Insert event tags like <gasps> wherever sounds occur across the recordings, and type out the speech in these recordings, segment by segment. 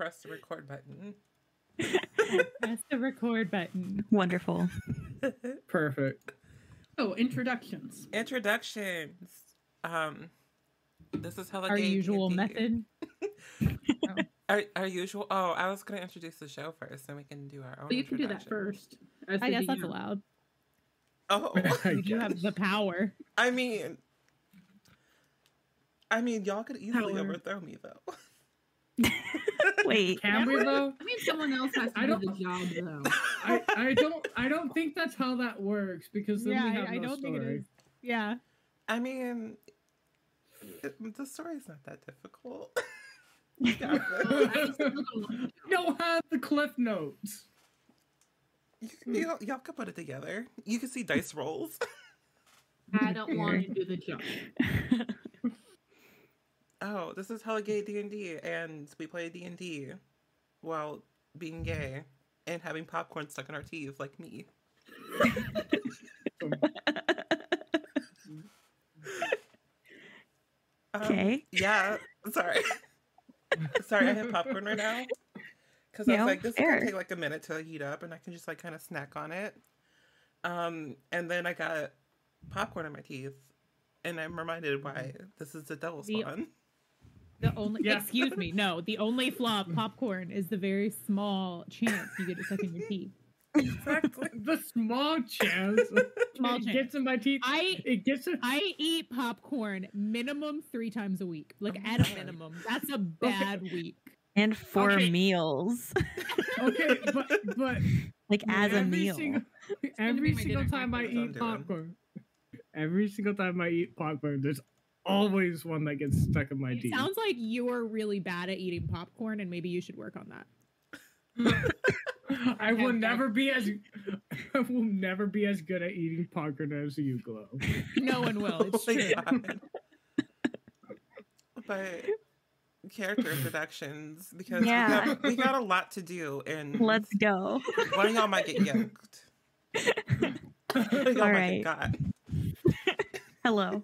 press the record button. Press the record button. Wonderful. <laughs> Perfect. Oh, introductions. Introductions. Um, this is hella Our gay usual D&D. method. <laughs> Our, our usual. Oh, I was gonna introduce the show first, then we can do our own. But you can do that first. as I the guess that's allowed. Oh, <laughs> You do have the power. I mean, I mean, y'all could easily Power. overthrow me though. <laughs> Wait. Can we though? I mean, someone else has to I do the don't- job, though. I, I don't I don't think that's how that works because then yeah, we have I, I no don't story. think it is. Yeah. I mean, it, the story's not that difficult. You <laughs> got Well, this. I still don't like it. <laughs> You don't have the cliff notes. You, you, y'all could put it together. You can see dice rolls. I don't want to do the job. Oh, this is hella gay D and D, and we play D and D while being gay and having popcorn stuck in our teeth, like me. <laughs> Um, Okay. yeah. Sorry. <laughs> sorry, I have popcorn right now. Because I was Yeah, like, this is gonna take like a minute to heat up, and I can just like kind of snack on it. Um, and then I got popcorn in my teeth, and I'm reminded why this is the devil The- spawn. The only Yeah. excuse me, no, the only flaw of <laughs> popcorn is the very small chance you get it stuck in your teeth. exactly. <laughs> The small chance. Small it chance. gets in my teeth. I It gets in. I eat popcorn minimum three times a week. Like Oh at a minimum. That's a bad week. and four Okay. meals. <laughs> Okay, but but like as a meal. Single, every single time I eat popcorn, every single time I eat popcorn, there's always one that gets stuck in my It teeth. sounds like you're really bad at eating popcorn and maybe you should work on that. <laughs> I will never be as <laughs> I will never be as good at eating popcorn as you, Glow. No one will. <laughs> It's Oh my true. But character introductions because Yeah. we, got, we got a lot to do, and Let's go. one of y'all might get yoked. One of y'all All might right. get got. Hello.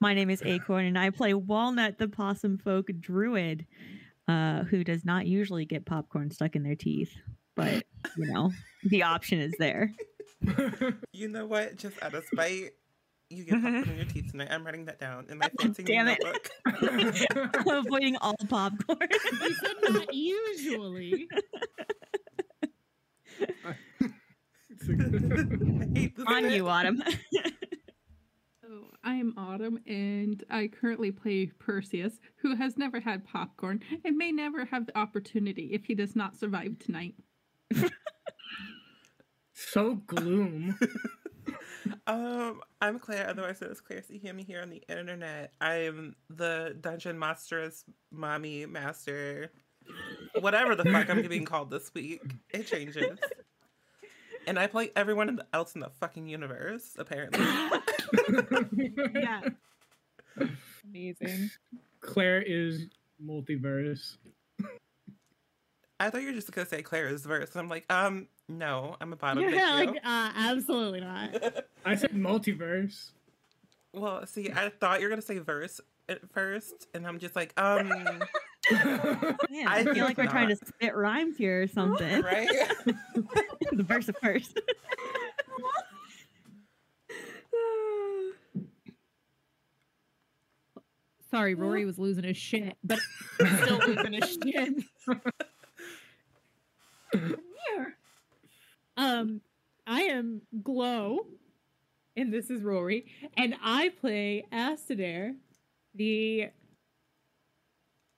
My name is Acorn and I play Walnut the Possum Folk Druid, uh, who does not usually get popcorn stuck in their teeth. But, you know, the option is there. <laughs> You know what? Just out of spite, you get popcorn in your teeth tonight. I'm writing that down in my <laughs> fancy Damn it. notebook. <laughs> I'm avoiding all popcorn. You said not usually. I hate this On bit. you, Autumn. So I am Autumn, and I currently play Perseus, who has never had popcorn and may never have the opportunity if he does not survive tonight. <laughs> so gloom. <laughs> Um, I'm Claire, otherwise known as Claire. So you hear me here on the internet. I'm the dungeon master's mommy master, whatever the fuck I'm being called this week. It changes. And I play everyone else in the fucking universe, apparently. <laughs> <laughs> yeah. Amazing. Claire is multiverse. I thought you were just gonna say Claire is verse. And I'm like, um, no, I'm a bottom. Yeah, thank like uh, absolutely not. <laughs> I said multiverse. well, see, I thought you were gonna say verse at first, and I'm just like, um, Man, I I feel think like we're trying to spit rhymes here or something. right? <laughs> the verse of first. Sorry, Rory was losing his shit, <laughs> but still <laughs> losing his shit. Here. Um, I am Glow, and this is Rory, and I play Astadir, the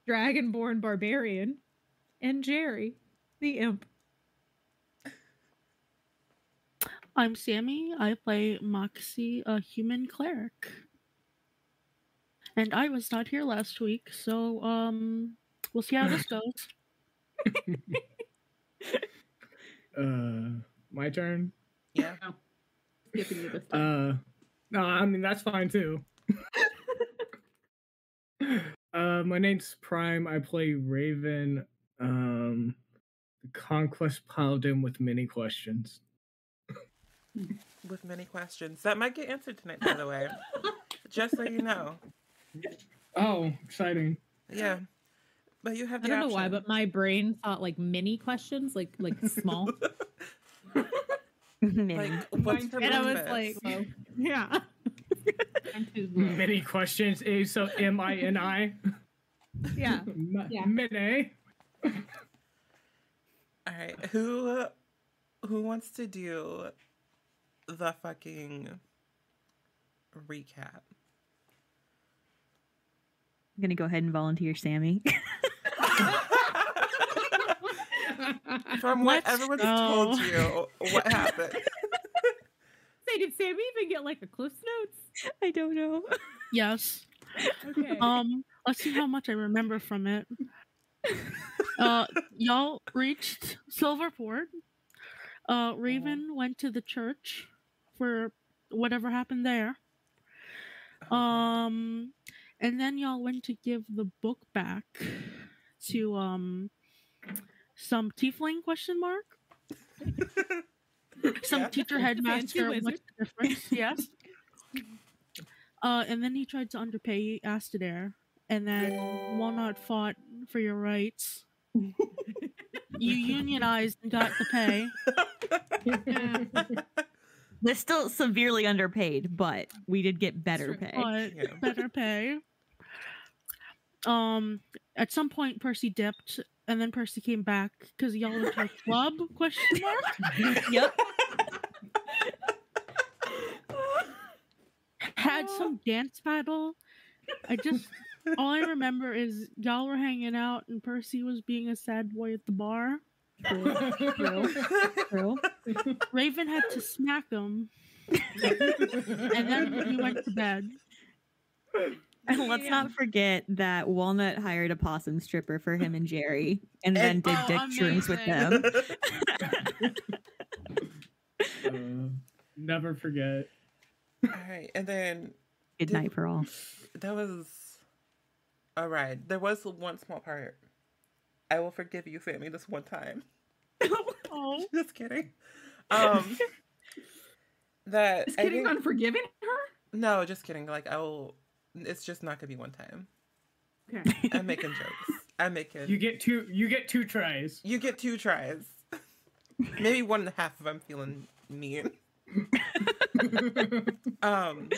Dragonborn barbarian, and Jerry, the imp. I'm Sammy. I play Moxie, a human cleric. And I was not here last week, so um we'll see how this <laughs> goes. Uh, my turn. yeah. Skipping you this time. Uh, no, I mean that's fine too. <laughs> uh, my name's Prime. I play Raven, um, the conquest paladin with many questions. with many questions that might get answered tonight, by the way. Just so you know. Oh, exciting! Yeah. But you have I don't know why, but my brain thought like mini questions, like like small. <laughs> Like, what's her and I was like, well, yeah. I'm too slow. Many questions. A so M I N I. Yeah. <laughs> Yeah. Mini. All right, who who wants to do the fucking recap? I'm gonna go ahead and volunteer Sammy. <laughs> From what Let's everyone's go. told you, what happened? <laughs> Say, did Sammy even get like a Cliff Notes? I don't know. Yes. Okay. Um, let's see how much I remember from it. Uh, y'all reached Silverport. Uh, Raven went to the church for whatever happened there. Um, and then y'all went to give the book back to um some tiefling question mark. <laughs> Some Yeah. teacher Fancy headmaster. wizard. What's the difference? Yes. Uh, and then he tried to underpay Astadir, and then Walnut fought for your rights. you unionized and got the pay. They're still severely underpaid, but we did get better pay. But Yeah. better pay. Um, at some point, Percy dipped, and then Percy came back because y'all went to a club? <laughs> Question mark. yep. Had some dance battle. I just all I remember is y'all were hanging out, and Percy was being a sad boy at the bar. True. Raven had to smack him, <laughs> and then he went to bed. And <laughs> let's not forget that Walnut hired a possum stripper for him and Jerry, and then did Oh, dick shrooms with them. <laughs> Uh, never forget. All right, and then Good Did- night for all. that was all right. There was one small part. I will forgive you, Sammy, this one time. Oh, <laughs> Just kidding. Um, that Is I kidding think- on forgiving her? No, just kidding. Like I will. It's just not gonna be one time. Okay. <laughs> I'm making jokes. I'm making. You get two. You get two tries. You get two tries. <laughs> Maybe one and a half if I'm feeling mean. <laughs> Um,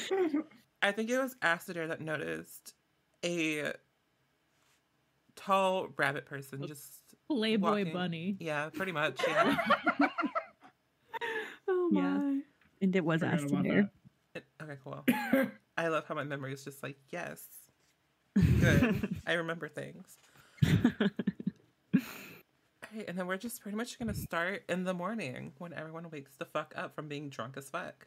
I think it was Astadir that noticed a tall rabbit person just Playboy walking- bunny. Yeah, pretty much. Yeah. Oh Yeah. my. And it was Forgot asked about there. It- okay, cool. I love how my memory is just like yes, good. <laughs> I remember things. Okay, and then we're just pretty much gonna start in the morning when everyone wakes the fuck up from being drunk as fuck.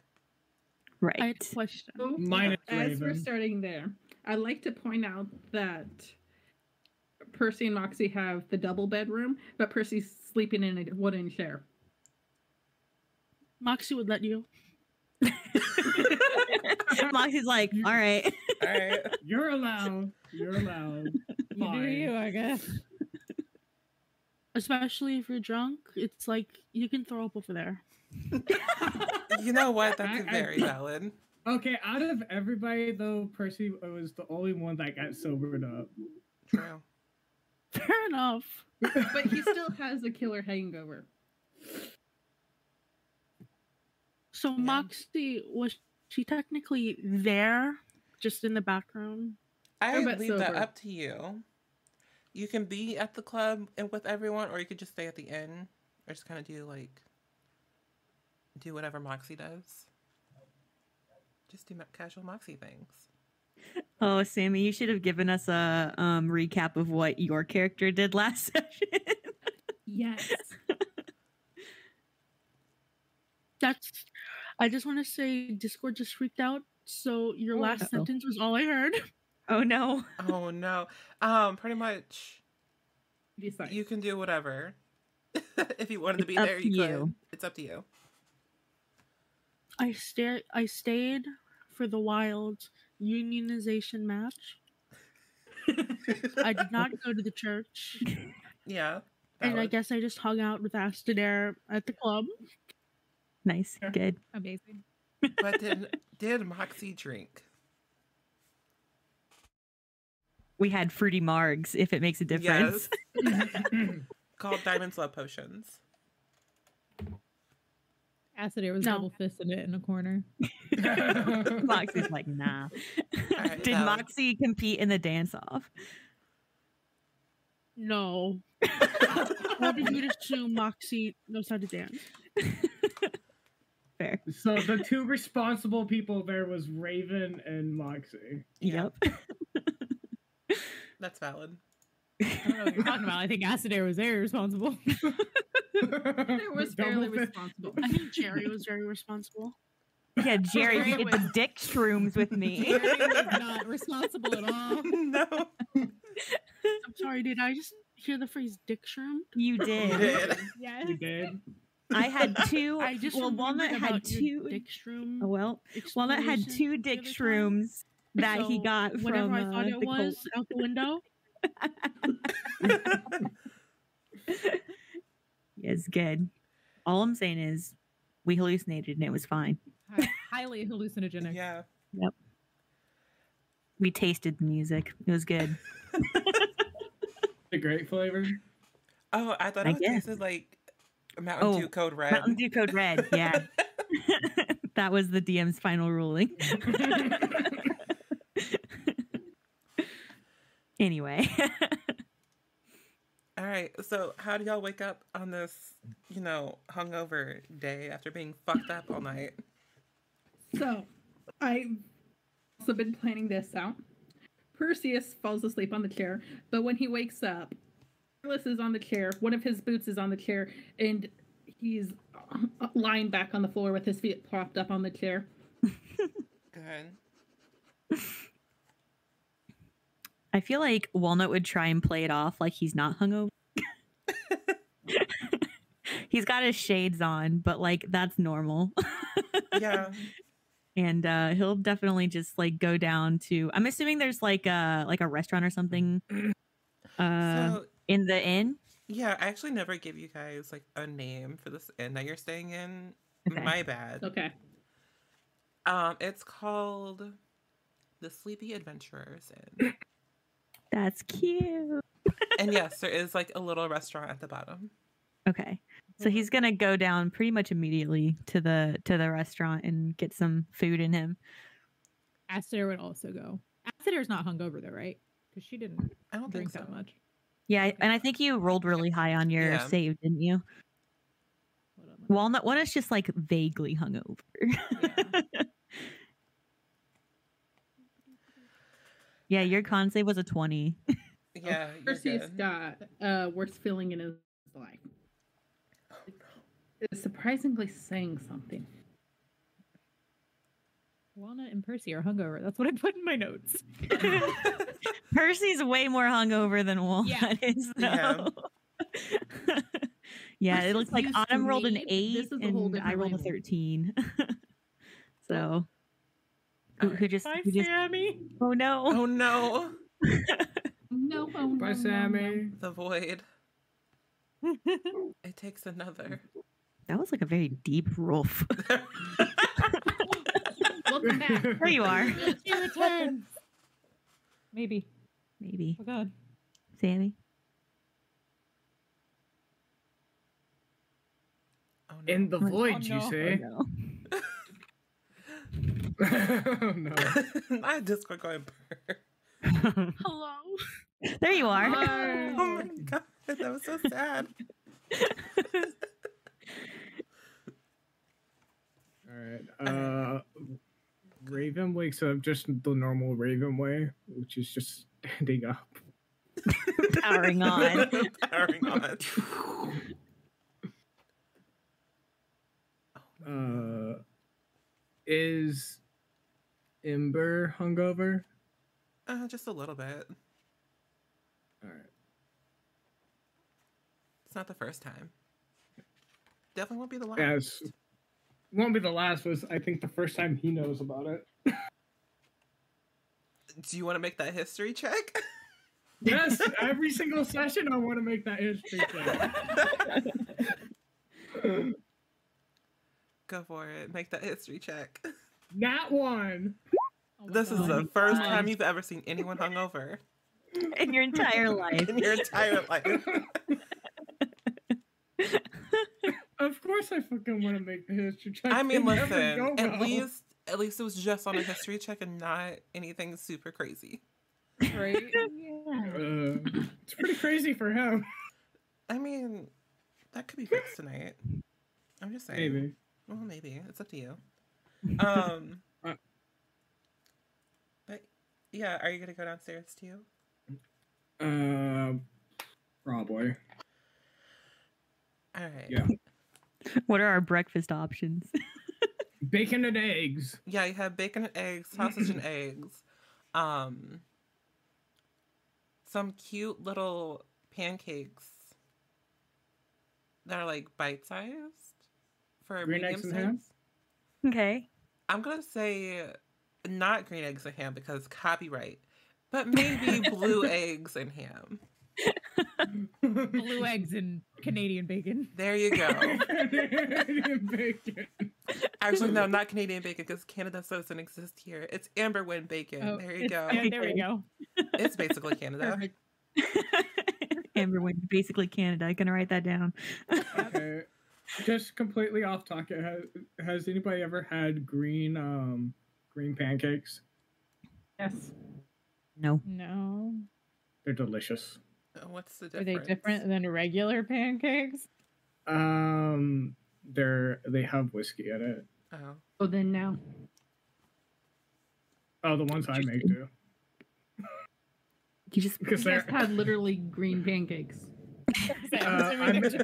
right. I had a question. So, Minus as we're starting there, I'd like to point out that Percy and Moxie have the double bedroom, but Percy's sleeping in a wooden chair. Moxie would let you. <laughs> <laughs> <laughs> Moxie's like, all right. <laughs> All right. You're allowed. You're allowed. <laughs> You do you, I guess. Especially if you're drunk, it's like you can throw up over there. You know what? That's I- I- very valid. Okay, out of everybody though, Percy was the only one that got sobered up. True. Fair enough. But he still has a killer hangover. So Yeah. Moxie was she technically there, just in the background? I How about leave that up to you. You can be at the club and with everyone, or you could just stay at the inn, or just kind of do like do whatever Moxie does. Just do mo- casual Moxie things. <laughs> Oh, Sammy, you should have given us a um, recap of what your character did last <laughs> session. Yes. <laughs> That's. I just want to say Discord just freaked out. So your Oh. last Uh-oh. sentence was all I heard. <laughs> oh no. Oh no. Um, pretty much Decide. you can do whatever. <laughs> if you wanted to be there, to you could. It's up to you. I stayed. I stayed for the wild unionization match. I did not go to the church, <laughs> Yeah. and I guess I just hung out with Astadir at the club. Nice. Yeah. Good. Amazing. But did <laughs> did Moxie drink? we had fruity margs. If it makes a difference. <laughs> Called Diamond's Love Potions. Acidair was No. double fisting it in a corner. <laughs> Moxie's like, nah. Alright, Did Val. Moxie compete in the dance off? No. How did you assume Moxie knows how to dance? Fair. so the two responsible people there was Raven and Moxie. Yeah. Yep. <laughs> That's valid. I don't know what you're talking about. I think Acidair was very responsible. <laughs> It was fairly Double fi- responsible. I think Jerry was very responsible. Yeah, Jerry, Jerry you did the was- dick shrooms with me. Jerry was <laughs> not responsible at all. no. I'm sorry, did I just hear the phrase dick shroom? You You did. did. Yes. You did. I had two. I just well, remembered Walnut had two. dick shroom. Oh, well, Walnut had two the dick other shrooms that he So got whatever from I thought uh, it the was out the window. <laughs> It's good. All I'm saying is we hallucinated and it was fine. Highly hallucinogenic. Yeah. Yep. We tasted the music. It was good. <laughs> The great flavor. Oh, I thought I it was guess. tasted like Mountain Oh, Dew Code Red. Mountain Dew Code Red. Yeah. <laughs> <laughs> that was the DM's final ruling. <laughs> anyway. All right. So, how do y'all wake up on this, you know, hungover day after being fucked up all night? So, I've also been planning this out. Perseus falls asleep on the chair, but when he wakes up, Carlos is on the chair. One of his boots is on the chair, and he's uh, lying back on the floor with his feet propped up on the chair. <laughs> Good. I feel like Walnut would try and play it off like he's not hungover. <laughs> he's got his shades on, but like that's normal. <laughs> Yeah. and uh he'll definitely just like go down to I'm assuming there's like a like a restaurant or something <clears throat> uh so, in the inn. yeah, I actually never give you guys like a name for this inn that you're staying in. Okay. My bad. Okay. Um, it's called the Sleepy Adventurers Inn. <clears throat> That's cute. and yes, <laughs> there is like a little restaurant at the bottom. Okay. So he's gonna go down pretty much immediately to the to the restaurant and get some food in him. Acidair would also go. Acidair's not hungover though, right? Because she didn't I don't drink think so. that much. Yeah, and I think you rolled really high on your Yeah. save, didn't you? Hold on, Walnut one is just like vaguely hungover. <laughs> yeah, your con save was a twenty. Yeah, <laughs> you're Perseus got uh, worst feeling in his life. Is surprisingly saying something. Walnut and Percy are hungover. That's what I put in my notes. <laughs> Percy's way more hungover than Walnut is, Yeah. though. Yeah, <laughs> it looks like Used to Autumn rolled an me, eight this is a whole and I rolled a thirteen. <laughs> so, who, who just, Bye, who just? Sammy. Oh no! oh no, No, oh, Bye, no, Sammy. the void. It takes another. That was like a very deep roof. No. Welcome back. <laughs> there you are. She returns. <laughs> Maybe. Maybe Oh God. Sammy. Oh no. In the Oh, void, you no. Oh, say? no. oh no. <laughs> My Discord going burr. Hello. there you are. Hi. Oh my god, that was so sad. All right. Uh, Raven wakes up just the normal Raven way, which is just standing up. <laughs> Powering on. <laughs> Powering on. <laughs> Uh, is Ember hungover? Uh, just a little bit. All right. It's not the first time. Definitely won't be the last. As won't be the last was I think the first time he knows about it. Do you want to make that history check? <laughs> Yes, every single session I want to make that history check. <laughs> Go for it. Make that history check. <laughs> Not one. Oh my This is God. the first God. time you've ever seen anyone hungover. in your entire life. in your entire life. Of course, I fucking want to make the history check. I mean, listen. go At well. least, at least it was just on a history check and not anything super crazy. Right? <laughs> Uh, it's pretty crazy for him. I mean, that could be <laughs> fixed tonight. I'm just saying. Maybe. Well, maybe it's up to you. Um, <laughs> Uh. but yeah, are you gonna go downstairs too? Um, probably. All right. Yeah. <laughs> What are our breakfast options? <laughs> Bacon and eggs. Yeah, you have bacon and eggs, sausage and <clears throat> eggs, um, some cute little pancakes that are like bite sized for Green medium eggs and ham? Okay. I'm gonna say not green eggs and ham because copyright, but maybe blue <laughs> eggs and ham. <laughs> Blue eggs and Canadian bacon. There you go. Canadian bacon. Actually, no, not Canadian bacon because Canada doesn't exist here. It's amber wind bacon. Oh, there you go. Yeah, there we go. <laughs> It's basically Canada. Perfect. <laughs> Amber Wind, basically Canada. Gonna write that down. Okay. Just completely off topic. Has, has anybody ever had green um green pancakes? Yes. No. No. They're delicious. <laughs> What's the difference? Are they different than regular pancakes? Um, they're they have whiskey in it. Oh. Oh, then now. Oh, the ones I make do. You just <laughs> Because You guys they're had literally green pancakes. <laughs> Uh, I make-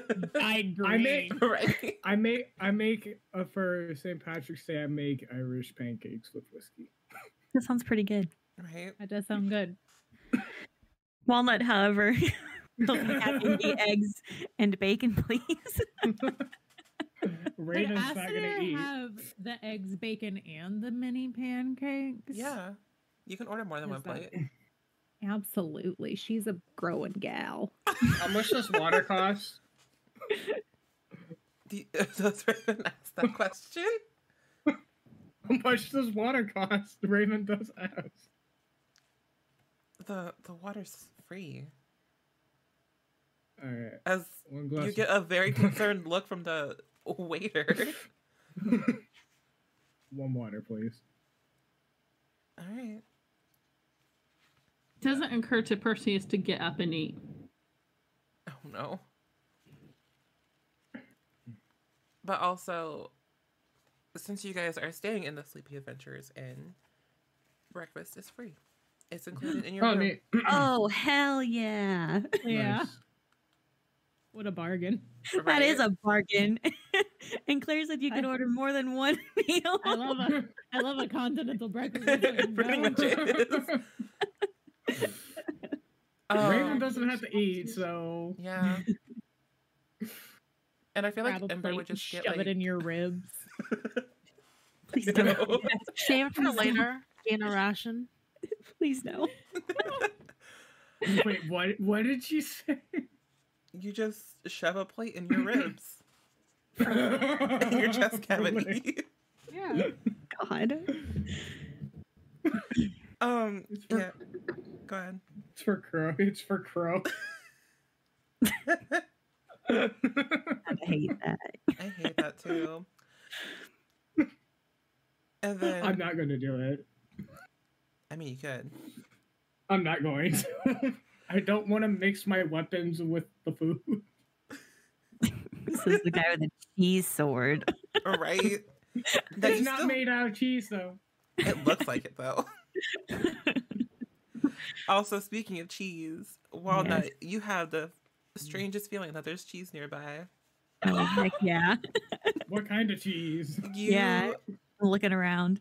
I make- right. I make I make uh, for St. Patrick's Day. I make Irish pancakes with whiskey. that sounds pretty good. Right. That does sound good. Walnut, however, <laughs> <laughs> will be the <laughs> eggs and bacon, please. Raven's Did not gonna eat. have the eggs, bacon, and the mini pancakes? Yeah. You can order more than one Is that- plate. Absolutely. She's a growing gal. How much does water cost? Do you, does Raven ask that question? How much does water cost? Raven does ask. The the water's free. All right, As you get a very concerned <laughs> look from the waiter. <laughs> one water, please. All right. It doesn't occur to Perseus to get up and eat. Oh no. But also, since you guys are staying in the Sleepy Adventures Inn, breakfast is free. It's included in your Oh, room. oh hell yeah! Yeah. Nice. What a bargain. That is right? a bargain. <laughs> and Claire said you could I- order more than one <laughs> meal. I love a I love a continental breakfast. with <laughs> It pretty no- much is. Raven Um, doesn't have to eat, so Yeah. And I feel like grab a Ember would and just get shove like it in your ribs. Please don't. No. Save it for Please don't. later. Gain a ration. <laughs> Please no. wait, what? What did she say? you just shove a plate in your ribs, <laughs> in your chest cavity. Yeah. God. um. It's for- Yeah. Go ahead. It's for crow. It's for crow. <laughs> I hate that. I hate that too. And then I'm not gonna do it. I mean, you could. I'm not going to. <laughs> I don't want to mix my weapons with the food. This is the guy with the cheese sword. Right? <laughs> That's not still- made out of cheese, though. It looks like it though. <laughs> also, speaking of cheese, Walnut, you have the strangest feeling that there's cheese nearby. Oh heck yeah! What kind of cheese? You, Yeah. I'm looking around.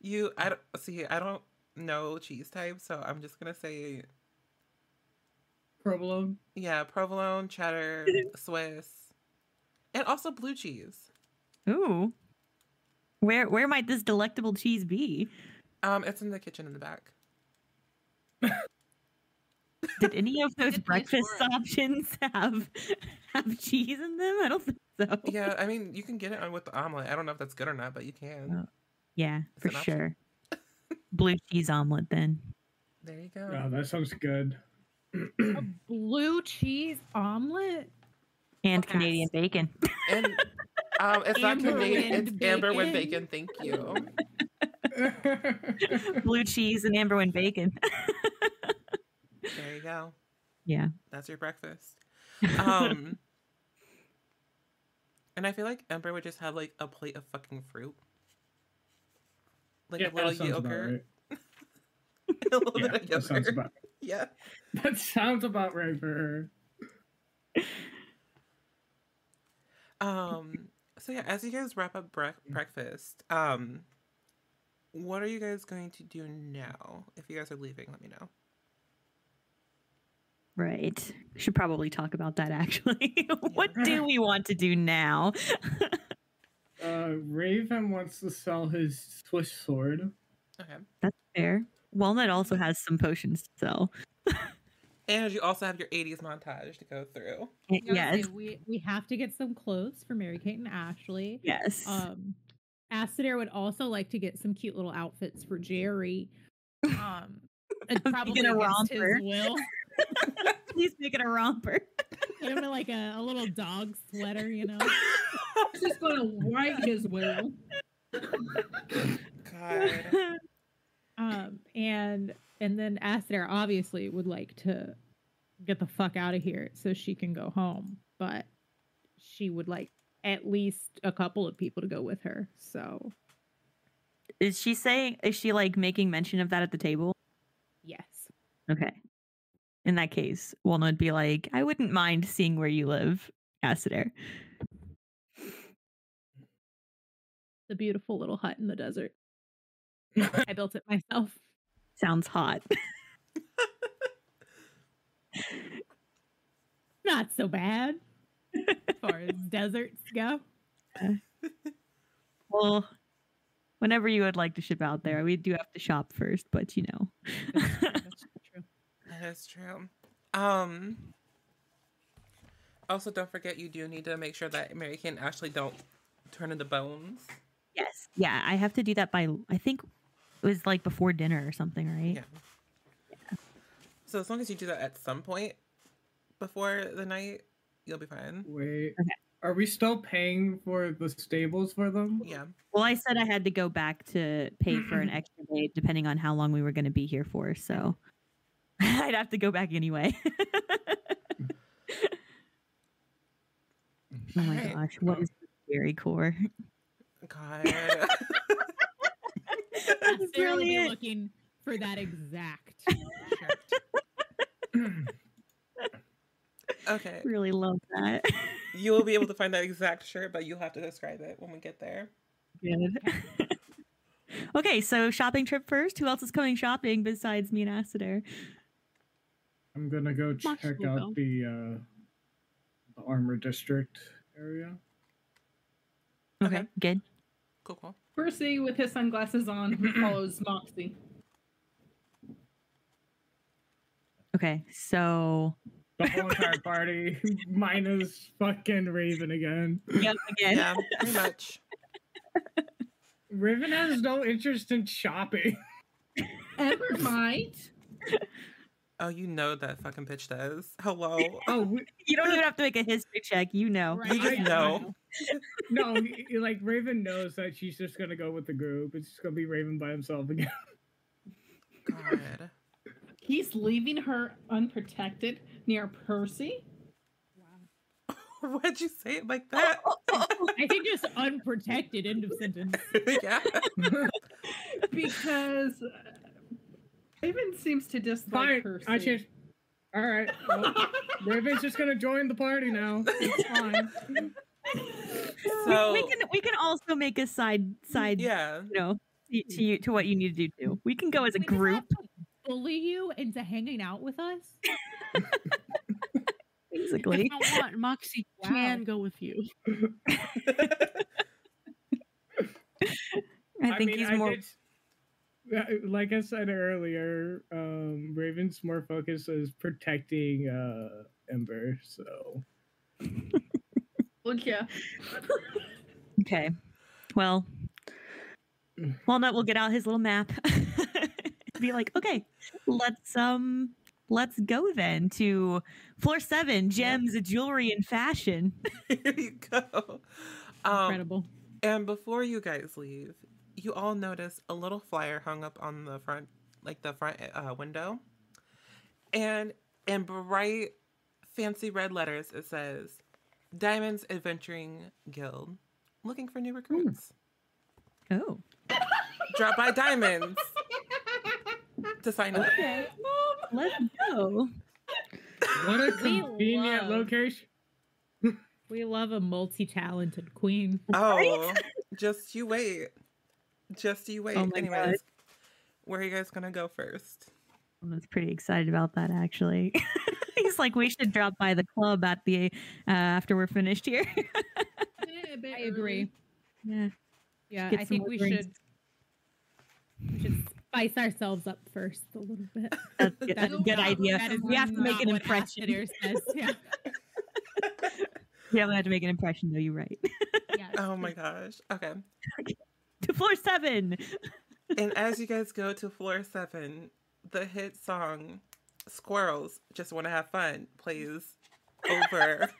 you. I don't see. I don't know cheese type, so I'm just gonna say, Provolone. yeah, provolone, cheddar, <laughs> Swiss, and also blue cheese. Ooh. Where where might this delectable cheese be? Um, it's in the kitchen in the back. <laughs> Did any of those breakfast options have have cheese in them? I don't think so. Yeah, I mean, you can get it on with the omelet. I don't know if that's good or not, but you can. Yeah, It's for an option. sure. Blue cheese omelet then. There you go. Oh, that sounds good. A blue cheese omelet. And Pass. Canadian bacon. And um, it's not Canadian. wind It's amber with bacon. bacon. Thank you. <laughs> Blue cheese and Amber Wind bacon. There you go. yeah. That's your breakfast. Um, <laughs> and I feel like Amber would just have like a plate of fucking fruit, like yeah, a little that yogurt, right. <laughs> a little Yeah, bit of that sounds yogurt. about <laughs> Yeah. that sounds about right for her. Um. So yeah, as you guys wrap up brec- breakfast, um, what are you guys going to do now? If you guys are leaving, let me know. Right. Should probably talk about that actually. <laughs> what Yeah. do we want to do now? Uh, Raven wants to sell his Swiss sword. Okay. That's fair. Walnut also has some potions to sell. <laughs> And you also have your '80s montage to go through. I was gonna Yes. say, we we have to get some clothes for Mary Kate and Ashley. Yes. Um, Acidair would also like to get some cute little outfits for Jerry. Um, <laughs> I'm probably a against his romper. will. <laughs> Please make it a romper. Get him like a, a little dog sweater, you know. He's just gonna write his will. God. Um, and and then Acidair obviously would like to get the fuck out of here so she can go home, but she would like at least a couple of people to go with her. So Is she saying is she like making mention of that at the table? yes, Okay. In that case, Walnut would be like, I wouldn't mind seeing where you live, Acidair. The beautiful little hut in the desert. <laughs> I built it myself. Sounds hot. <laughs> Not so bad as far as <laughs> deserts go. well, whenever you would like to ship out there, we do have to shop first, but you know. That's true, that's true. That is true. Um. Also, don't forget you do need to make sure that Mary Kate and Ashley don't turn into bones. Yes. Yeah, I have to do that by I think it was like before dinner or something, right? Yeah. So as long as you do that at some point before the night, you'll be fine. Wait. Okay. Are we still paying for the stables for them? Yeah. Well, I said I had to go back to pay for an <clears throat> extra day depending on how long we were going to be here for, so <laughs> I'd have to go back anyway. <laughs> <laughs> oh my Alright. gosh, what is the scary core? God. Acidair will be Brilliant. looking for that exact <laughs> shirt. okay. Really love that. You will be able to find that exact shirt, but you'll have to describe it when we get there. Good. okay, <laughs> so shopping trip first. Who else is coming shopping besides me and Acidair? I'm gonna go check will out go. the uh, the armor district area. Okay, Okay. good. Cool, cool. Percy, with his sunglasses on, <clears throat> follows Moxie. Okay, so The whole entire party, <laughs> minus fucking Raven again. yep, again. Yeah, pretty much. Raven has no interest in shopping. Ever might. <laughs> Oh, you know that fucking bitch does. Hello. Oh <laughs> You don't even have to make a history check. You know. Right, You just know. <laughs> no, y- y- like Raven knows that she's just gonna go with the group. It's just gonna be Raven by himself again. God. He's leaving her unprotected near Percy. Wow. <laughs> Why'd you say it like that? I think just unprotected. End of sentence. yeah. Because uh, Raven seems to dislike Fine, Percy. I changed. All right, well, <laughs> Raven's just gonna join the party now. It's fine. <laughs> So we can we can also make a side side yeah. you know to, to you to what you need to do too. We can go as a We just have group. to bully you into hanging out with us. <laughs> Basically. If you want, Moxie Wow. can go with you. I think he's more did- Yeah, like I said earlier, um, Raven's more focused is protecting uh, Ember. So <laughs> Well, yeah. okay. Well, <sighs> Walnut will get out his little map. <laughs> Be like, okay, let's um let's go then to floor seven, gems, jewelry, and fashion. <laughs> Here you go. Um, Incredible. and before you guys leave, you all notice a little flyer hung up on the front, like the front uh, window. And in bright, fancy red letters, it says Diamonds Adventuring Guild looking for new recruits. Oh, <laughs> Drop by Diamonds to sign up. okay. Let's go. What a <laughs> convenient love- location. We love a multi-talented queen. Oh, <laughs> just you wait. Just you wait. Oh my Anyways, God. where are you guys gonna go first? I was pretty excited about that actually. <laughs> He's like, we should drop by the club at the uh, after we're finished here. <laughs> A bit I agree. yeah. Yeah, I think we drinks. should we should spice ourselves up first a little bit. That's, <laughs> that's a good not- idea. that is We have to make an impression. Astadir says. Yeah. Yeah, we have to make an impression though. You're right. yeah Oh my gosh. Okay. <laughs> to floor seven. And as you guys go to floor seven, the hit song Squirrels Just Want to Have Fun plays over.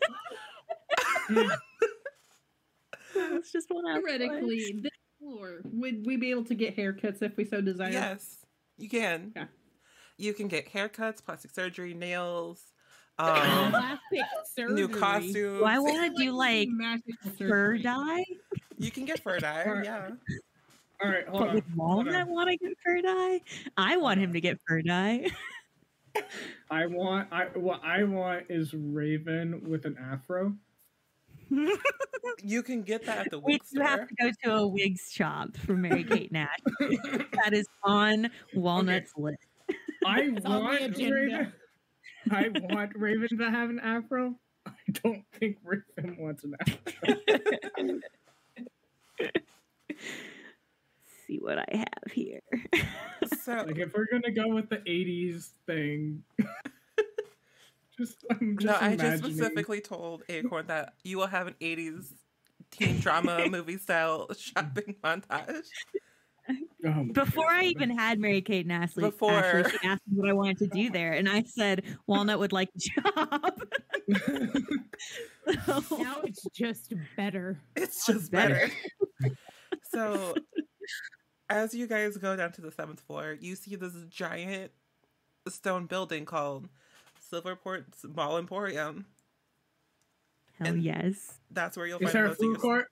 It's just one out. Theoretically, this floor would we be able to get haircuts if we so desire? yes, you can. Yeah. You can get haircuts, plastic surgery, nails, <laughs> um, Plastic surgery. new costumes. Do I want to do like fur dye? You can get fur dye. Alright. Yeah. All right, hold But on. with hold Walnut want to get fur dye? I want him to get fur dye. <laughs> I want. I what I want is Raven with an afro. You can get that at the We wig do have to go to a wig shop for Mary <laughs> Kate Nash. that is on Walnut's list. I It's on the want. Raven. I want Raven to have an afro. I don't think Raven wants an afro. <laughs> <laughs> see what I have here. So Like if we're gonna go with the '80s thing, <laughs> just I'm just no, I just specifically told Acorn that you will have an 80s teen drama <laughs> movie style shopping montage. Oh my Before I even had Mary Kate and Ashley, Before. Ashley, she asked me what I wanted to do there, and I said Walnut would like the job. So- <laughs> Now it's just better. It's just better. better. <laughs> so, as you guys go down to the seventh floor, you see this giant stone building called Silverport's Mall Emporium. Hell And- yes. That's where you'll Is find there a most of food your- court?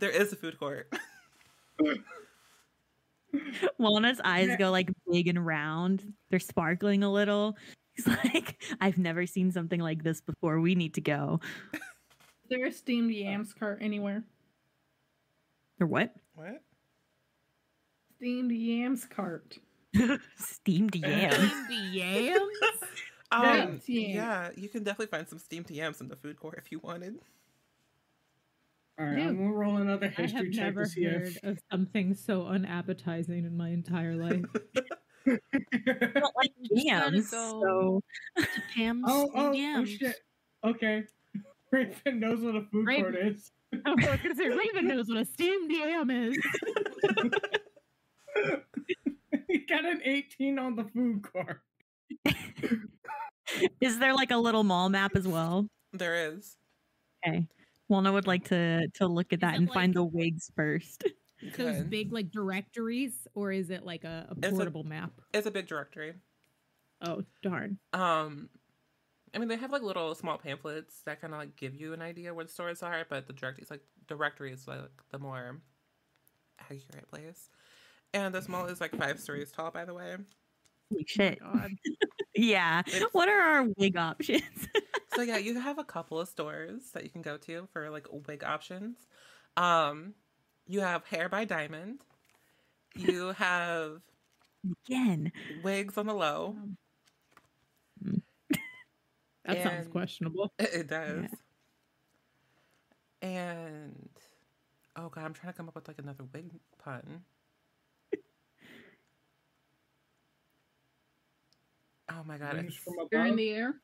There is a food court. <laughs> Walnut's eyes go like big and round. They're sparkling a little. He's <laughs> like, I've never seen something like this before. We need to go. Is there a steamed yams cart anywhere? Or what? What? Steamed yams cart. <laughs> Steamed yams. steamed yams. <laughs> Um, Yes, yeah. yeah, you can definitely find some steamed yams in the food court if you wanted. All right, Yeah. I'm gonna roll another I history have check never to see heard of something so unappetizing in my entire life. I don't like You just yams. go So oh, to Pam's oh, oh, and oh shit. Okay. <laughs> Raven knows what a food Raven- court is. <laughs> I was gonna say Raven knows what a steamed yam is. <laughs> he got an 18 on the food court. is there like a little mall map as well? There is. Okay. Walnut would like to to look at that and like- find the wigs first. Those Good. big like directories, or is it like a, a a- portable map? It's a big directory. Oh darn! Um, I mean, they have like little small pamphlets that kind of like give you an idea where the stores are, but the directory is like directory is like the more accurate place. And this mall is like five stories tall, by the way. Holy shit. God. <laughs> Yeah. It's- What are our wig options? <laughs> So yeah, you have a couple of stores that you can go to for like wig options. Um, you have Hair by Diamond. You <laughs> have Again. wigs on the low. Um, <laughs> that sounds questionable. <laughs> It does. And oh god, I'm trying to come up with like another wig pun. Oh my god. It's- from You're in the air.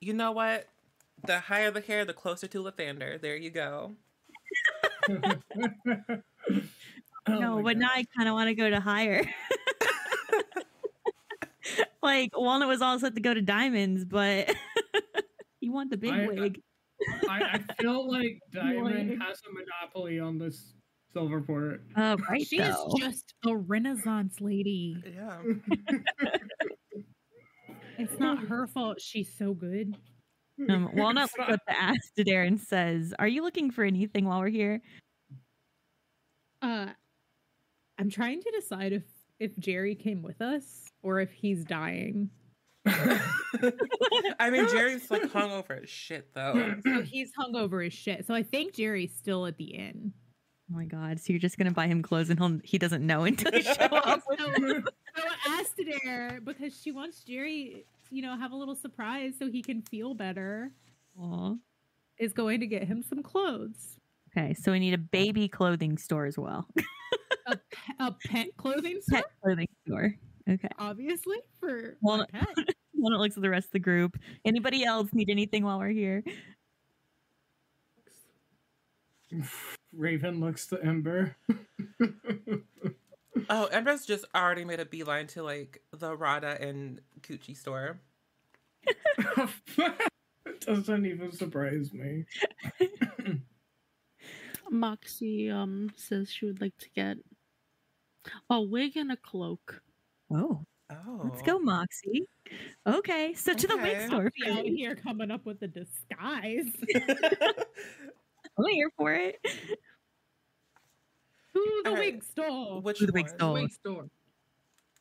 You know what? The higher the hair, the closer to Lathander. There you go. <laughs> Oh no, my but now I kind of want to go to higher. <laughs> like Walnut was all set to go to Diamonds, but <laughs> you want the big I- I- wig. I, I feel like Diamond Wig. has a monopoly on this Silverport. Oh, right. She is just a renaissance lady. Yeah. It's not her fault. She's so good. Um, Walnut It's looks not- up to Astadir and says, "Are you looking for anything while we're here?" Uh, I'm trying to decide if if Jerry came with us or if he's dying. I mean, Jerry's like <laughs> hungover as shit though. So he's hungover as shit. So I think Jerry's still at the inn. Oh my god! So you're just gonna buy him clothes and he'll, he doesn't know until you <laughs> show up. with So, them. so Astadir, because she wants Jerry, you know, have a little surprise so he can feel better, Aw. is going to get him some clothes. Okay, so we need a baby clothing store as well. <laughs> A, pe- a pet clothing store, Pet clothing store. Okay. obviously, for Well, a pet. <laughs> Walnut looks at the rest of the group. Anybody else need anything while we're here? <laughs> Raven looks to Ember. Oh, Ember's just already made a beeline to like the Prada and Gucci store. it <laughs> doesn't even surprise me. <laughs> Moxie um says she would like to get a wig and a cloak. Oh, Oh. let's go, Moxie. Okay, so to the wig Okay. store. Moxie out here coming up with a disguise. <laughs> I'm here for it. To the Okay. wig store. Which To the wig one? store. Wig store.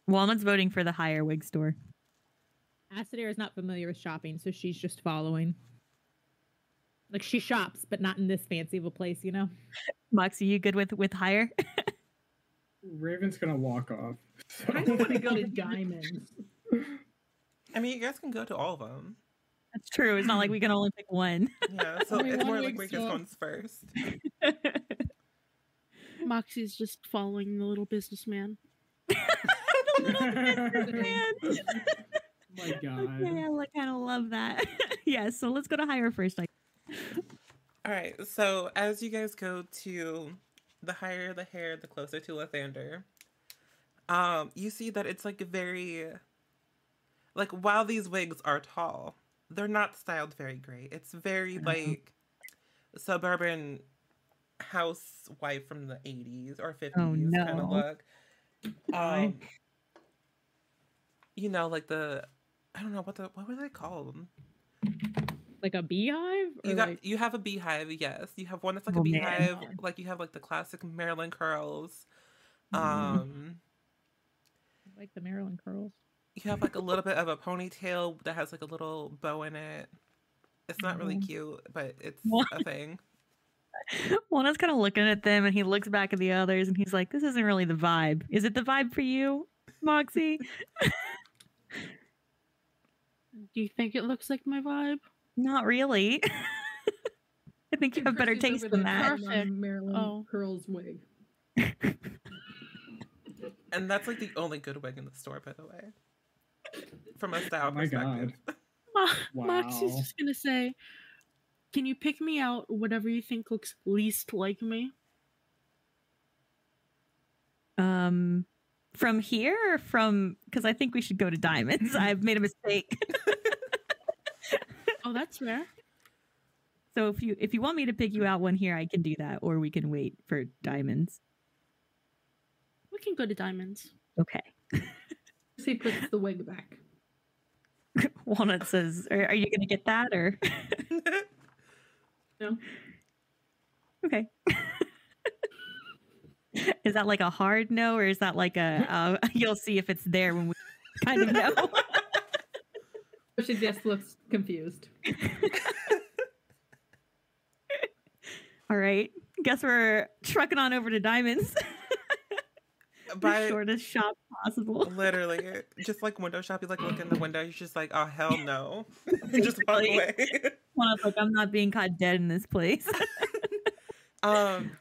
Walnut's voting for the higher wig store. Acidair is not familiar with shopping, so she's just following. Like she shops, but not in this fancy of a place, you know. Moxie, you good with with higher? <laughs> Raven's gonna walk off. I don't want to go to Diamonds. I mean, you guys can go to all of them. That's true. It's not like we can only pick one. Yeah, so Only it's more like Wiggus store. comes first. <laughs> Moxie's just following the little businessman. <laughs> Man. My <laughs> God. Yeah, I kind of love that. <laughs> yeah, so let's go to higher first. Like, All right, so as you guys go to the higher the hair, the closer to Lathander, um, you see that it's like very, like while these wigs are tall, they're not styled very great. It's very like suburban housewife from the 80s or 50s Oh, kind of look. <laughs> Um, you know, like the I don't know what the what were they called? Like a beehive? Or You got like, you have a beehive, yes. You have one that's like Oh, a man. beehive, like you have like the classic Marilyn curls. Mhm. Um, like the Marilyn curls. you have like a little bit of a ponytail that has like a little bow in it. It's not really Mhm. cute, but it's What? a thing. <laughs> One is kind of looking at them and he looks back at the others and he's like, this isn't really the vibe. Is it the vibe for you, Moxie? <laughs> Do you think it looks like my vibe? Not really. <laughs> I think you have better taste than that. Perfect. Marilyn Oh. Curls wig. <laughs> And that's like the only good wig in the store, by the way. From a style Oh my God. perspective. Mo- Moxie's Wow. just gonna say, "Can you pick me out whatever you think looks least like me?" Um, from here or from? Because I think we should go to Diamonds. <laughs> I've made a mistake. <laughs> Oh, that's rare. so if you if you want me to pick you out one here, I can do that, or we can wait for Diamonds. We can go to Diamonds. Okay. <laughs> Percy puts the wig back. Walnut says, "Are, are you going to get that or?" No. Okay. <laughs> is that like a hard no, or is that like a uh, <laughs> you'll see if it's there when we <laughs> kind of know? She just looks confused. All right. Guess we're trucking on over to Diamonds. By the shortest shop possible. literally, just like window shop, you like look in the window, you're just like, oh hell no, and just walk Basically. away. Walnut's like, I'm not being caught dead in this place. Um.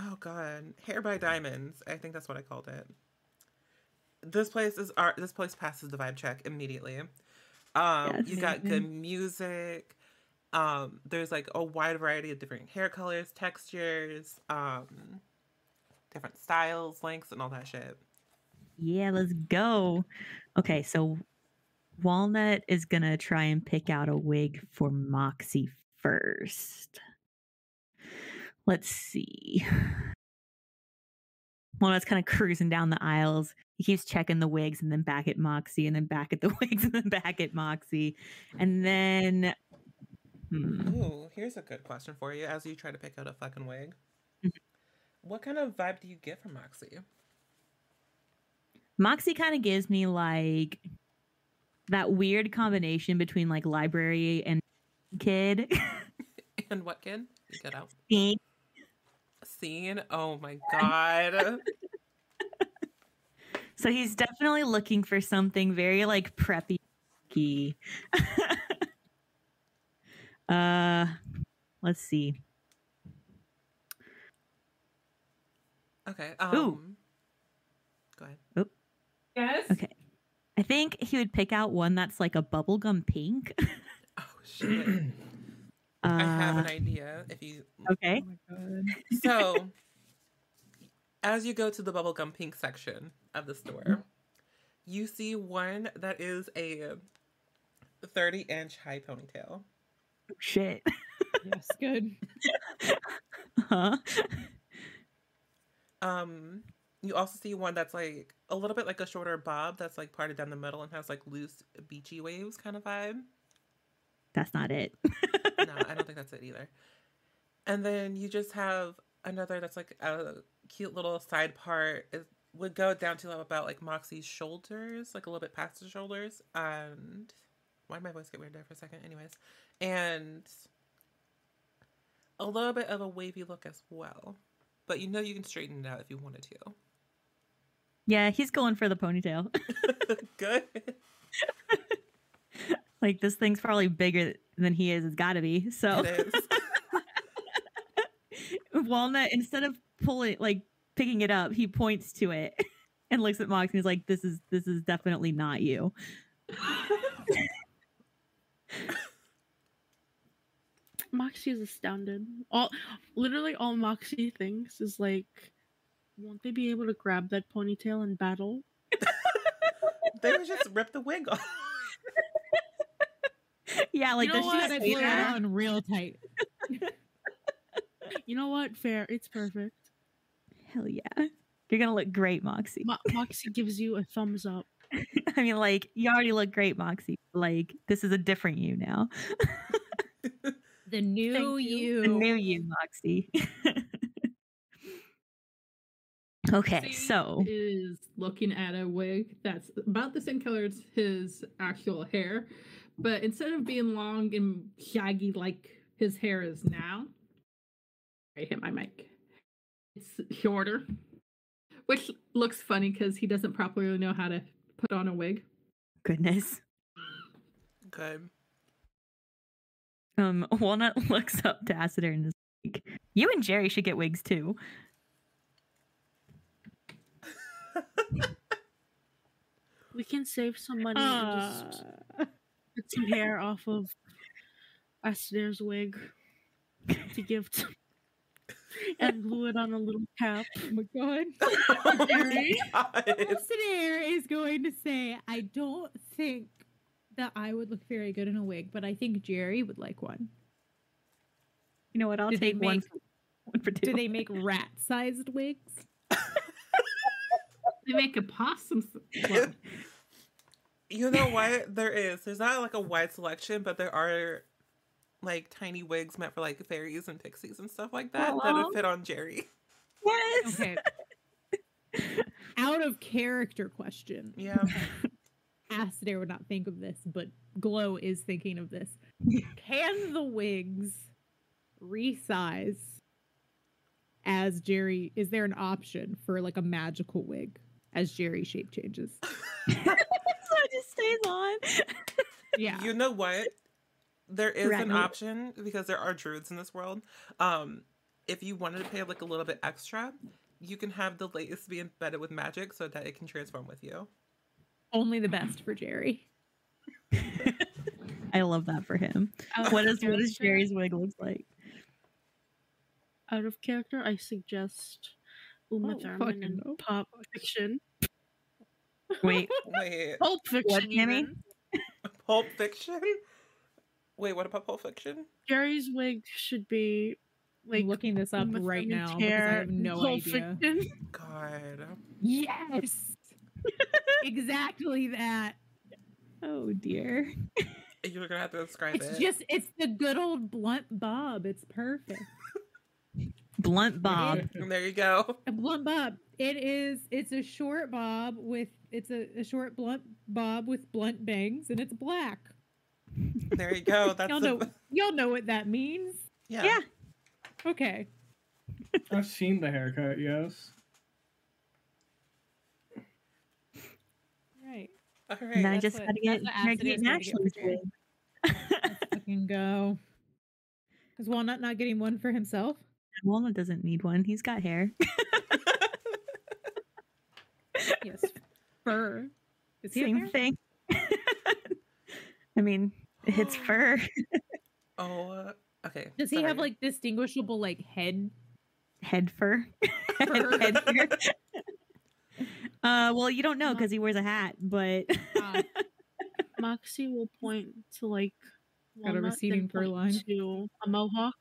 Oh God, Hair by Diamonds. I think that's what I called it. This place is art. This place passes the vibe check immediately. Um, Yes. you got good music. Um, there's like a wide variety of different hair colors, textures, um, different styles, lengths, and all that shit. Yeah, let's go. Okay, so Walnut is gonna try and pick out a wig for Moxie first. Let's see. Walnut's kind of cruising down the aisles. He keeps checking the wigs and then back at Moxie and then back at the <laughs> wigs and then back at Moxie. And then hmm, Ooh, here's a good question for you as you try to pick out a fucking wig. Mhm. What kind of vibe do you get from Moxie? Moxie kind of gives me like that weird combination between like library and kid. <laughs> <laughs> And what kid? You get out. Scene? Oh my god. <laughs> So he's definitely looking for something very like preppy. <laughs> uh, let's see. Okay. Um Go ahead. Yes. Okay. I think he would pick out one that's like a bubblegum pink. Oh shit. <clears throat> Uh, I have an idea. If you okay. Oh my god. so <laughs> as you go to the bubblegum pink section of the store, you see one that is a 30 inch high ponytail. Shit. Yes, good. <laughs> huh? Um, you also see one that's like a little bit like a shorter bob that's like parted down the middle and has like loose beachy waves kind of vibe. That's not it. No, I don't think that's it either. And then you just have another that's like a cute little side part. It would go down to about like Moxie's shoulders, like a little bit past the shoulders. And why did my voice get weird there for a second? Anyways, and a little bit of a wavy look as well. But you know you can straighten it out if you wanted to. Yeah, he's going for the ponytail. <laughs> Good. <laughs> like this thing's probably bigger than he is. It's got to be. So It is. <laughs> Walnut, instead of pulling, like picking it up, he points to it <laughs> and looks at Mox and he's like, "This is this is definitely not you." <laughs> Moxie is astounded. All literally all Moxie thinks is like, won't they be able to grab that ponytail in battle? they would just rip the wig off. <laughs> yeah, like know what? she I blew it on real tight. <laughs> You know what? Fair. It's perfect. Hell yeah, you're gonna look great, Moxie. Mo- Moxie gives you a thumbs up. <laughs> I mean, like you already look great, Moxie. Like this is a different you now. The new you. you. The new you, Moxie. okay, so is looking at a wig that's about the same color as his actual hair, but instead of being long and shaggy like his hair is now, I hit my mic. It's shorter, which looks funny because he doesn't properly know how to put on a wig. goodness. Okay. Um, Walnut <laughs> looks up to Acider and is like, "You and Jerry should get wigs too." <laughs> We can save some money and just Some hair off of Astair's wig to give to <laughs> and glue it on a little cap. oh my god. <laughs> Oh <laughs> my God. Is going to say, I don't think that I would look very good in a wig, but I think Jerry would like one. You know what? I'll Do they take one, make- for, one for. Do they make rat sized wigs? They make a possum. Well, You know what? There is. There's not like a wide selection, but there are like tiny wigs meant for like fairies and pixies and stuff like that that would fit on Jerry. Yes. Okay. Out of character question. Yeah. <laughs> Astaire would not think of this, but Glow is thinking of this. <laughs> Can the wigs resize as Jerry? Is there an option for like a magical wig as Jerry shape changes? <laughs> so it just stays on. Yeah. You know what? There is Rat an note. option because there are druids in this world. Um, if you wanted to pay like a little bit extra, you can have the lace be embedded with magic so that it can transform with you. Only the best for Jerry. <laughs> I love that for him. Out What of is what does Jerry's wig looks like? Out of character, I suggest Uma Oh, Thurman fucking in no. Pulp Fiction. Wait, <laughs> Wait, Pulp Fiction. Tammy? even. <laughs> Pulp Fiction? Wait, what about Pulp Fiction? Gary's wig should be like I'm looking this up right now because I have no Pulp idea. Fiction. <laughs> God. Yes, exactly that. oh dear. You're gonna have to describe It's it. just it's the good old blunt bob. It's perfect. Blunt Bob. there you go. A blunt bob. It is. It's a short bob with. It's a, a short blunt bob with blunt bangs, and it's black. There you go. <laughs> That's Y'all the, know. Y'all know what that means. yeah. Yeah. Okay. I've seen the haircut, yes. Right. All right. And I just what- gotta get that's what Mary acid Kate is and gonna get Ashley's for Jerry. wig. Let's fucking go. Is Walnut not getting one for himself? Walnut doesn't need one. He's got hair. <laughs> Yes. Fur. Does he Same thing. <laughs> I mean, it's <gasps> fur. oh. Uh, okay. Does he have like distinguishable like head? Head fur. <laughs> Fur. Head fur. <laughs> Uh, well, you don't know because he wears a hat, but Ah, Moxie will point to like Got a receding fur line. to a mohawk.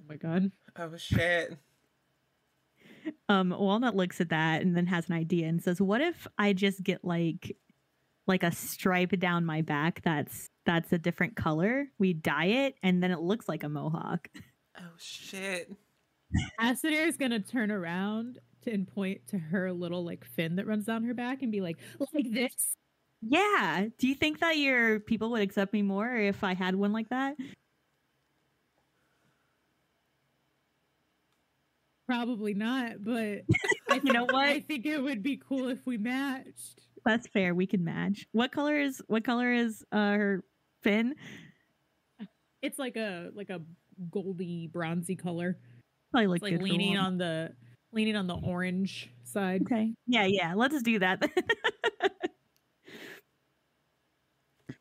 oh my god. Oh shit. Um, Walnut looks at that and then has an idea and says, "What if I just get like, like a stripe down my back that's that's a different color? We dye it, and then it looks like a mohawk." Oh shit. Acidair is gonna turn around to, and point to her little like fin that runs down her back and be like, like this. Yeah. Do you think that your people would accept me more if I had one like that? Probably not, but I <laughs> You know think- I think it would be cool if we matched. That's fair. We can match. What color is what color is uh, her fin? It's like a like a goldy bronzy color. Probably look It's like good leaning Walnut. on the leaning on the orange side. Okay. Yeah, yeah. Let's do that. <laughs>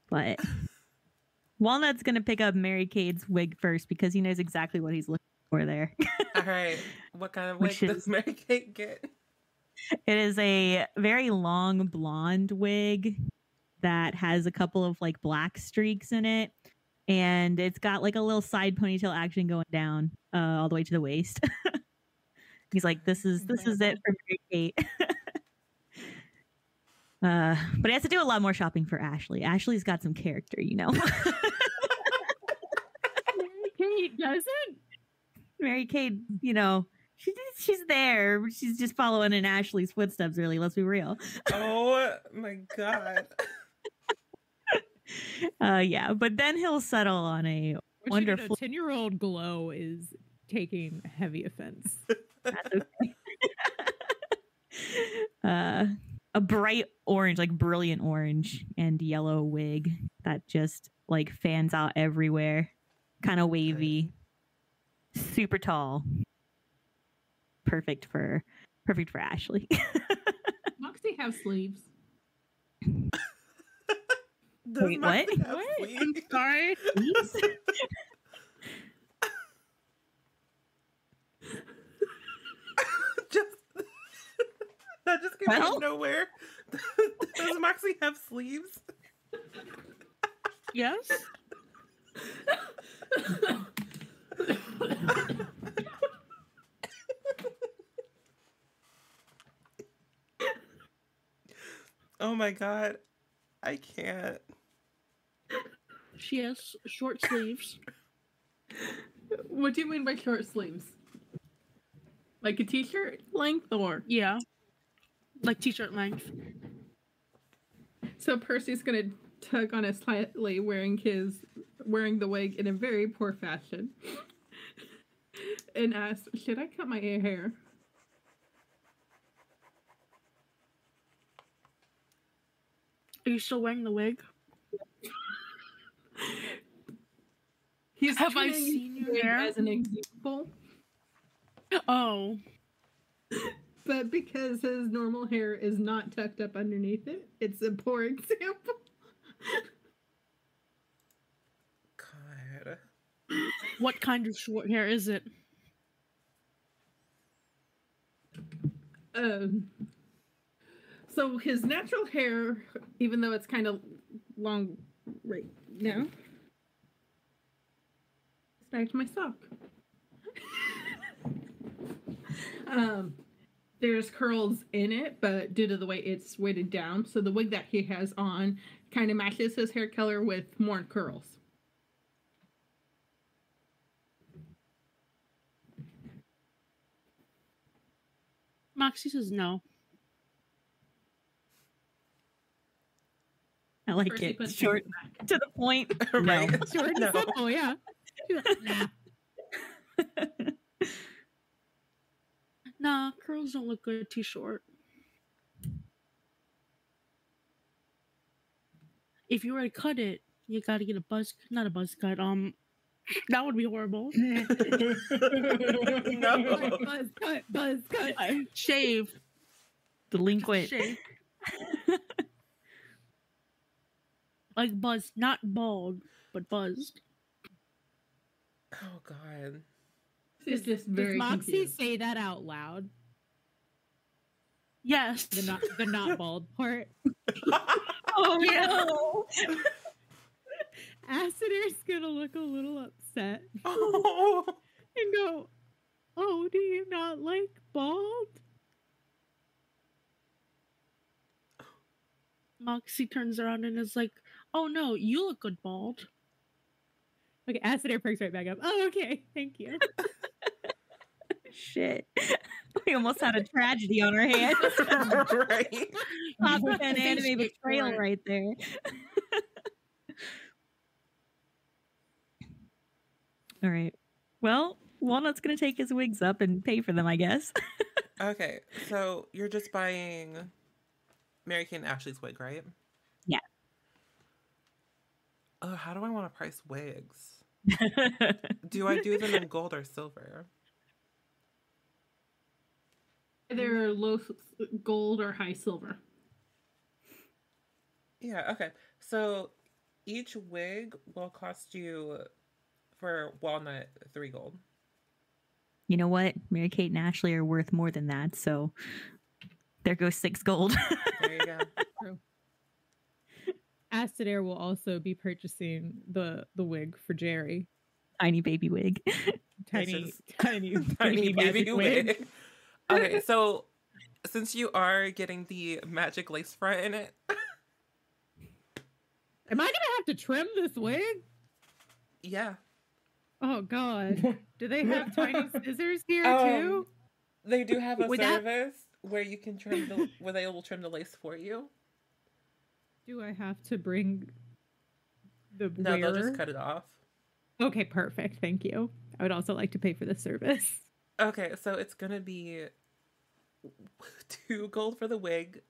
but <laughs> Walnut's gonna pick up Mary Kate's wig first because he knows exactly what he's looking for there. <laughs> All right. What kind of wig Which does is- Mary Kate get? it is a very long blonde wig that has a couple of like black streaks in it. And it's got like a little side ponytail action going down uh, all the way to the waist. <laughs> He's like, "This is this is it for Mary Kate." <laughs> uh, but he has to do a lot more shopping for Ashley. Ashley's got some character, you know. Kate doesn't. Mary Kate, you know, she, she's there. She's just following in Ashley's footsteps. Really, let's be real. Oh my god. <laughs> Uh, yeah, but then he'll settle on a Wonderful. Ten year old glow is taking heavy offense. <laughs> That's okay. <laughs> uh, a bright orange, like brilliant orange and yellow wig that just like fans out everywhere, kind of wavy, super tall, perfect for perfect for Ashley. <laughs> <laughs> Moxie have sleeves. Does Wait, Moxie what? have I'm sorry. <laughs> just that just came out of nowhere. Does Moxie have sleeves? Yes. Oh my god. I can't. She has short sleeves. What do you mean by short sleeves? Like a t-shirt length or Yeah. Like t-shirt length. so Percy's gonna tug on it slightly wearing his wearing the wig in a very poor fashion. <laughs> and ask, should I cut my hair? Are you still wearing the wig? <laughs> He's Have I seen the your wig hair? as an example, Oh. <laughs> but because his normal hair is not tucked up underneath it, it's a poor example. God. What kind of short hair is it? Um, So his natural hair, even though it's kind of long right now, snagged my sock. <laughs> um, there's curls in it, but due to the way it's weighted down, so the wig that he has on kind of matches his hair color with more curls. Moxie says no. I like Percy it. puts Short to the point. <laughs> right? <laughs> Short and No. simple, <laughs> oh, yeah. Nah, curls don't look good too short. If you were to cut it, you gotta get a buzz not a buzz cut. Um <laughs> that would be horrible. <laughs> no. buzz cut, buzz cut. Shave. Delinquent. <laughs> Shave. like buzz, not bald, but buzzed. Oh god. It's just Does very Moxie confused. say that out loud? Yes. The not the not bald part. <laughs> Oh no. Acider's gonna look a little upset Oh. <laughs> and go, "Oh, do you not like bald?" Moxie turns around and is like, "Oh no, you look good bald." Okay, Acider perks right back up. Oh, okay, thank you. <laughs> Shit. <laughs> We almost had a tragedy on our hands. <laughs> right. <laughs> Top You 10 anime betrayal for right there. All right. Well, Walnut's gonna take his wigs up and pay for them, I guess. Okay, so you're just buying Mary Kate and Ashley's wig, right? Yeah. Oh, how do I want to price wigs? Do I do them in gold or silver? Either mm-hmm. low s- gold or high silver. Yeah, okay. So each wig will cost you for walnut three gold. you know what? Mary Kate and Ashley are worth more than that, so there goes six gold. <laughs> There you go. Acider will also be purchasing the the wig for Jerry. Tiny baby wig. <laughs> Tiny, just tiny, <laughs> Tiny baby magic wig. Okay, <laughs> so since you are getting the magic lace front in it, Am I gonna have to trim this wig? yeah. Oh God! <laughs> Do they have tiny scissors here Um, too? They do have a Would that- service where you can trim the <laughs> where they will trim the lace for you. Do I have to bring the No, they'll just cut it off. Okay, perfect. Thank you. I would also like to pay for the service. Okay, so it's gonna be <laughs> two gold for the wig,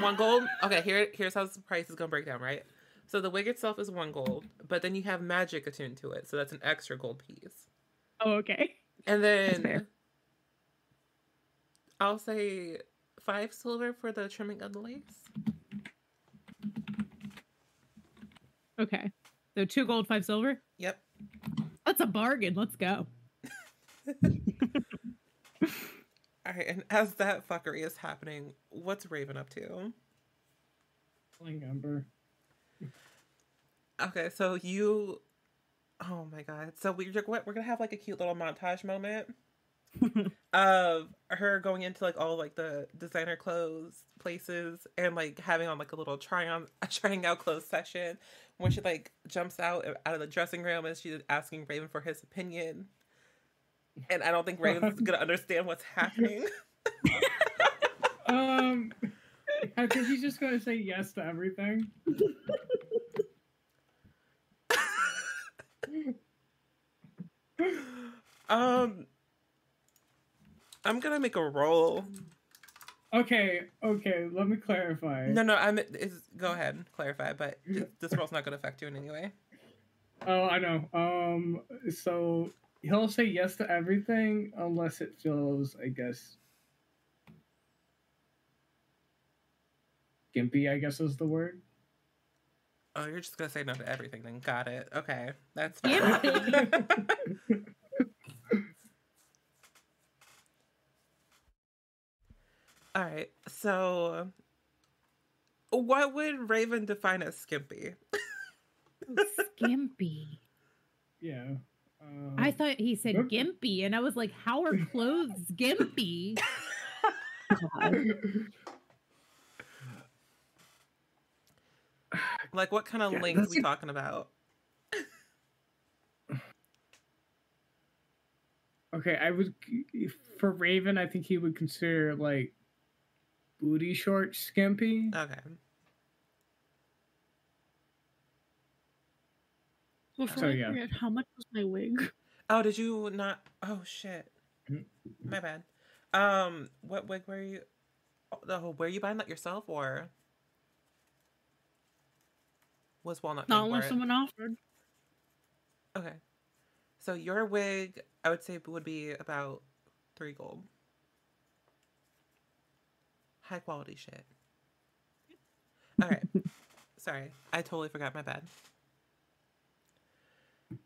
one gold. Okay, here here's how the price is gonna break down, right? So the wig itself is one gold, but then you have magic attuned to it, so that's an extra gold piece. Oh, okay. And then. I'll say five silver for the trimming of the lace. Okay. So two gold, five silver. Yep. That's a bargain. Let's go. <laughs> <laughs> All right, and <laughs> as that fuckery is happening, what's Raven up to? Playing Ember. Okay, so you, oh my god, so we're we're gonna have like a cute little montage moment <laughs> of her going into like all like the designer clothes places and like having on like a little try on <laughs> trying out clothes session when she like jumps out out of the dressing room and she's asking Raven for his opinion. And I don't think Raven's gonna <laughs> understand what's happening. <laughs> Um, I think he's just going to say yes to everything. <laughs> um, I'm gonna make a roll. Okay, okay, let me clarify. No, no, I'm. Is go ahead, and clarify. But this roll's not gonna affect you in any way. Oh, I know. Um, so he'll say yes to everything unless it feels, I guess, gimpy. I guess is the word. Oh, you're just gonna say no to everything. Then got it. Okay, that's fine. <laughs> All right. So what would Raven define as skimpy? Skimpy. <laughs> Yeah. Um, I thought he said Okay. gimpy, and I was like, how are <laughs> clothes gimpy? <sighs> Like, what kind of Yeah, length are we a- talking about? Okay, I would for Raven. I think he would consider like booty short skimpy. Okay. Before So, I yeah. forget, how much was my wig? Oh, did you not? Oh shit. Mm. My bad. Um, what wig were you? Oh, were you buying that yourself or was Walnut? Not paying for unless someone offered. Okay. So your wig, I would say, would be about three gold. High quality shit. All right. <laughs> Sorry, I totally forgot. My bad.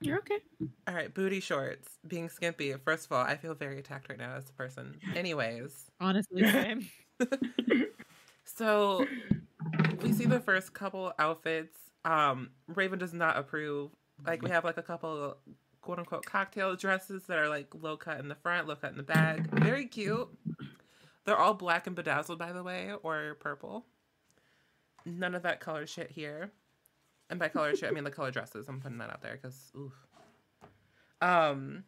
You're okay. All right, booty shorts, being skimpy. First of all, I feel very attacked right now as a person. Anyways, Honestly, <laughs> same. so we see the first couple outfits. Um, Raven does not approve. Like we have like a couple quote unquote cocktail dresses that are like low cut in the front, low cut in the back. Very cute. They're all black and bedazzled, by the way, or purple. None of that color shit here. And by color shit, I mean the color dresses. I'm putting that out there because oof. Um,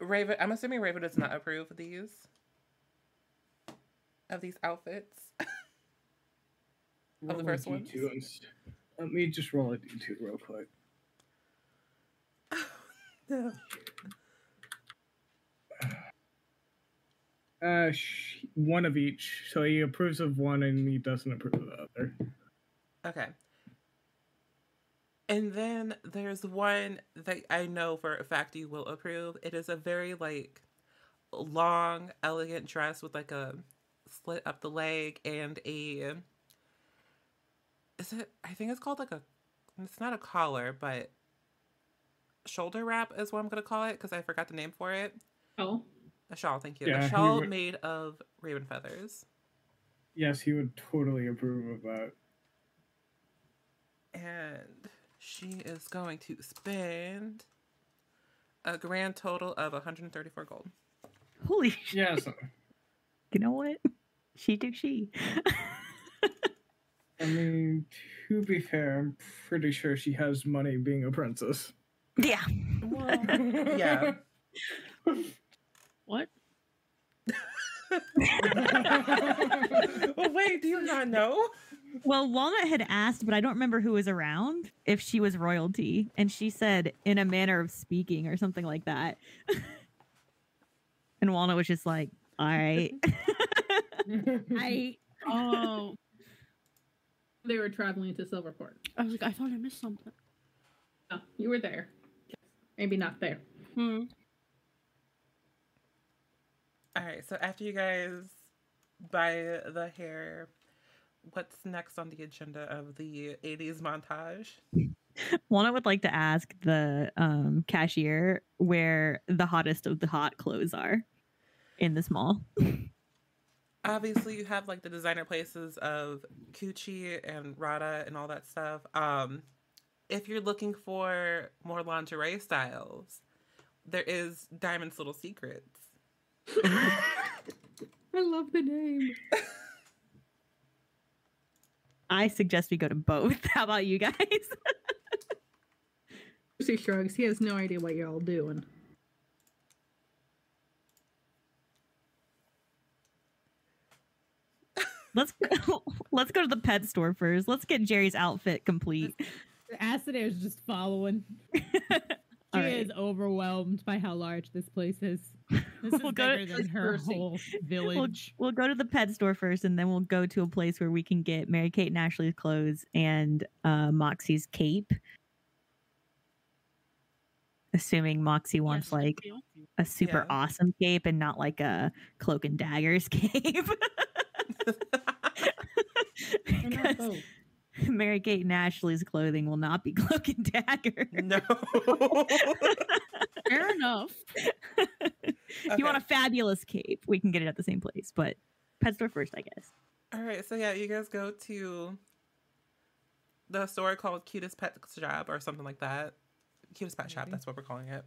Raven. I'm assuming Raven does not approve of these. Of these outfits. <laughs> Of the first ones? D2 and s- Let me just roll a D2 real quick. <laughs> no. Uh, sh- one of each. So he approves of one and he doesn't approve of the other. Okay. And then there's one that I know for a fact you will approve. It is a very like long, elegant dress with like a slit up the leg and a is it I think it's called like a it's not a collar, but shoulder wrap is what I'm gonna call it because I forgot the name for it. Oh, A shawl, thank you. Yeah, a shawl would- made of raven feathers. Yes, he would totally approve of that. and she is going to spend a grand total of 134 gold. Holy shit. Yes. You know what? She do she. <laughs> I mean, to be fair, I'm pretty sure she has money being a princess. yeah. Well, <laughs> yeah. What? <laughs> oh, wait, do you not know? Well, Walnut had asked, but I don't remember who was around, if she was royalty. And she said, in a manner of speaking or something like that. <laughs> and Walnut was just like, all right. <laughs> I Oh, they were traveling to Silverport. I was like, I thought I missed something. No, you were there. Maybe not there. Hmm. All right, so after you guys buy the hair, what's next on the agenda of the 80s montage? Walnut would like to ask the um, cashier where the hottest of the hot clothes are in this mall. obviously you have like the designer places of Gucci and Prada and all that stuff. Um, if you're looking for more lingerie styles, there is Diamond's Little Secrets. <laughs> I love the name. <laughs> I suggest we go to both. <laughs> How about you guys? <laughs> Lucy shrugs. He has no idea what you're all doing. let's go, <laughs> let's go to the pet store first. Let's get Jerry's outfit complete. Acidair is just following. She All right. is overwhelmed by how large this place is. <laughs> This is We'll go- bigger than her Percy. whole <laughs> We'll, village. we'll go to the pet store first, and then we'll go to a place where we can get Mary Kate and Ashley's clothes and uh, Moxie's cape. Assuming Moxie wants Yes, like a super Yeah. awesome cape and not like a cloak and daggers <laughs> cape. Why not Because <laughs> both? Mary Kate and Ashley's clothing will not be <laughs> cloak and dagger. no. <laughs> Fair enough. If you want a fabulous cape, we can get it at the same place, but pet store first, I guess. All right, so yeah, you guys go to the store called Cutest Pet Shop or something like that. Cutest Pet Shop, that's what we're calling it.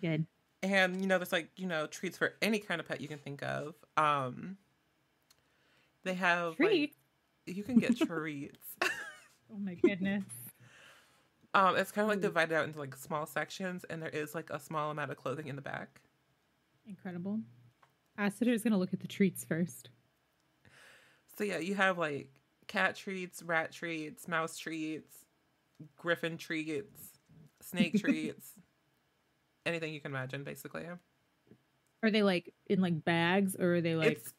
Good. And you know, there's like you know treats for any kind of pet you can think of. Um, they have Treat. like you can get treats. Oh my goodness. <laughs> Um, it's kind of like divided out into like small sections, and there is like a small amount of clothing in the back. Incredible. Acider's gonna look at the treats first. So yeah, you have like cat treats, rat treats, mouse treats, griffin treats, snake <laughs> treats, anything you can imagine, basically. Are they like in like bags or are they like it's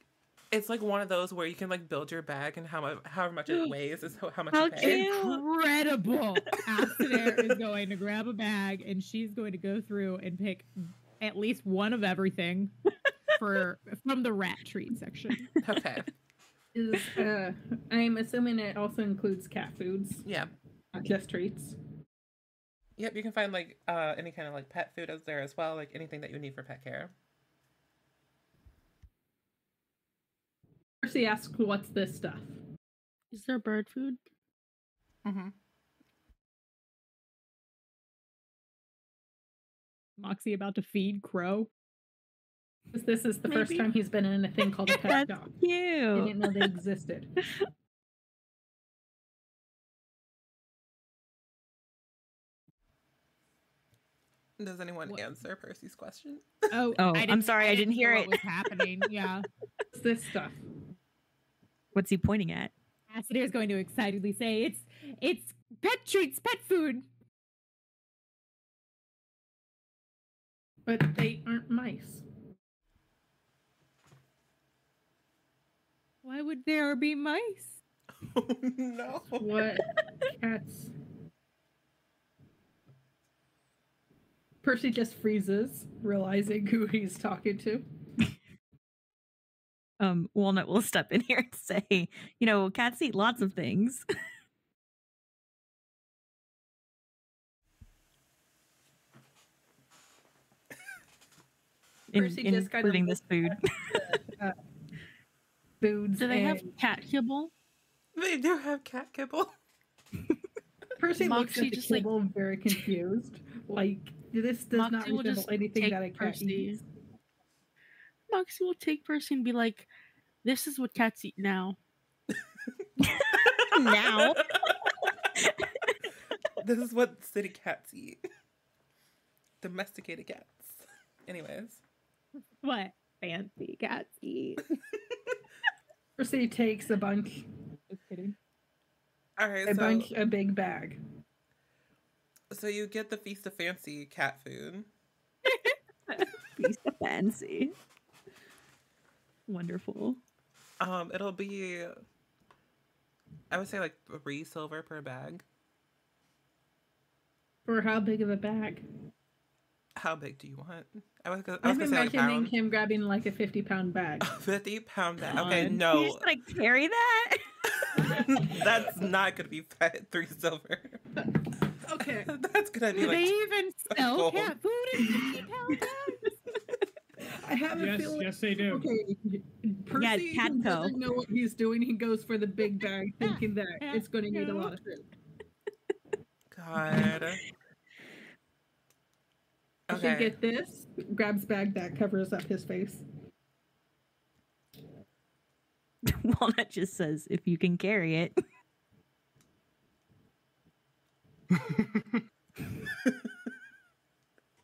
it's like one of those where you can like build your bag and how much however much it <gasps> weighs is how, how much How you pay. incredible? <laughs> Acider is going to grab a bag and she's going to go through and pick at least one of everything for from the rat treat section. Okay, Is uh, I'm assuming it also includes cat foods, yeah, not just treats. yep. You can find like uh any kind of like pet food as there as well, like anything that you need for pet care. Percy asks, "What's this stuff?" Is there bird food? Mm-hmm. Moxie about to feed Crow. 'Cause This is the first time he's been in a thing called a <laughs> pet That's shop. He Cute. didn't know they existed. <laughs> Does anyone What? answer Percy's question? Oh, Oh, I'm sorry, I didn't hear what it. was happening. Yeah. <laughs> What's this stuff? What's he pointing at? Acider's going to excitedly say, "It's it's pet treats, pet food." But they aren't mice. Why would there be mice? <laughs> Oh no! What cats? Percy just freezes, realizing who he's talking to. Um, Walnut will <laughs> step in here and say, you know, cats eat lots of things. <laughs> In- Percy just kind of including this food. Foods. Do they have cat kibble? They do have cat kibble. <laughs> Percy looks Moxie at the just, like- very confused. Like this does not Moxie will resemble anything that a cat Percy. eats. Moxie will take Percy and be like, "This is what cats eat now." <laughs> now. this is what city cats eat. Domesticated cats. Anyways. What fancy cats eat? <laughs> Percy takes a bunch, Just kidding. All right, a so bunch, a big bag. so you get the feast of fancy cat food. <laughs> Feast of fancy. Wonderful. Um, it'll be I would say like three silver per bag. For how big of a bag? How big do you want? I was gonna, I was I'm gonna say like imagining him grabbing like a 50 pound bag. <laughs> Fifty pound bag. Okay, God. You no, just gonna carry that? <laughs> that's not gonna be fi- <laughs> three silver. Okay. That's gonna be Do like they even sell cat food in 50 pound bags? I have a Yes, feeling. yes, they do. Okay, Percy yeah, doesn't know what he's doing. He goes for the big bag, <laughs> thinking that Yeah, it's going to need a lot of food. God. <laughs> I should get this. Grabs bag that covers up his face. <laughs> Walnut just says, if you can carry it.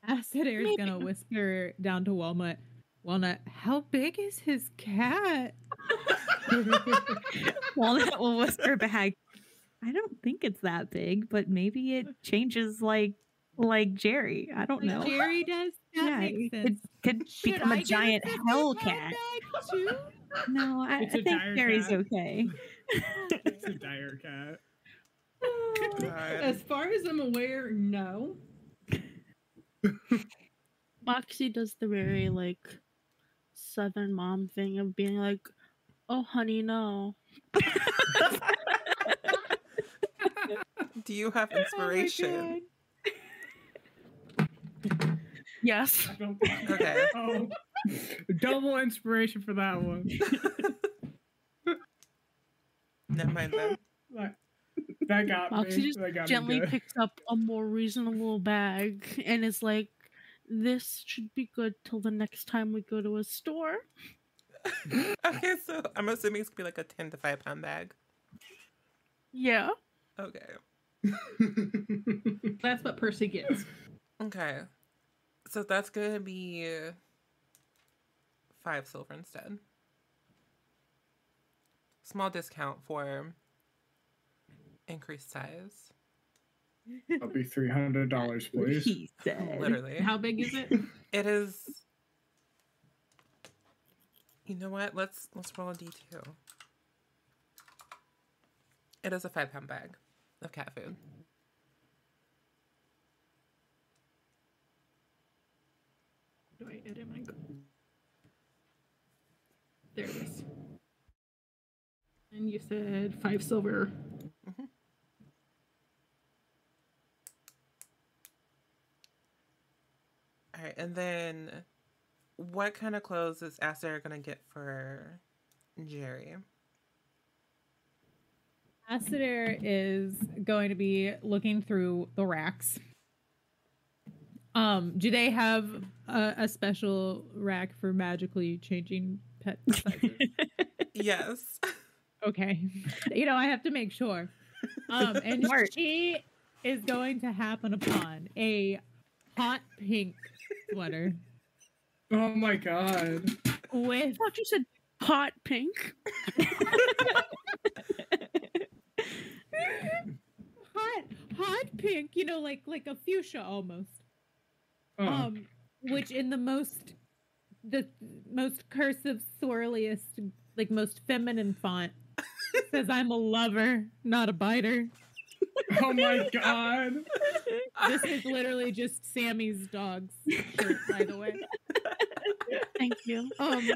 Acid air is gonna whisper down to Walnut. Walnut, how big is his cat? <laughs> Walnut will whisper back. I don't think it's that big, but maybe it changes like like Jerry. I don't know. Jerry <laughs> does. That Yeah, makes it could Should become I a giant 50 hell cat. too? No, I, I think Jerry's cat. okay. <laughs> It's a dire cat. Oh, as far as I'm aware, no. Moxie does the very like southern mom thing of being like, "Oh, honey, no." <laughs> Do you have <laughs> Oh inspiration? Yes. Okay. <laughs> Oh, double inspiration for that one. Never mind then. Like, That got Moxie me. just That got Gently me good. picks up a more reasonable bag and is like, "This should be good till the next time we go to a store." <laughs> okay, so I'm assuming it's gonna be like a ten to five pound bag. Yeah. Okay. <laughs> That's what Percy gets. Okay. So that's gonna be five silver instead. Small discount for increased size. I'll be three hundred dollars, <laughs> please. He said. Literally. How big is it? <laughs> It is You know what? Let's let's roll a D two. It is a five pound bag of cat food. Do I edit my? There it is. And you said five silver. All right, and then what kind of clothes is Aster gonna get for Jerry? Astadir is going to be looking through the racks. Um, do they have a, a special rack for magically changing pet <laughs> sizes? Yes. <laughs> okay. You know, I have to make sure. Um, and Smart. she is going to happen upon a hot pink sweater Oh my god. I with thought you said hot pink. hot hot pink, you know, like like a fuchsia almost. Oh. Um, which in the most the most cursive, swirliest, like most feminine font says, "I'm a lover, not a biter." <laughs> oh my <laughs> god. This is literally just Sammy's dog's shirt, by the way. Thank you. Um,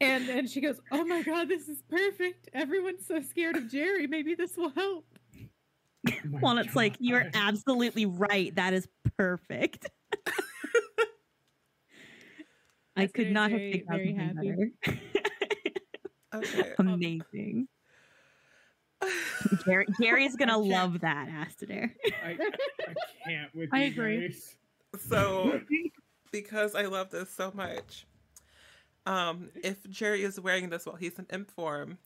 and and she goes, "Oh my god, this is perfect. Everyone's so scared of Jerry. Maybe this will help." Oh Well, it's like you're absolutely right. That is perfect. <laughs> I could they're not have very, picked out very something. Okay. better. Amazing. <laughs> Gary, Gary's gonna love that, Astadir. I, I can't with <laughs> I you agree. guys. So, <laughs> because I love this so much, um, if Jerry is wearing this while he's in imp form,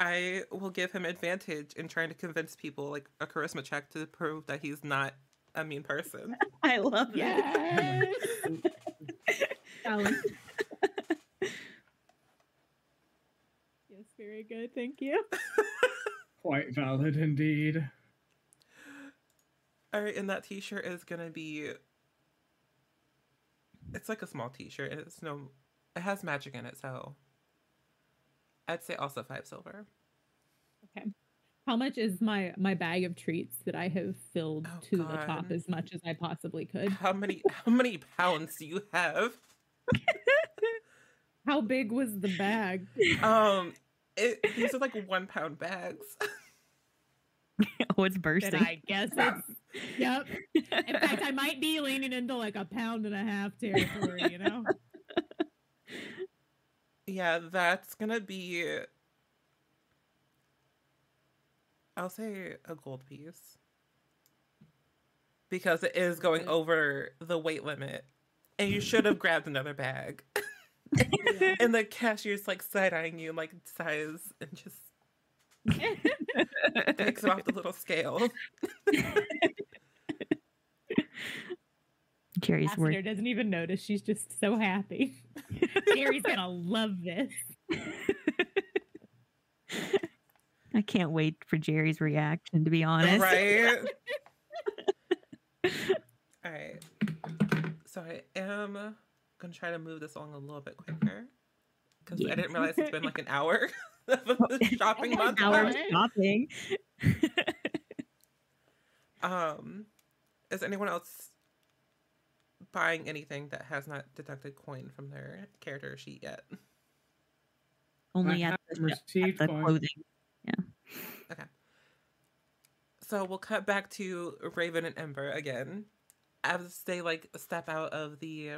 I will give him advantage in trying to convince people, like a charisma check, to prove that he's not a mean person. I love it. Yes. Alan. yes, very good. Thank you. Quite valid indeed. All right, and that T-shirt is gonna be. It's like a small T-shirt, it's no. It has magic in it, so. I'd say also five silver. Okay. How much is my my bag of treats that I have filled Oh, to the top as much as I possibly could? How many? How many pounds do you have? <laughs> How big was the bag? Um, it, these are like one pound bags. <laughs> <laughs> Oh, it's Then bursting. I guess it's yep. In fact, I might be leaning into like a pound and a half territory. You know. <laughs> Yeah, that's gonna be. I'll say a gold piece. Because it is going over the weight limit. And you should have <laughs> grabbed another bag. and the cashier's like side eyeing you, like sighs and just takes it off the little scale. <laughs> Gary's work. Doesn't even notice. She's just so happy. <laughs> Gary's gonna love this. I can't wait for Jerry's reaction. To be honest, Right? <laughs> Alright. So I am gonna try to move this along a little bit quicker. Because Yeah. I didn't realize it's been like an hour <laughs> of the <laughs> shopping my month. Hour <laughs> shopping. Um is anyone else buying anything that has not deducted coin from their character sheet yet? Only at the, at received the one. clothing. So we'll cut back to Raven and Ember again. As they like step out of the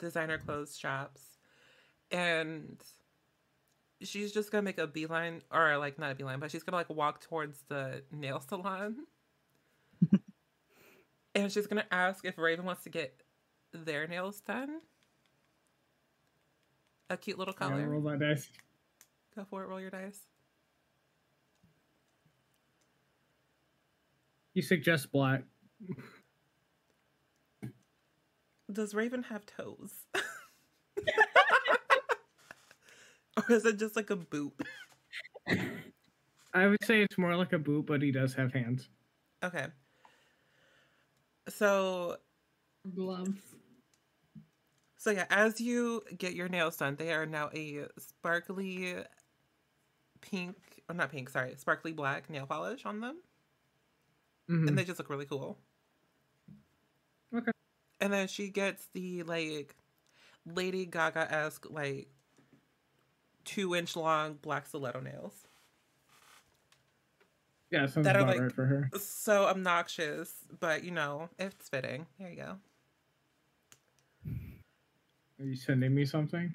designer clothes shops. And she's just gonna make a beeline, or like not a beeline, but she's gonna like walk towards the nail salon, <laughs> and she's gonna ask if Raven wants to get their nails done. A cute little Yeah, color. roll that dice. Go for it. Roll your dice. You suggest black. Does Raven have toes? <laughs> <laughs> <laughs> or is it just like a boot? I would say it's more like a boot, but he does have hands. Okay. So Gloves. so yeah, as you get your nails done, they are now a sparkly pink or not pink, sorry, sparkly black nail polish on them. Mhm. And they just look really cool. Okay. And then she gets the like Lady Gaga esque like two inch long black stiletto nails. Yeah, sounds that are, like- right for her. So obnoxious, but you know, it's fitting. There you go. Are you sending me something?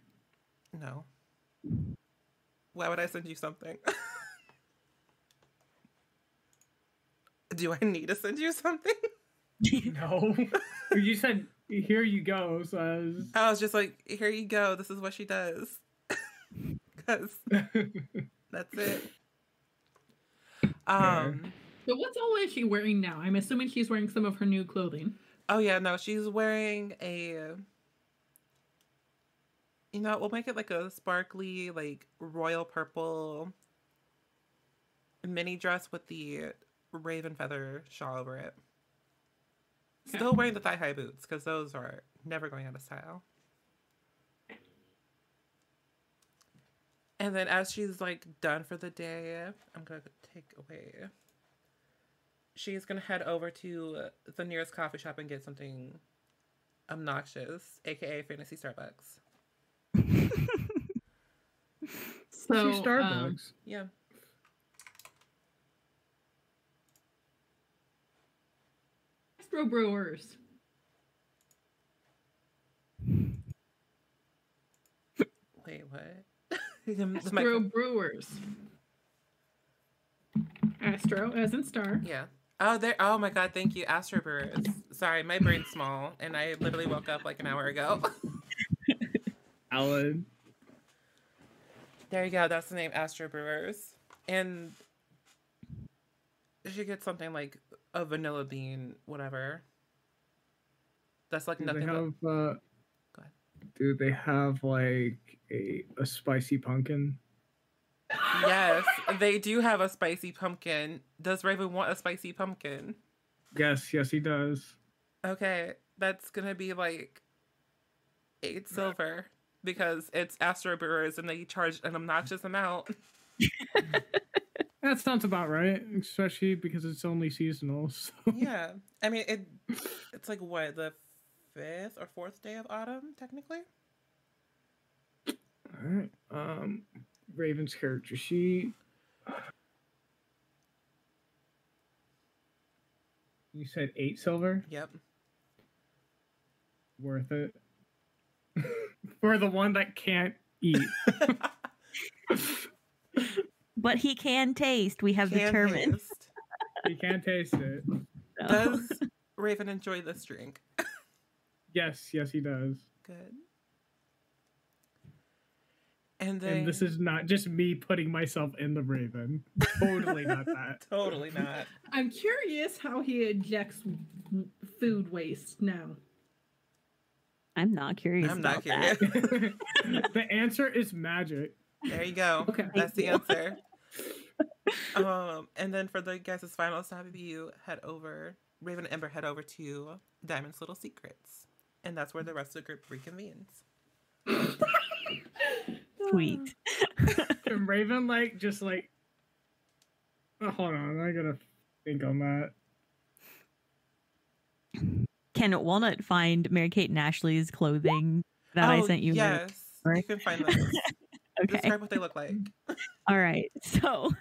No. Why would I send you something? <laughs> Do I need to send you something? <laughs> No. you said here you go, so I was... I was just like, here you go. This is what she does. Because that's it. Um. So what's all is she wearing now? I'm assuming she's wearing some of her new clothing. Oh yeah, no, she's wearing a. You know, we'll make it like a sparkly, like royal purple mini dress with the raven feather shawl over it. Still wearing the thigh high boots because those are never going out of style. And then as she's like done for the day, I'm gonna take away. She's gonna head over to the nearest coffee shop and get something obnoxious, aka Fantasy Starbucks. <laughs> So See um, Starbucks. Yeah. Astro Brewers. Wait, what? <laughs> The mic- Astro Brewers. Astro, as in star. yeah. Oh, there. Oh my God! Thank you, Astro Brewers. Sorry, my brain's small, and I literally woke up like an hour ago. <laughs> Alan. there you go. That's the name, Astro Brewers, and she gets something like a vanilla bean, whatever. That's like Do nothing. they but- have uh Go ahead. do they have like a a spicy pumpkin? Yes, they do have a spicy pumpkin. Does Raven want a spicy pumpkin? Yes, yes he does. Okay, that's gonna be like eight silver because it's Astro Brewers and they charge an obnoxious amount. That sounds about right, especially because it's only seasonal. <laughs> So. Yeah, I mean it. It's like what the fifth or fourth day of autumn, technically. All right. Um, Raven's character sheet. You said eight silver. Yep. Worth it. <laughs> For the one that can't eat. <laughs> But he can taste. We have Can determined. taste. <laughs> you can't taste it. Does Raven enjoy this drink? Yes, yes, he does. Good. And then And this is not just me putting myself in the Raven. Totally not that. <laughs> totally not. I'm curious how he ejects food waste now. I'm not curious. I'm not about that. curious. <laughs> <laughs> the answer is magic. There you go. Okay. That's the answer. um, and then for the guys' final stop, you head over. Raven and Ember head over to Diamond's Little Secrets, and that's where the rest of the group reconvenes. Sweet. <laughs> Can Raven like just like oh, hold on, I gotta think on that. Can Walnut find Mary Kate and Ashley's clothing that I Oh, sent you? Luke? Yes, you can find those. <laughs> Okay. Describe what they look like. <laughs> All right. So,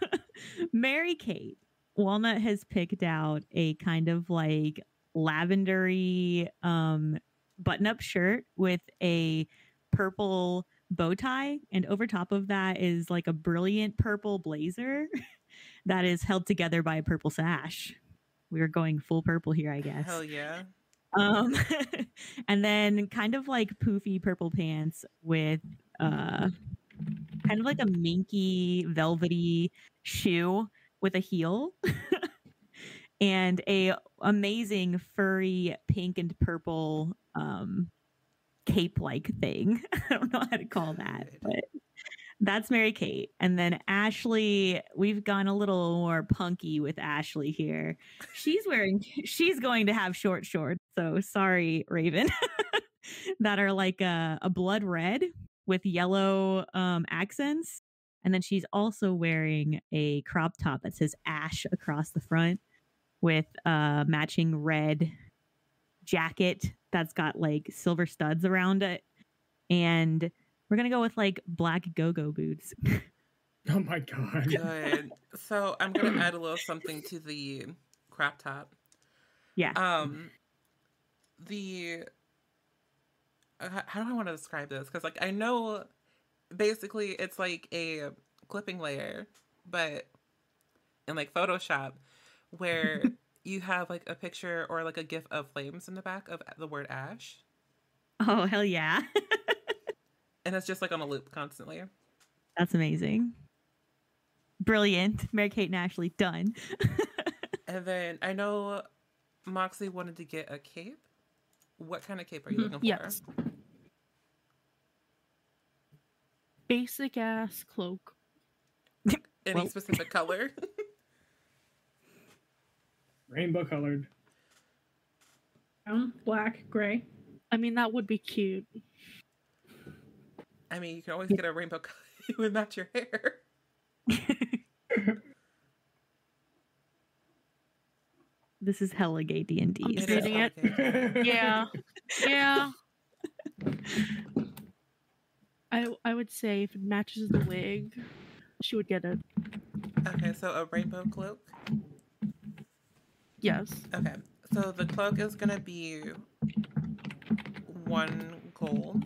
Mary Kate Walnut has picked out a kind of like lavendery um, button-up shirt with a purple bow tie, and over top of that is like a brilliant purple blazer <laughs> that is held together by a purple sash. We are going full purple here, I guess. Hell yeah. Um, <laughs> and then kind of like poofy purple pants with uh, kind of like a minky, velvety shoe with a heel. <laughs> and a amazing furry pink and purple um cape like thing. <laughs> I don't know how to call that, but that's Mary Kate. And then Ashley, we've gone a little more punky with Ashley here. She's wearing she's going to have short shorts. So sorry, Raven. <laughs> that are like a, a blood red with yellow um accents. And then she's also wearing a crop top that says Ash across the front with a matching red jacket that's got like silver studs around it. And we're going to go with like black go go boots. Oh my god. Good. So I'm gonna add a little something to the crop top. Yeah. Um, the uh, how do I want to describe this? Because like I know, basically it's like a clipping layer, but in like Photoshop, where you have like a picture or like a gif of flames in the back of the word ash, Oh, hell yeah. <laughs> and it's just like on a loop constantly. that's amazing. Brilliant. Mary Kate and Ashley, done. <laughs> And then I know Moxie wanted to get a cape. What kind of cape are you Mhm. looking for? Yes. Basic ass cloak. Any Well- specific color? <laughs> Rainbow colored. Brown, black, gray. I mean, that would be cute. I mean, you can always get a rainbow <laughs> color with match your hair. <laughs> this is hella gay D and I'm D. It just reading it. complicated. Yeah. Yeah. I I would say if it matches the wig, she would get it. Okay, so a rainbow cloak. Yes. Okay, so the cloak is gonna be one gold,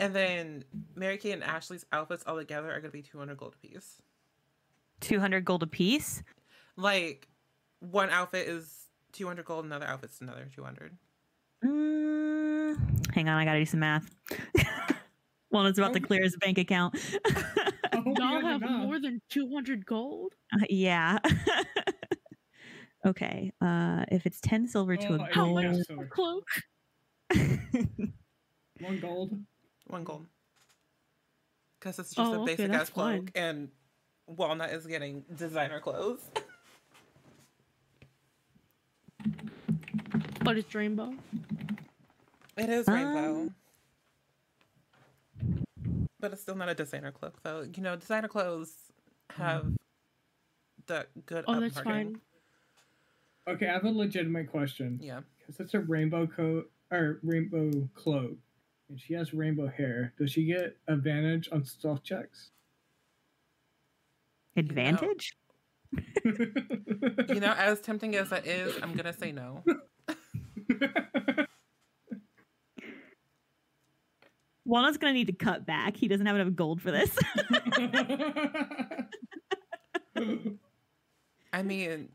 and then Mary Kate and Ashley's outfits all together are gonna be two hundred gold apiece. Two hundred gold apiece. Like, one outfit is two hundred gold, another outfit's another two hundred. Mm, hang on, I gotta do some math. <laughs> Well, it's about to clear his bank account. Oh, <laughs> Y'all have no. more than 200 gold? Uh, yeah. <laughs> okay. Uh, if it's ten silver to Oh, a yeah, gold. much yeah, is <laughs> cloak? One gold. One gold. Because it's just Oh, a okay, basic that's ass cloak, fine. and Walnut is getting designer clothes. <laughs> But it's rainbow. It is rainbow. Um, But it's still not a designer cloak, though. You know, designer clothes have the good Oh, up that's marketing. fine. Okay, I have a legitimate question. Yeah. Because it's a rainbow coat or rainbow cloak, and she has rainbow hair. Does she get advantage on stealth checks? Advantage? You know, <laughs> as tempting as that is, I'm gonna say no. <laughs> Walnut's gonna need to cut back. He doesn't have enough gold for this. <laughs> I mean,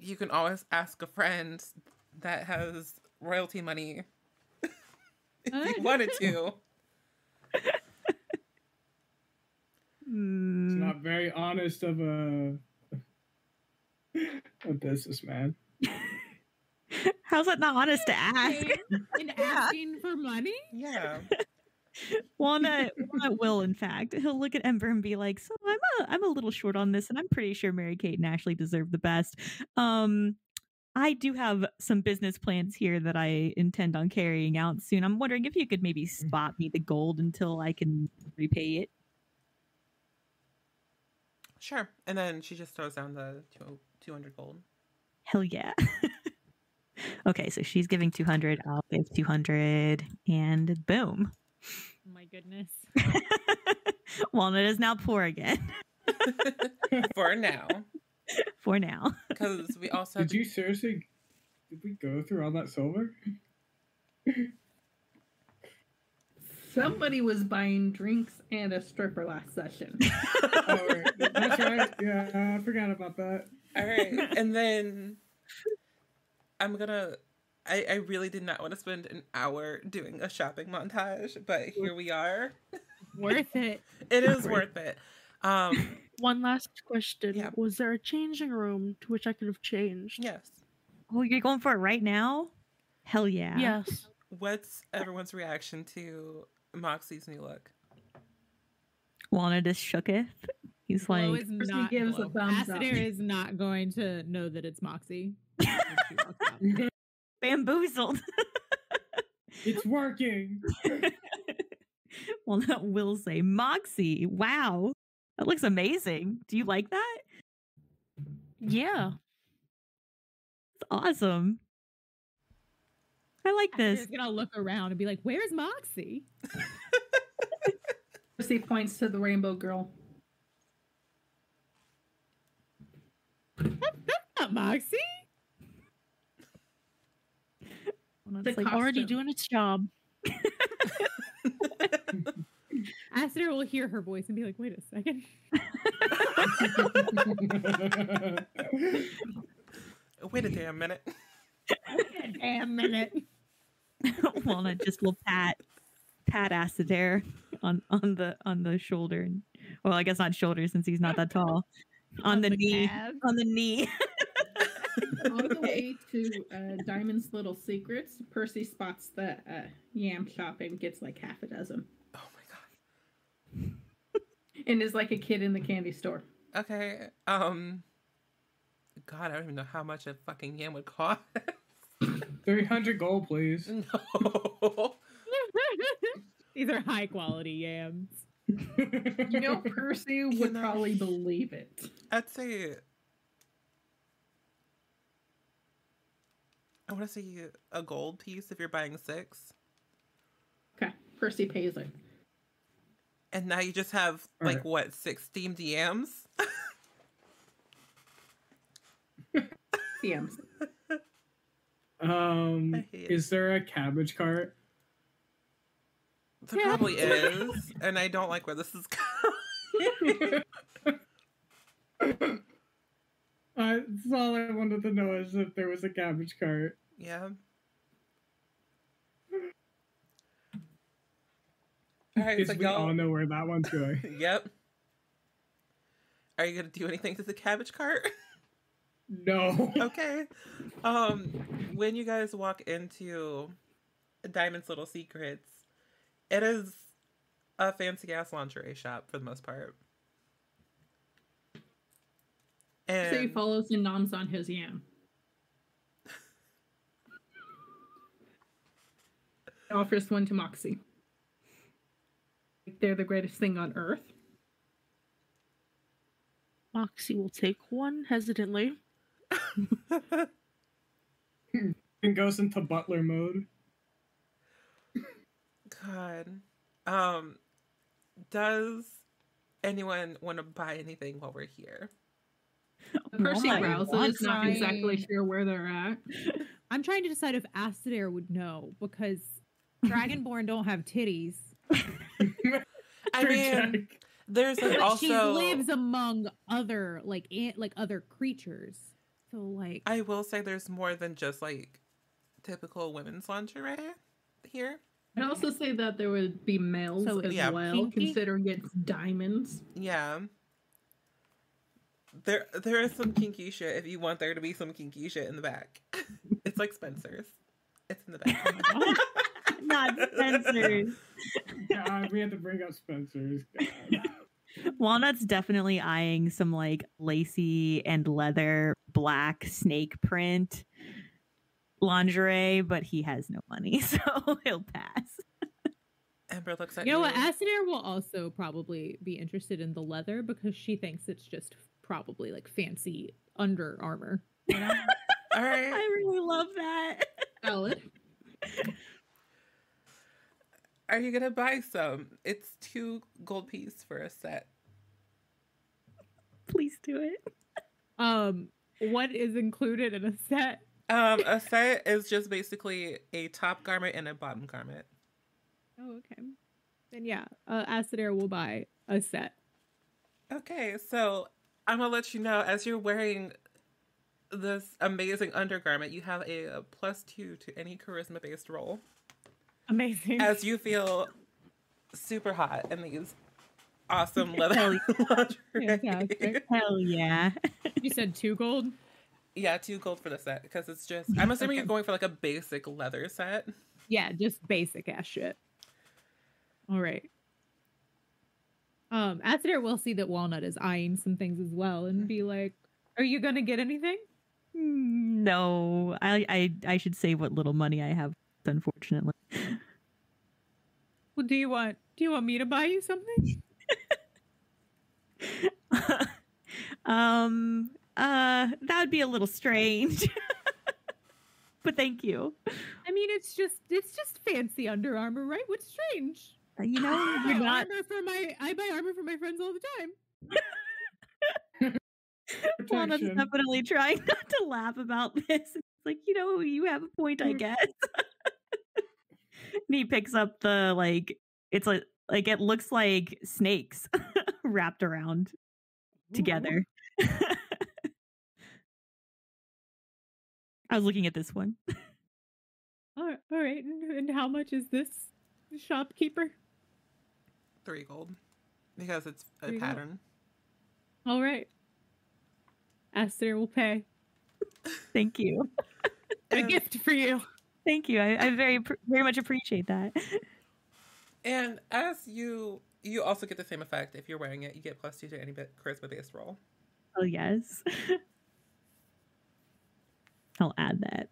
you can always ask a friend that has royalty money <laughs> if you wanted to. it's Hmm. not very honest of a a businessman. <laughs> How's that not honest to ask? And <laughs> asking for money? Yeah. Walnut, Walnut will, in fact, he'll look at Ember and be like, "So I'm a, I'm a little short on this, and I'm pretty sure Mary Kate and Ashley deserve the best. Um, I do have some business plans here that I intend on carrying out soon. I'm wondering if you could maybe spot me the gold until I can repay it. Sure. And then she just throws down the 200 gold. Hell yeah." <laughs> okay, so she's giving 200. I'll give 200, and boom. Oh my goodness. <laughs> Walnut is now poor again <laughs> For now. <laughs> for now. Because we also Did you seriously? Did we go through all that silver? Somebody was buying drinks and a stripper last session. Oh, right. That's right. Yeah, I forgot about that. All right, and then I'm gonna. I, I really did not want to spend an hour doing a shopping montage, but here we are. Worth it. <laughs> It is worth it. Um, One last question. Yeah. Was there a changing room to which I could have changed? yes. Oh, you're going for it right now? Hell yeah. Yes. What's everyone's reaction to Moxie's new look? Walnut just shooketh. He's Flo like, is Percy not gives a Flo. thumbs up. Asadare is not going to know that it's Moxie. <laughs> <laughs> when she walks out. bamboozled. It's working. <laughs> Walnut will say, Moxie, wow. That looks amazing. Do you like that? Yeah. It's awesome. I like this. Astare's gonna look around and be like, "Where's Moxie?" <laughs> Percy points to the rainbow girl. <laughs> Not Moxie. Walnut's The like, costume. Already doing its job. <laughs> Asadare will hear her voice and be like, "Wait a second. <laughs> Wait a damn minute. <laughs> A damn minute." Walnut just will pat pat Asadare on on the on the shoulder and well I guess not shoulder since he's not that tall. On, the, knee. calf. On the knee. On the way to uh, Diamond's Little Secrets, Percy spots the uh, yam shop and gets like half a dozen. Oh my god. And is like a kid in the candy store. Okay. Um. God, I don't even know how much a fucking yam would cost. <laughs> 300 gold, please. no. <laughs> These are high quality yams. You know, Percy would know- probably believe it. I'd say. I want to see a gold piece if you're buying six. Okay, Percy pays it. And now you just have like Alright. what six steamed DMs? <laughs> Yams. um, I hate it. is there a cabbage cart? There probably <laughs> is, and I don't like where this is going. <laughs> Uh, that's all I wanted to know is if there was a cabbage cart. Yeah. All right, so we all y'all. know where that one's going. <laughs> Yep. Are you gonna do anything to the cabbage cart? <laughs> no. okay. Um, when you guys walk into Diamond's Little Secrets, it is a fancy ass lingerie shop for the most part. And So he follows and noms on his yam. Offers one to Moxie. They're the greatest thing on earth. Moxie will take one hesitantly. <laughs> and goes into butler mode. God. Um, does anyone want to buy anything while we're here? Percy Walnut Rouse wants is not exactly sure where they're at. I'm trying to decide if Asadare would know because <laughs> Dragonborn don't have titties. <laughs> I mean, there's like But also. she lives among other like ant like other creatures. So like I will say there's more than just like typical women's lingerie here. I'd also say that there would be males So, as yeah. well, kinky? considering it's diamonds. Yeah. There there is some kinky shit if you want there to be some kinky shit in the back. <laughs> It's like Spencer's. It's in the back. <laughs> Not Spencer's. God, we had to bring up Spencer's. God. Walnut's definitely eyeing some like lacy and leather black snake print lingerie, but he has no money, <laughs> so he'll pass. Amber looks at you know what, Asadare will also probably be interested in the leather because she thinks it's just probably like fancy under armor. You <laughs> know? All right. I really love that. Valid. Are you gonna buy some? It's two gold piece for a set. Please do it. um, what is included in a set? Um, a set is just basically a top garment and a bottom garment. Oh, okay. then yeah, uh, Acidair will buy a set. Okay, so I'm gonna let you know as you're wearing this amazing undergarment, you have a, a plus two to any charisma based roll Amazing. as you feel super hot in these awesome leather <laughs> Hell lingerie. Hell yeah. you said two gold. Yeah, two gold for the set because it's just. I'm assuming you're going for like a basic leather set. Yeah, just basic ass shit. All right. Um, Acidair will see that Walnut is eyeing some things as well and be like, "Are you gonna get anything?" Mm, No, I, I I should save what little money I have. Unfortunately, Well, do you want? Do you want me to buy you something? <laughs> um, uh, that would be a little strange. <laughs> but thank you. I mean, it's just it's just fancy Under Armour, right? What's strange? Uh, You know, <laughs> I you're buy not. armor for my I buy armor for my friends all the time. <laughs> Juana's Protection. definitely trying <laughs> not to laugh about this. It's like, you know, you have a point, I Mm. guess. and he picks up the like it's like like it looks like snakes wrapped around together. I was looking at this one. All right, all right. And, and how much is this shopkeeper? Three gold because it's a Three gold. pattern. All right. Acidair will pay. <laughs> Thank you. <laughs> A gift for you. Thank you. I, I very very much appreciate that. And as you you also get the same effect if you're wearing it, you get plus two to any bit charisma based roll. Oh yes. <laughs> I'll add that.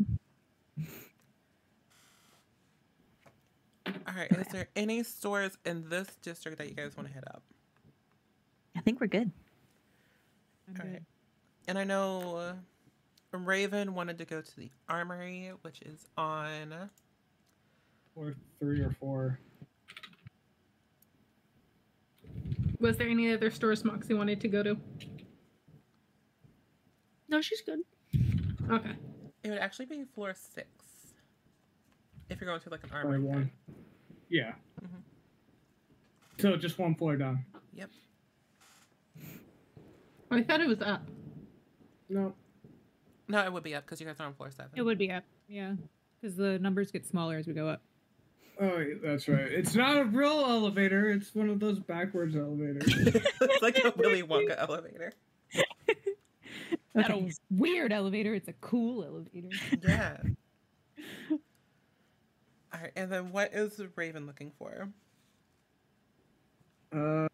All right. Is there any stores in this district that you guys want to hit up? I think we're good. I'm All good. right. And I know uh, Raven wanted to go to the armory, which is on. Or three or four. Was there any other stores Moxie wanted to go to? No, she's good. Okay. It would actually be floor six. If you're going to like an Or armory. one. Yeah. Mhm. So just one floor down. Yep. I thought it was up. No. No, it would be up because you guys are on floor seven. It would be up, yeah, because the numbers get smaller as we go up. Oh, that's right. It's not a real elevator. It's one of those backwards elevators. <laughs> it's like a Willy Wonka elevator. Not Okay. a weird elevator. It's a cool elevator. <laughs> Yeah. All right, and then what is Raven looking for? Uh,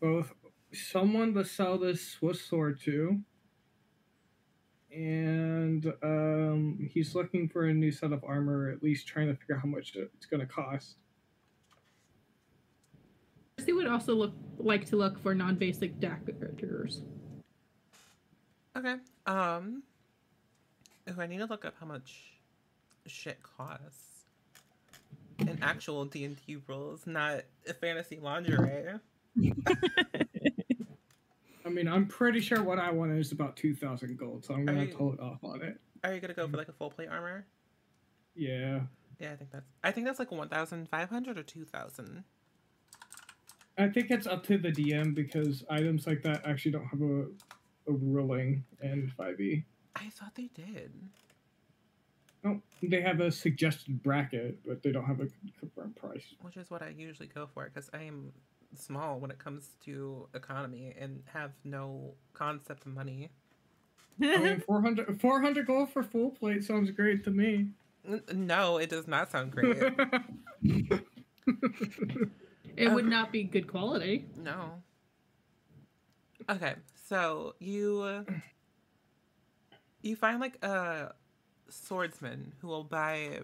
both someone to sell this Swiss sword to, and um, he's looking for a new set of armor. At least trying to figure out how much it's going to cost. Percy would also look like to look for non-basic daggers. Okay. Um. Oh, I need to look up how much shit costs. In actual D and D rules, not a fantasy lingerie. <laughs> I mean, I'm pretty sure what I want is about two thousand gold, so I'm gonna Are have to you- hold off on it. Are you gonna go for like a full plate armor? Yeah, Yeah, I think that's. I think that's like one thousand five hundred or two thousand. I think it's up to the DM because items like that actually don't have a a ruling in five E. I thought they did. No, they have a suggested bracket, but they don't have a confirmed price. which is what I usually go for because I am small when it comes to economy and have no concept of money. I mean, <laughs> 400, 400 gold for full plate sounds great to me. No, it does not sound great. <laughs> It would not be good quality. no. Okay, so you uh, you find like a swordsman who will buy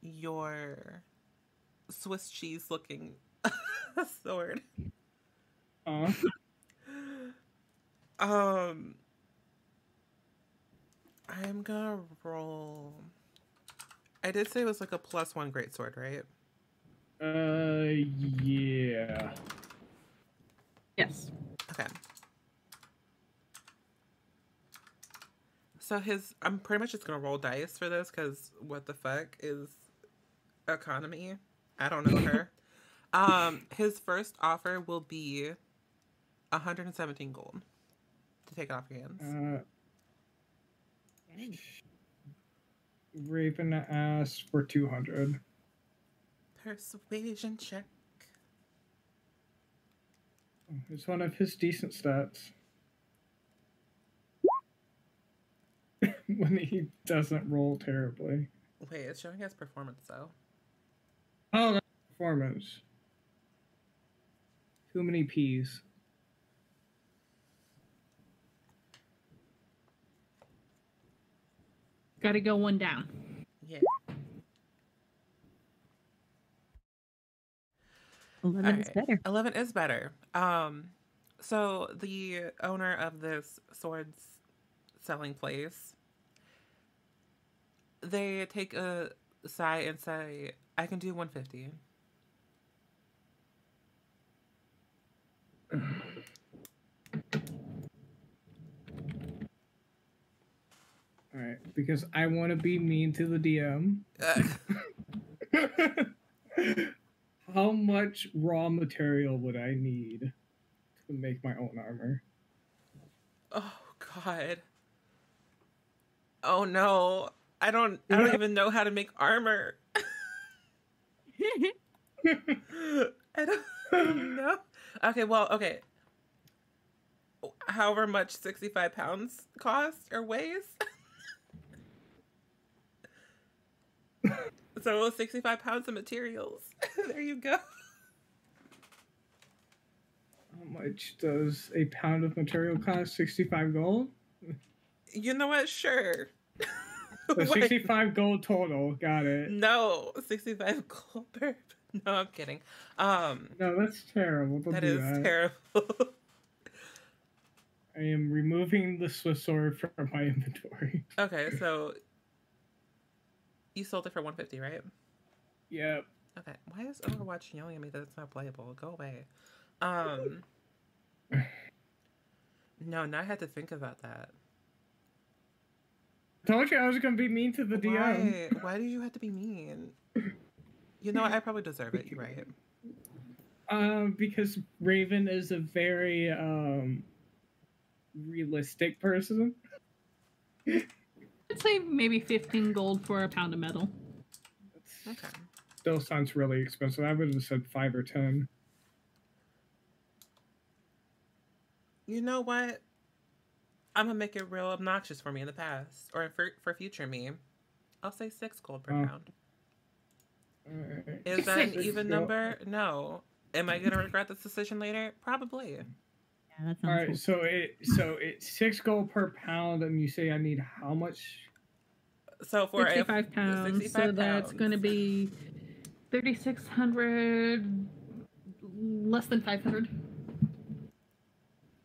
your Swiss cheese looking <laughs> sword. uh, Um, I'm gonna roll. I did say it was like a plus one great sword, right? uh, yeah. Yes. Okay. So his, I'm pretty much just gonna roll dice for this because what the fuck is economy? I don't know her. <laughs> um, his first offer will be 117 gold to take it off your hands. Uh, Raven asked for 200. Persuasion check. It's one of his decent stats. <laughs> when he doesn't roll terribly. Wait, it's showing his performance though. Oh, that's performance. Too many P's. Got to go one down. Yeah. 11 is Alright. better. 11 is better. Um, so the owner of this swords selling place, they take a sigh and say, "I can do 150." All right, because I want to be mean to the DM. <laughs> How much raw material would I need to make my own armor? oh God. Oh no. I don't I don't even know how to make armor. <laughs> I don't know. Okay, well, okay. However much 65 pounds cost or weighs. so 65 pounds of materials. <laughs> there you go. How much does a pound of material cost? 65 gold? You know what? Sure. <laughs> <laughs> Why- 65 gold total. Got it. No, 65 gold <laughs> per. No, I'm kidding. Um, No, that's terrible. Don't that is that. terrible. <laughs> I am removing the Swiss sword from my inventory. okay, so you sold it for 150, right? Yep. Okay. Why is Overwatch yelling at me that it's not playable? Go away. Um. No, now I had to think about that. Told you I was gonna be mean to the DM. Why? Why do you have to be mean? You know, what? I probably deserve it. You're right. Um, because Raven is a very um realistic person. I'd say maybe 15 gold for a pound of metal. Okay. Still sounds really expensive. I would have said five or ten. You know what? I'm gonna make it real obnoxious for me in the past, or for for future me. I'll say six gold per mm. Oh. pound. Alright. Mm. Is that an even gold. number? No. Am I gonna regret this decision later? Probably. Yeah, All right, cool. so it so it's six gold per pound, and you say I need how much? So for a 65 pounds. 65 so that's pounds. going to be 3,600, less than 500.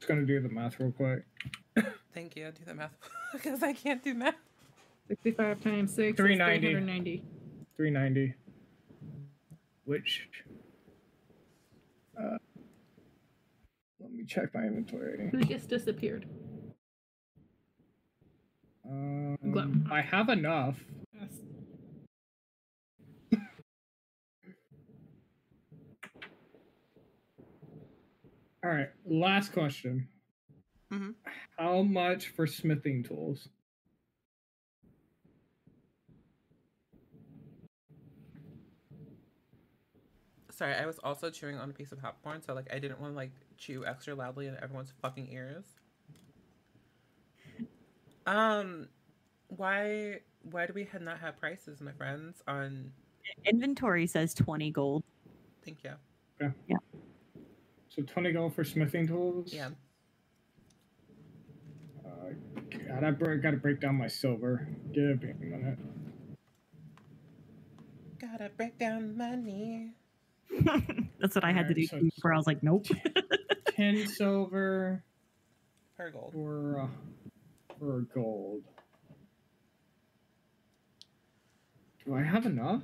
Just gonna do the math real quick. Thank you. I do the math <laughs> because I can't do math. 65 times 6 390. 390. Three ninety. Which. Uh, let me check my inventory. Who just disappeared? Um, I have enough. Yes. All right, last question. Mhm. How much for smithing tools? Sorry, I was also chewing on a piece of popcorn, so like I didn't want to like chew extra loudly in everyone's fucking ears. Um, why why do we ha- not have prices, my friends? On Inventory says 20 gold. thank you. So twenty gold for smithing tools. Yeah. Uh, God, I br- gotta break down my silver. Give me a minute. Gotta break down money. <laughs> That's what I had to do Alright, so before I was like, nope. <laughs> Ten silver Per gold. for uh, for gold. Do I have enough?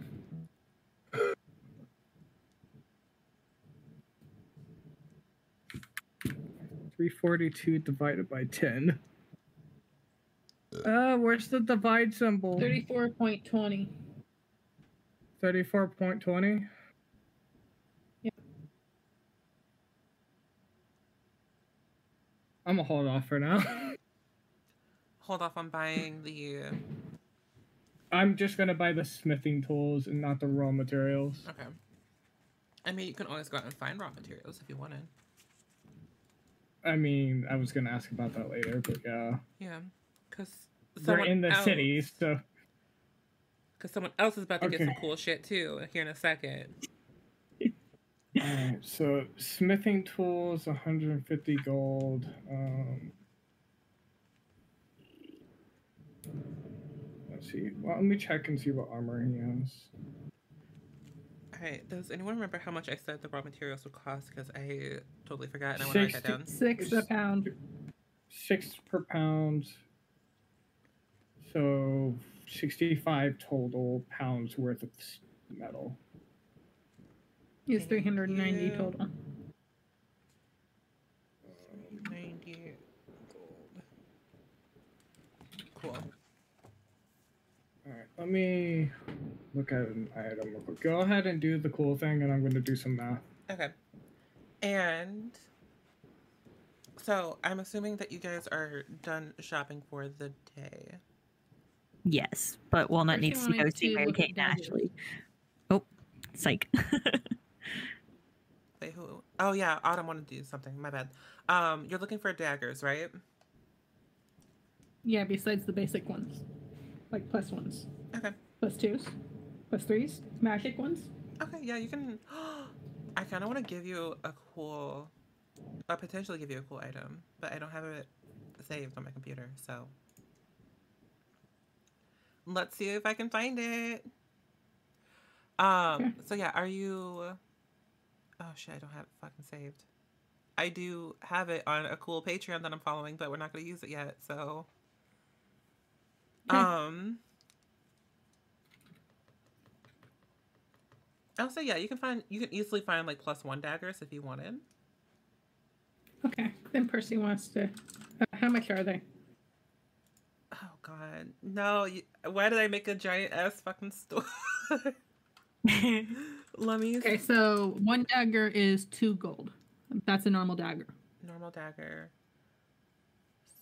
342 divided by 10. Uh, where's the divide symbol? 34.20. 34.20? Yep. I'm gonna hold off for now. <laughs> hold off on buying the. Uh, I'm just gonna buy the smithing tools and not the raw materials. Okay. I mean, you can always go out and find raw materials if you wanted. I mean, I was gonna ask about that later, but yeah, Yeah, because we're in the city, so Because someone else is about to get some cool shit too here in a second. Alright, so smithing tools, 150 gold. Um, let's see. Well, let me check and see what armor he has. All right. Does anyone remember how much I said the raw materials would cost? Because I totally forgot and I want to write that down. Six a pound. Six per pound. So 65 total pounds worth of metal. Is 390 total. Ninety gold. Cool. Alright, let me look at an item real quick. Go ahead and do the cool thing, and I'm going to do some math. Okay. And so I'm assuming that you guys are done shopping for the day. Yes, but Walnut First needs you to go wanted see to Mary Kate and. Ashley. Oh, psych. Wait, who? Oh yeah, Autumn wanted to do something. My bad. Um, you're looking for daggers, right? Yeah, besides the basic ones. Like plus ones. Okay. Plus twos. Plus threes. Magic ones. Okay, yeah, you can. <gasps> I kind of want to give you a cool, uh, potentially give you a cool item, but I don't have it saved on my computer, so let's see if I can find it. Um. So yeah, are you? Oh shit! I don't have it fucking saved. I do have it on a cool Patreon that I'm following, but we're not going to use it yet. So, Okay. um, I'll say yeah. You can find you can easily find like plus one daggers if you wanted. Okay. Then Percy wants to. Uh, how much are they? Oh god, no! You, why did I make a giant ass fucking store? <laughs> Let me Okay, so one dagger is two gold. That's a normal dagger. normal dagger.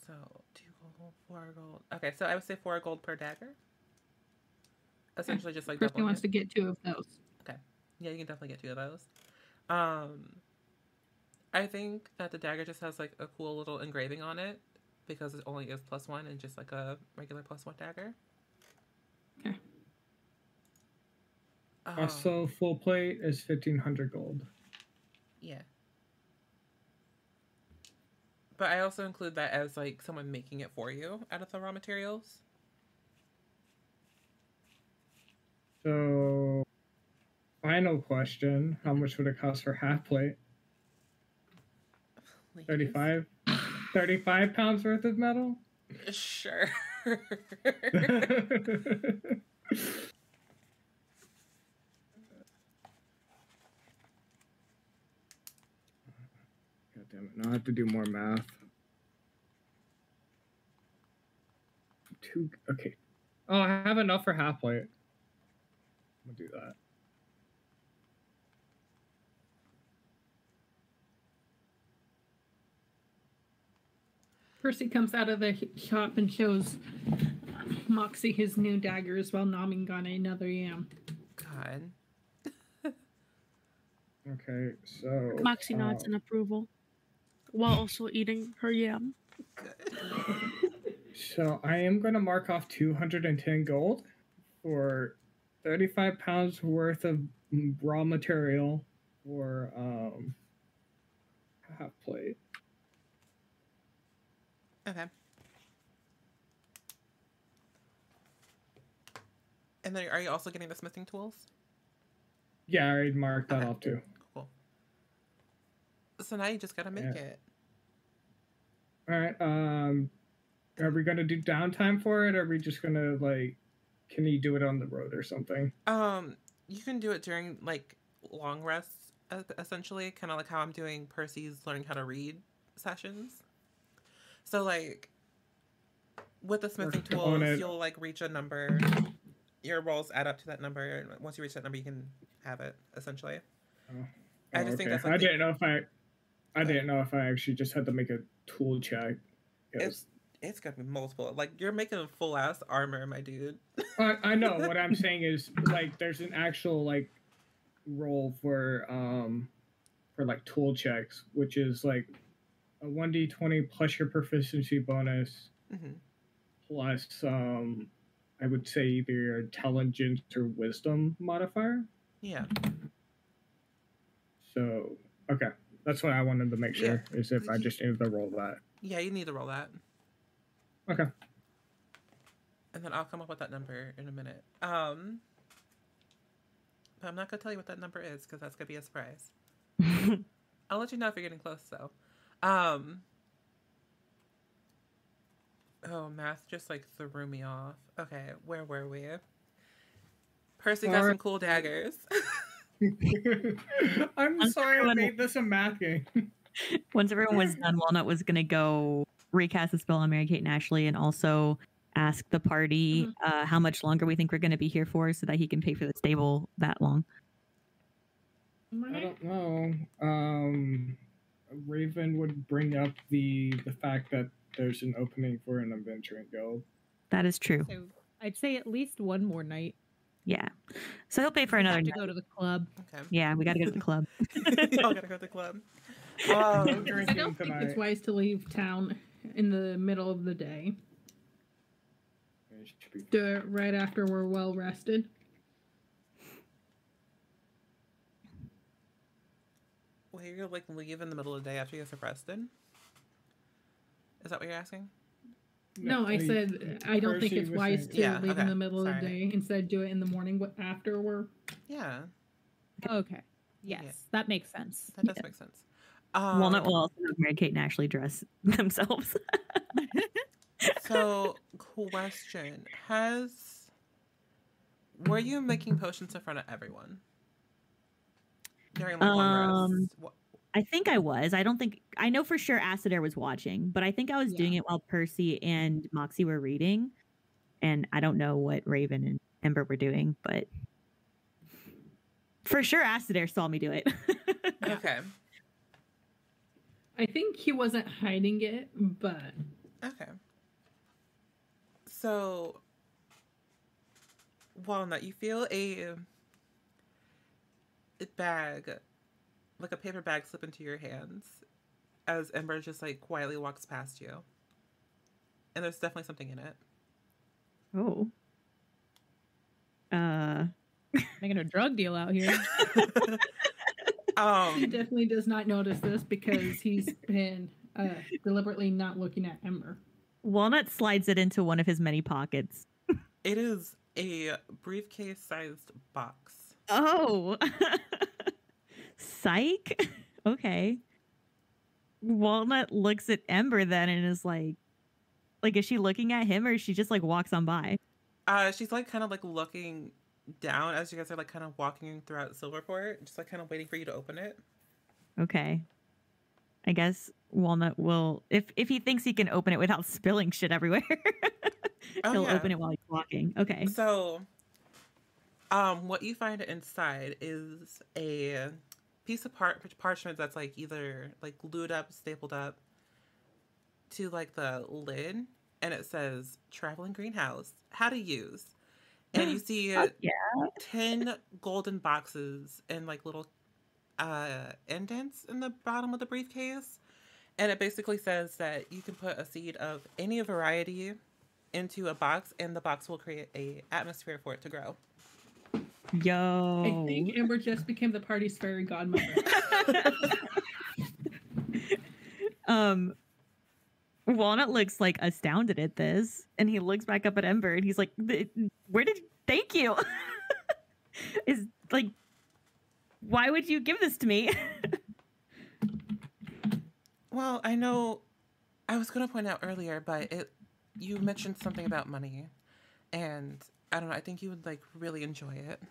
So two gold, four gold. Okay, so I would say four gold per dagger. Essentially, just like Percy wants it. to get two of those. Yeah, you can definitely get two of those. Um, I think that the dagger just has like a cool little engraving on it because it only is plus one and just like a regular plus one dagger. Okay. Um, Also, full plate is 1500 gold. yeah. But I also include that as like someone making it for you out of the raw materials. So, final question How much would it cost for half plate? Please. 35? 35 pounds worth of metal? Sure. <laughs> God damn it. Now I have to do more math. Two. Okay. Oh, I have enough for half plate. I'm gonna do that. Percy comes out of the shop and shows Moxie his new daggers while nomming on another yam. God. <laughs> Okay, so. Moxie nods uh, in approval while also eating her yam. <laughs> So I am going to mark off 210 gold for 35 pounds worth of raw material for um half plate. Okay. And then are you also getting the smithing tools? Yeah, I already marked that Okay. off too. Cool. So now you just gotta make Yeah. it. All right. Um, are we gonna do downtime for it? Or are we just gonna like? Can you do it on the road or something? Um, you can do it during like long rests, essentially, kind of like how I'm doing Percy's learning how to read sessions. So like with the smithing tools, you'll like reach a number. Your rolls add up to that number. and Once you reach that number, you can have it essentially. Oh, I oh, just think that's, like, I the- didn't know if I. I didn't know if I actually just had to make a tool check. It It's it's gonna be multiple. Like you're making a full ass armor, my dude. I, I know what I'm <laughs> saying is like there's an actual like role for um for like tool checks, which is like a one d twenty plus your proficiency bonus hmm plus um I would say either your intelligence or wisdom modifier. Yeah. So okay, that's what I wanted to make sure is if I just needed to roll that. Yeah, you need to roll that. Okay. And then I'll come up with that number in a minute. Um but I'm not gonna tell you what that number is because that's gonna be a surprise. <laughs> I'll let you know if you're getting close though. Um Oh, math just like threw me off. Okay, where were we? Percy got some cool daggers. <laughs> I'm I'm sorry I made this a math game. <laughs> Once everyone was done, Walnut was gonna go recast the spell on Mary Kate and Ashley, and also ask the party uh, how much longer we think we're gonna be here for, so that he can pay for the stable that long. I don't know. Um, Raven would bring up the the fact that there's an opening for an adventuring guild. That is true. So I'd say at least one more night. Yeah. So he'll pay for We another. have to night. go to the club. Okay. Yeah, we got to go to the club. Y'all gotta go to the club. <laughs> No <laughs> Um, I don't think tonight. it's wise to leave town in the middle of the day, be- do it right after we're well rested. Well, you're like leave in the middle of the day after you get to Preston? Is that what you're asking? No, I said I don't think it's wise to Yeah, leave okay, in the middle of the day. Instead, do it in the morning wh- after we're. Yeah, Okay. Yes, Yeah. that makes sense. that does Yeah. make sense. Um, Walnut will also have Mary Kate and Ashley dress <laughs> themselves. <laughs> So, question: Has were you making potions in front of everyone during like Um, rest? I think I was. I don't think I know for sure Acidair was watching, but I think I was doing it while Percy and Moxie were reading. And I don't know what Raven and Ember were doing, but for sure Acidair saw me do it. <laughs> Okay. I think he wasn't hiding it, but Okay. So, Walnut, you feel a, a bag, like a paper bag, slip into your hands as Ember just like quietly walks past you. And there's definitely something in it. oh. Uh <laughs> Making a drug deal out here. Oh. <laughs> He um, definitely does not notice this because he's been uh, deliberately not looking at Ember. Walnut slides it into one of his many pockets. it is a briefcase-sized box. Oh. <laughs> Psych. <laughs> Okay. Walnut looks at Ember then and is like like is she looking at him or she just like walks on by? Uh, she's like kind of like looking down as you guys are like kind of walking throughout Silverport, just like kind of waiting for you to open it. Okay. I guess Walnut will if if he thinks he can open it without <laughs> spilling shit everywhere. Oh, he'll yeah. open it while he's walking. Okay. So, um, what you find inside is a piece of par- parchment that's like either like glued up, stapled up to like the lid, and it says "Traveling Greenhouse: How to Use." And you <gasps> see yeah. ten golden boxes and like little uh indents in the bottom of the briefcase. And it basically says that you can put a seed of any variety into a box and the box will create a atmosphere for it to grow. Yo. I think Ember just became the party's fairy godmother. <laughs> um Walnut looks like astounded at this and he looks back up at Ember and he's like where did thank you <laughs> is like why would you give this to me <laughs> Well, I know I was going to point out earlier, but it you mentioned something about money and I don't know, I think you would like really enjoy it.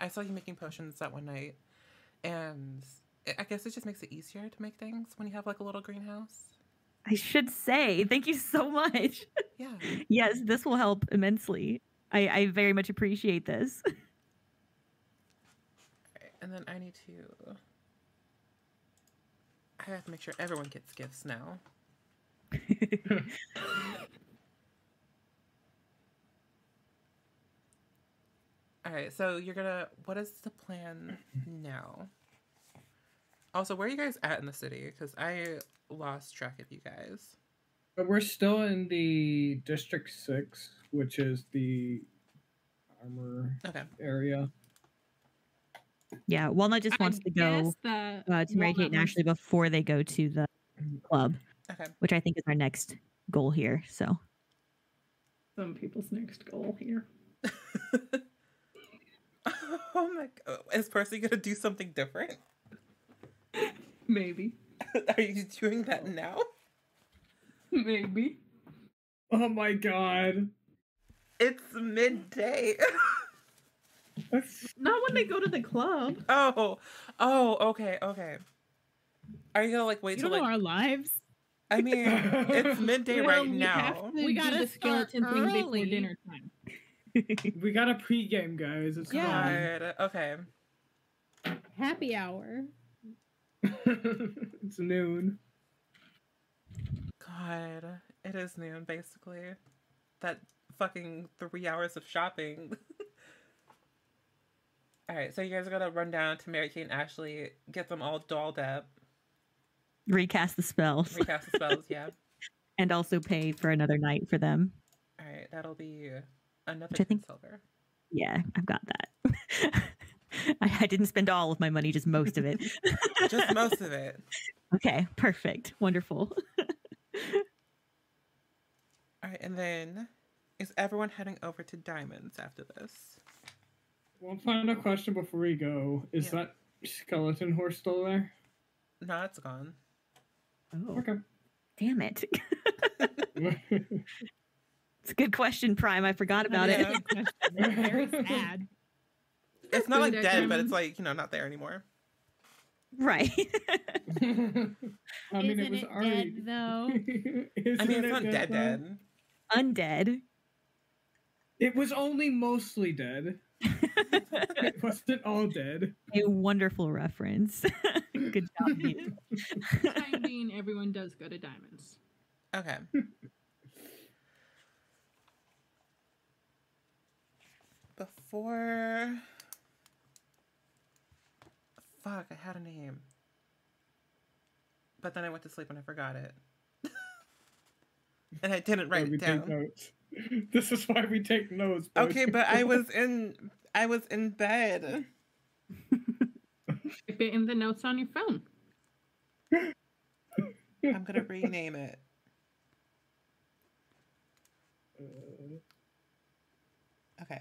I saw you making potions that one night and I- guess it just makes it easier to make things when you have like a little greenhouse. I should say thank you so much Yeah. <laughs> yes this will help immensely I, I very much appreciate this <laughs> And then I need to. I have to make sure everyone gets gifts now. <laughs> All right, so you're gonna. What is the plan now? Also, where are you guys at in the city? Because I lost track of you guys. But we're still in the District Six, which is the armor Okay. area. yeah, Walnut just I wants to go the uh, to Mary Kate and Walnut Ashley before they go to the club, Okay. which I think is our next goal here. So Some people's next goal here. <laughs> <laughs> oh my god. Is Percy gonna do something different? Maybe. <laughs> Are you doing that now? Maybe. Oh my god. It's midday. <laughs> Not when they go to the club. oh. Oh, okay, okay. Are you gonna like wait You till don't know like our lives. I mean it's midday Well, right we now. have to We gotta the start skeleton thing before early. dinner time. <laughs> we got a pregame, guys. It's Yeah. God, Okay. Happy hour. <laughs> it's noon. God. It is noon basically. That fucking three hours of shopping. <laughs> Alright, so you guys are gonna run down to Mary Kate and Ashley, get them all dolled up, recast the spells recast the spells, yeah. and also pay for another night for them. Alright, that'll be another Which I think- silver. Yeah, I've got that. <laughs> I, I didn't spend all of my money, just most of it. <laughs> Just most of it. <laughs> okay, perfect, wonderful. Alright, and then is everyone heading over to Diamonds after this? One final question before we go. Is Yeah. that skeleton horse still there? No, it's gone. Oh, Okay. damn it! It's a good question, Prime. I forgot about Yeah. it. <laughs> Very sad. It's not like dead, but it's like, you know, not there anymore. Right. <laughs> <laughs> I mean, Isn't it was it already. dead though? I mean, it's not dead, though? dead. Undead. It was only mostly dead. It wasn't all dead. A wonderful reference. good job, you. For the time being, everyone does go to diamonds. Okay. Before. Fuck, I had a name. But then I went to sleep and I forgot it. <laughs> and I didn't Why write it down. <laughs> This is why we take notes. Okay, but I was in I was in bed. <laughs> Type it in the notes on your phone. I'm gonna rename it. Uh, Okay.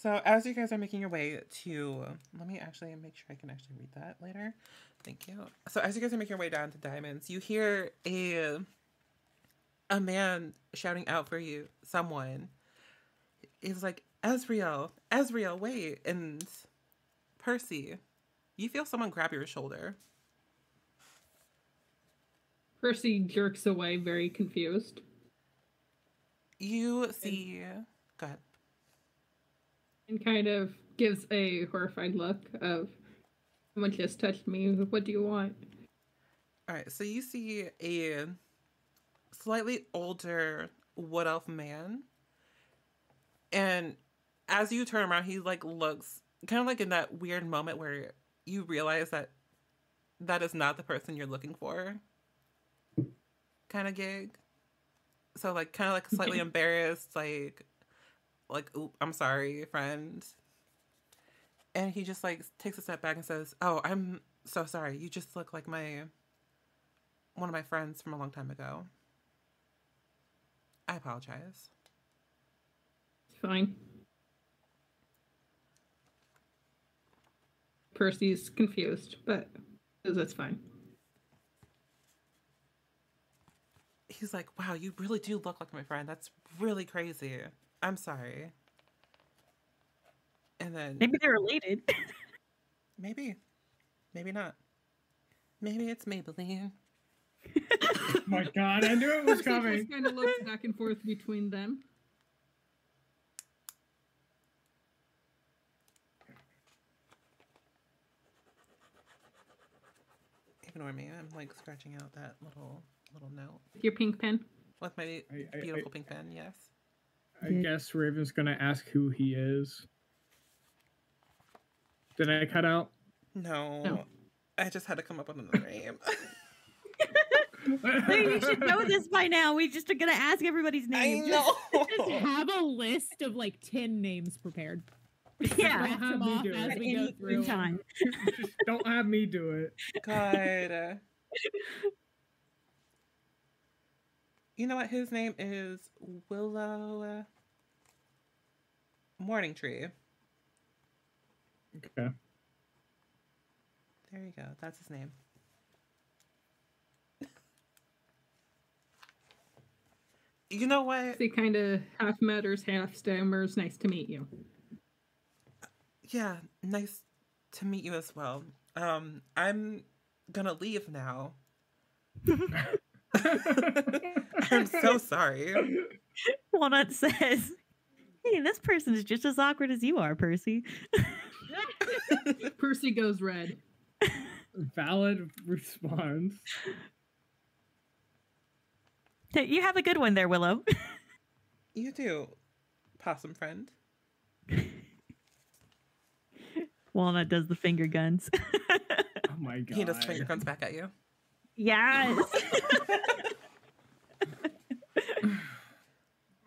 So as you guys are making your way to, let me actually make sure I can actually read that later. Thank you. So as you guys are making your way down to Diamonds, you hear a a man shouting out for you. Someone is like, Ezreal, Ezreal, wait, and Percy. You feel someone grab your shoulder. Percy jerks away, very confused. You see, go ahead. And kind of gives a horrified look of someone just touched me. What do you want? All right, so you see a slightly older wood elf man, and as you turn around, he like looks kind of like in that weird moment where you realize that that is not the person you're looking for, kind of gig. So like, kind of like slightly embarrassed, like, like, oop, I'm sorry, friend. And he just like takes a step back and says, "Oh, I'm so sorry. You just look like my one of my friends from a long time ago. I apologize. It's fine. Percy's confused, but that's fine. He's like, wow, you really do look like my friend. That's really crazy. I'm sorry. And then Maybe they're related. maybe, maybe not. Maybe it's Maybelline. oh <laughs> my god, I knew it was <laughs> coming. kind of looks back and forth between them. ignore me. I'm like scratching out that little little note Your pink pen. with my I, I, beautiful pink pen. Yes. I, I guess Raven's gonna ask who he is. Did I cut out? No. No. I just had to come up with another name. <laughs> Hey, you should know this by now. We just are gonna ask everybody's name. I name. know. Just have a list of like 10 names prepared. Yeah. Rattle them Have me off do it. as At we go through. time. Just don't have me do it. God. <laughs> You know what? His name is Willow Morning Tree. Okay. There you go. That's his name. You know what? He kind of half mutters, half stammers. Nice to meet you. Yeah, nice to meet you as well. Um, I'm gonna leave now. <laughs> <laughs> I'm so sorry. Walnut says, "Hey, this person is just as awkward as you are, Percy." <laughs> Percy goes red. Valid response. Hey, You have a good one there, Willow. You do, possum friend. Walnut does the finger guns. Oh my god. He does finger guns back at you. Yes. <laughs>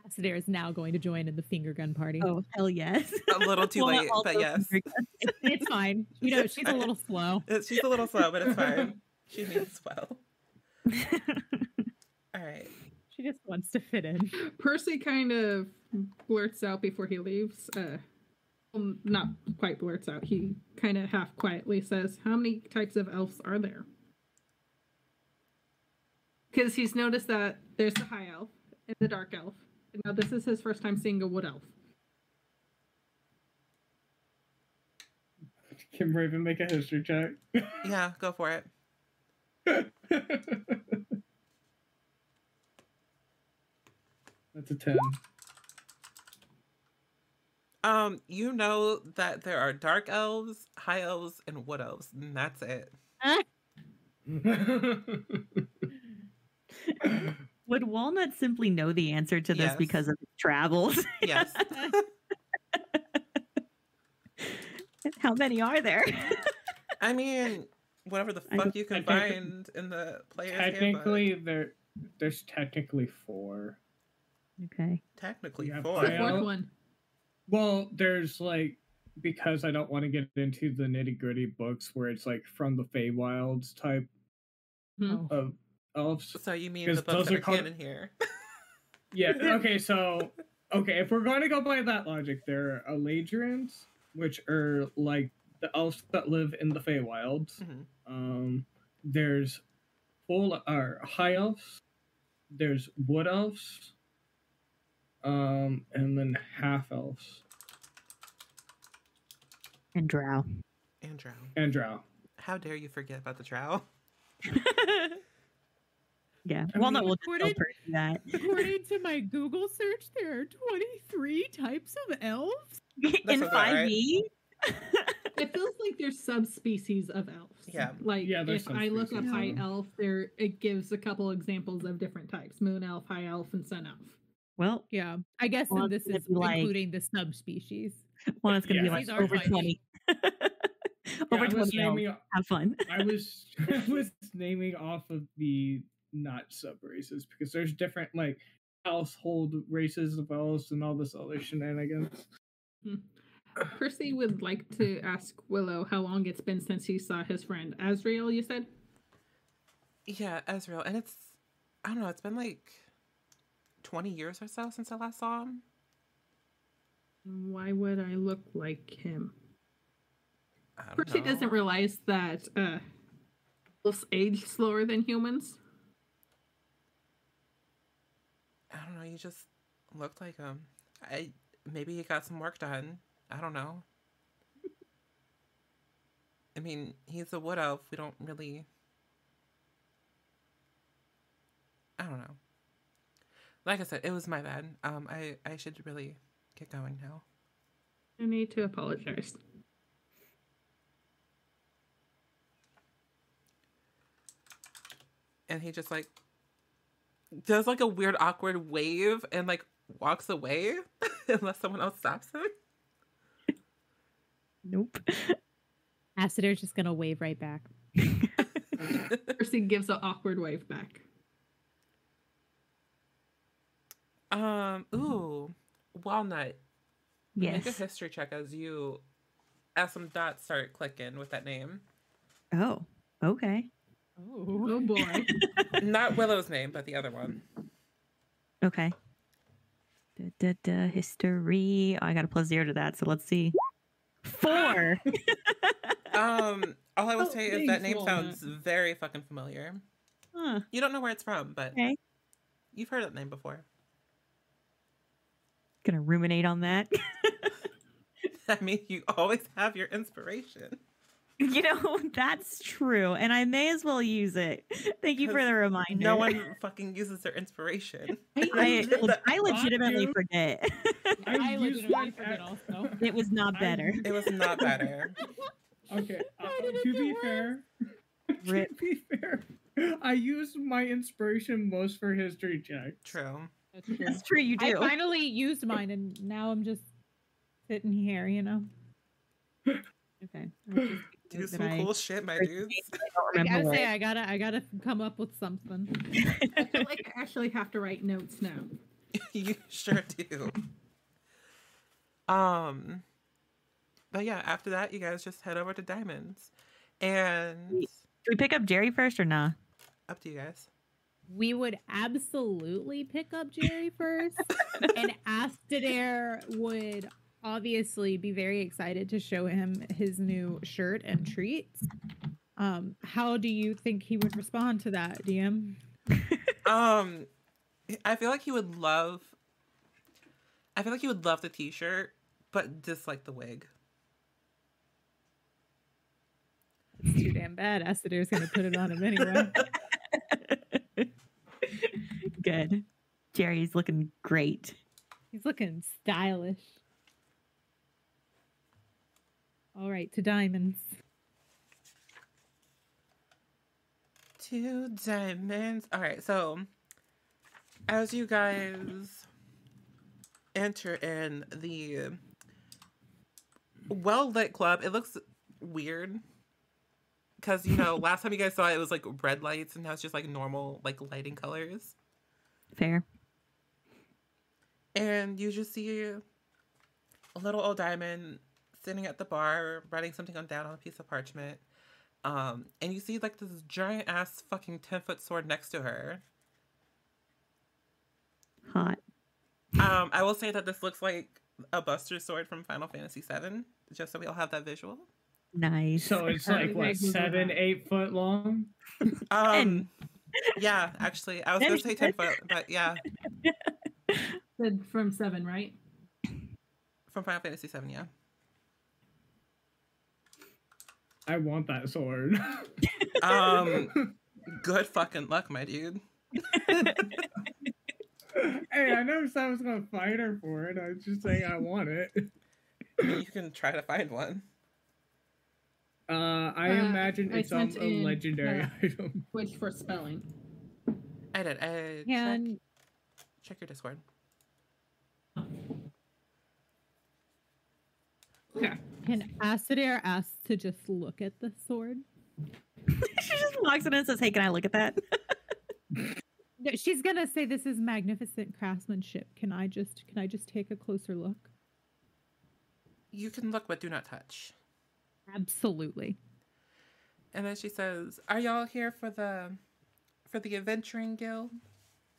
Asadare is now going to join in the finger gun party. oh hell yes. A little too Walnut late, but yes. finger. It's, <laughs> it's fine. You know, she's a little slow. She's a little slow, but it's fine. She means well. <laughs> All right. She just wants to fit in. Percy kind of blurts out before he leaves. Uh, well, not quite blurts out. He kind of half quietly says, "How many types of elves are there?" Because he's noticed that there's the high elf and the dark elf. And now this is his first time seeing a wood elf. <laughs> Can Raven make a history check? <laughs> Yeah, go for it. <laughs> That's a 10. Um, you know that there are dark elves, high elves, and wood elves, and that's it. <laughs> Would Walnut simply know the answer to this Yes. because of his travels? <laughs> Yes. How many are there? I mean, whatever the <laughs> fuck don't- you can find in the player's handbook. technically, there, there's technically four. okay. Technically Yeah, four. The fourth one. Well, there's like because I don't want to get into the nitty gritty books where it's like from the Feywilds type Hmm. Oh. of elves. So you mean the books those that are are canon here? <laughs> Yeah. <laughs> Okay. So, okay, if we're going to go by that logic, there are Eladrians, which are like the elves that live in the Feywilds. Mhm. Um, there's full or high elves. There's wood elves. Um, and then half elves And Drow. And drow. and drow. How dare you forget about the drow? <laughs> yeah. I Walnut mean, will just tell according- that. <laughs> According to my Google search, there are 23 types of elves. <laughs> In 5e? It feels like there's subspecies of elves. Yeah. Like Yeah, if I look up subspecies. high elf, there it gives a couple examples of different types: moon elf, high elf, and sun elf. Well, Yeah, I guess Well, this is be like- including the subspecies. Walnut's going to Yeah. be like over fine. 20. <laughs> Yeah, over I was 20 elves. naming. Have fun. I was I was naming off of the not sub races because there's different like household races of elves and all this other shenanigans. Percy would like to ask Willow how long it's been since he saw his friend Azrael. You said. Yeah, Ezreal. And it's, I don't know, it's been like 20 years or so since I last saw him. Why would I look like him? I Percy know. doesn't realize that uh, elves age slower than humans. I don't know, you just looked like him. I Maybe he got some work done. I don't know. I mean, he's a wood elf. We don't really. I don't know. Like I said, it was my bad. Um, I I should really get going now. I need to apologize. and he just like does like a weird awkward wave and like walks away <laughs> unless someone else stops him. Nope. Acidair's just gonna wave right back. <laughs> Percy gives an awkward wave back. Um, ooh, Walnut. Yes. Make a history check as you as some dots start clicking with that name. Oh, okay. Oh. Oh boy. <laughs> Not Willow's name, but the other one. Okay. Da, da, da, history. Oh, I got a plus zero to that, so let's see. Four. <laughs> Um, all I will Oh, say is that name Walnut. sounds very fucking familiar. huh. You don't know where it's from, but Okay. you've heard that name before. Gonna ruminate on that. <laughs> I mean, you always have your inspiration. <laughs> you know, that's true. And I may as well use it. Thank you for the reminder. No one fucking uses their inspiration. <laughs> I, <laughs> I legitimately you. forget. I I used legitimately forget also. it was not I better. It was not better. Okay, uh, to be worse? fair, to be fair, I use my inspiration most for history checks. True. That's true. That's true, you I do. finally used mine, and now I'm just sitting here, you know. Okay. I'll just Do note that some I- cool shit, my I dudes. don't I gotta what- say, I gotta, I gotta come up with something. <laughs> I feel like I actually have to write notes now. <laughs> you sure do. Um, but yeah, after that, you guys just head over to Diamonds, and Should we pick up Jerry first or nah? up to you guys. We would absolutely pick up Jerry <laughs> first, and Astadir would obviously be very excited to show him his new shirt and treats. Um, how do you think he would respond to that, DM? <laughs> Um, I feel like he would love. I feel like he would love the T-shirt, but dislike the wig. It's too damn bad. Astadir's gonna put it on him anyway. <laughs> Good. Jerry's looking great. He's looking stylish. All right, to diamonds. Two diamonds. All right, so as you guys enter in the well lit club, it looks weird because you know <laughs> last time you guys saw it, it was like red lights, and now it's just like normal like lighting colors. Fair. And you just see a little old diamond sitting at the bar, writing something on down on a piece of parchment. Um, and you see like this giant ass fucking ten foot sword next to her. Hot. Um, I will say that this looks like a Buster sword from Final Fantasy VII, just so we all have that visual. Nice. So it's like what seven, eight foot long. <laughs> Um, yeah, actually, I was gonna say ten foot, but yeah, <laughs> Said from seven, right? from Final Fantasy VII, yeah. I want that sword. <laughs> Um, <laughs> good fucking luck, my dude. hey, I never said I was gonna fight her for it. I was just saying I want it. You can try to find one. Uh, I Uh, imagine I it's sent a legendary item. Which for spelling. I did. I check, check your Discord. Okay. Can Astadir ask to just look at the sword? <laughs> she just walks in and says, "Hey, can I look at that?" <laughs> No, She's gonna say this is magnificent craftsmanship. Can I just can I just take a closer look? You can look, but do not touch. Absolutely. And then she says, "Are y'all here for the for the adventuring guild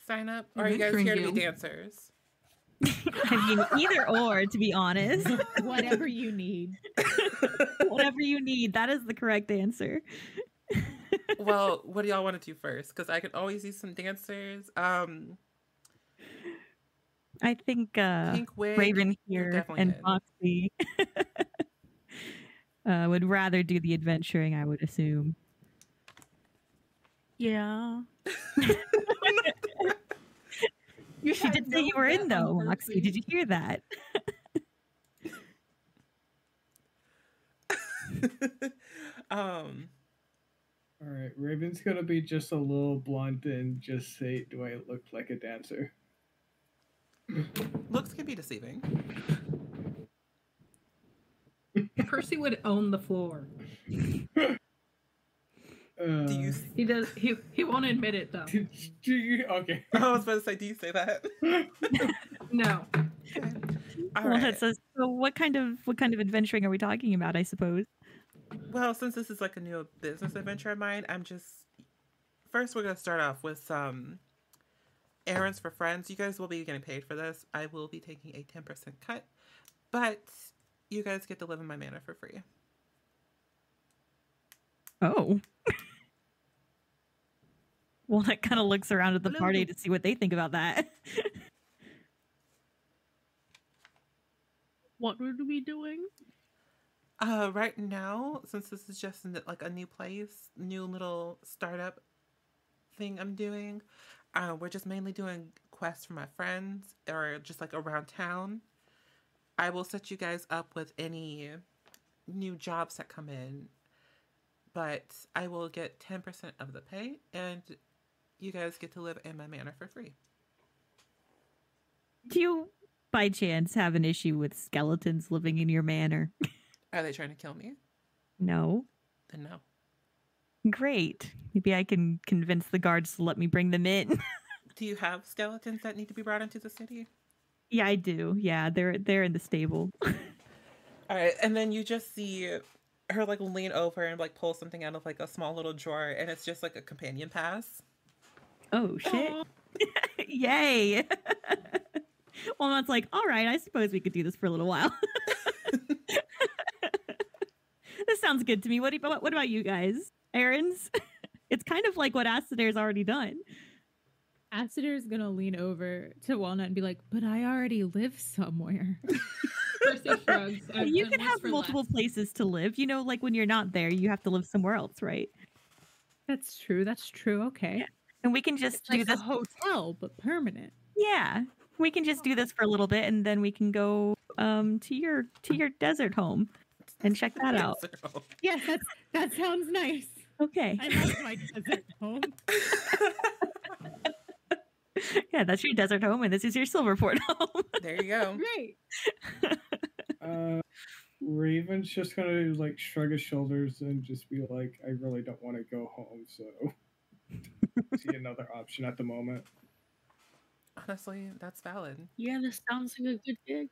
sign up, or are you guys Adventuring here to be dancers?" <laughs> I mean, either or, to be honest. <laughs> Whatever you need. <laughs> Whatever you need, that is the correct answer. well, what do y'all want to do first? Because I could always use some dancers. Um, I think uh, pink wig. Raven here and in. Foxy uh, would rather do the adventuring, I would assume. Yeah. You She did say you were in though, Moxie. Did you hear that? <laughs> um, All right. right, Raven's gonna be just a little blunt and just say, "Do I look like a dancer?" Looks can be deceiving. Percy would own the floor. <laughs> Uh, Do you? He does. He he won't admit it though. do, do you? Okay. <laughs> I was about to say, do you say that? <laughs> No. All well, right. says. So, what kind of what kind of adventuring are we talking about? I suppose. Well, since this is like a new business adventure of mine, I'm just first we're gonna start off with some errands for friends. You guys will be getting paid for this. I will be taking a ten percent cut, but you guys get to live in my manor for free. Oh. Well, that kind of looks around at the party to see what they think about that. <laughs> What would we be doing? Uh, right now, since this is just n- like a new place, new little startup thing I'm doing, uh, we're just mainly doing quests for my friends or just like around town. I will set you guys up with any new jobs that come in, but I will get 10% of the pay and you guys get to live in my manor for free. Do you, by chance, have an issue with skeletons living in your manor? <laughs> Are they trying to kill me? No. Then no. Great. Maybe I can convince the guards to let me bring them in. <laughs> Do you have skeletons that need to be brought into the city? yeah, I do. Yeah, they're they're in the stable. <laughs> All right, and then you just see her like lean over and like pull something out of like a small little drawer, and it's just like a companion pass. Oh shit! Oh. <laughs> Yay! <laughs> well, that's like, all right. I suppose we could do this for a little while. <laughs> this sounds good to me. What, do- what, what about you guys? Errands? it's kind of like what Acidair's already done. Acidair's gonna lean over to Walnut and be like, "But I already live somewhere." Shrugs. you can have multiple relaxed. places to live. You know, like when you're not there, you have to live somewhere else, right? That's true. That's true. Okay. And we can just It's do like this. a hotel, but permanent. Yeah, we can just do this for a little bit, and then we can go um to your to your desert home and check that out. <laughs> Yes, that's that sounds nice. Okay. I like my desert home. <laughs> <laughs> Yeah, that's your desert home, and this is your Silverport home. there you go. Great. Uh, Raven's just gonna like shrug his shoulders and just be like, "I really don't want to go home, so <laughs> see another option at the moment." Honestly, that's valid. yeah, this sounds like a good gig.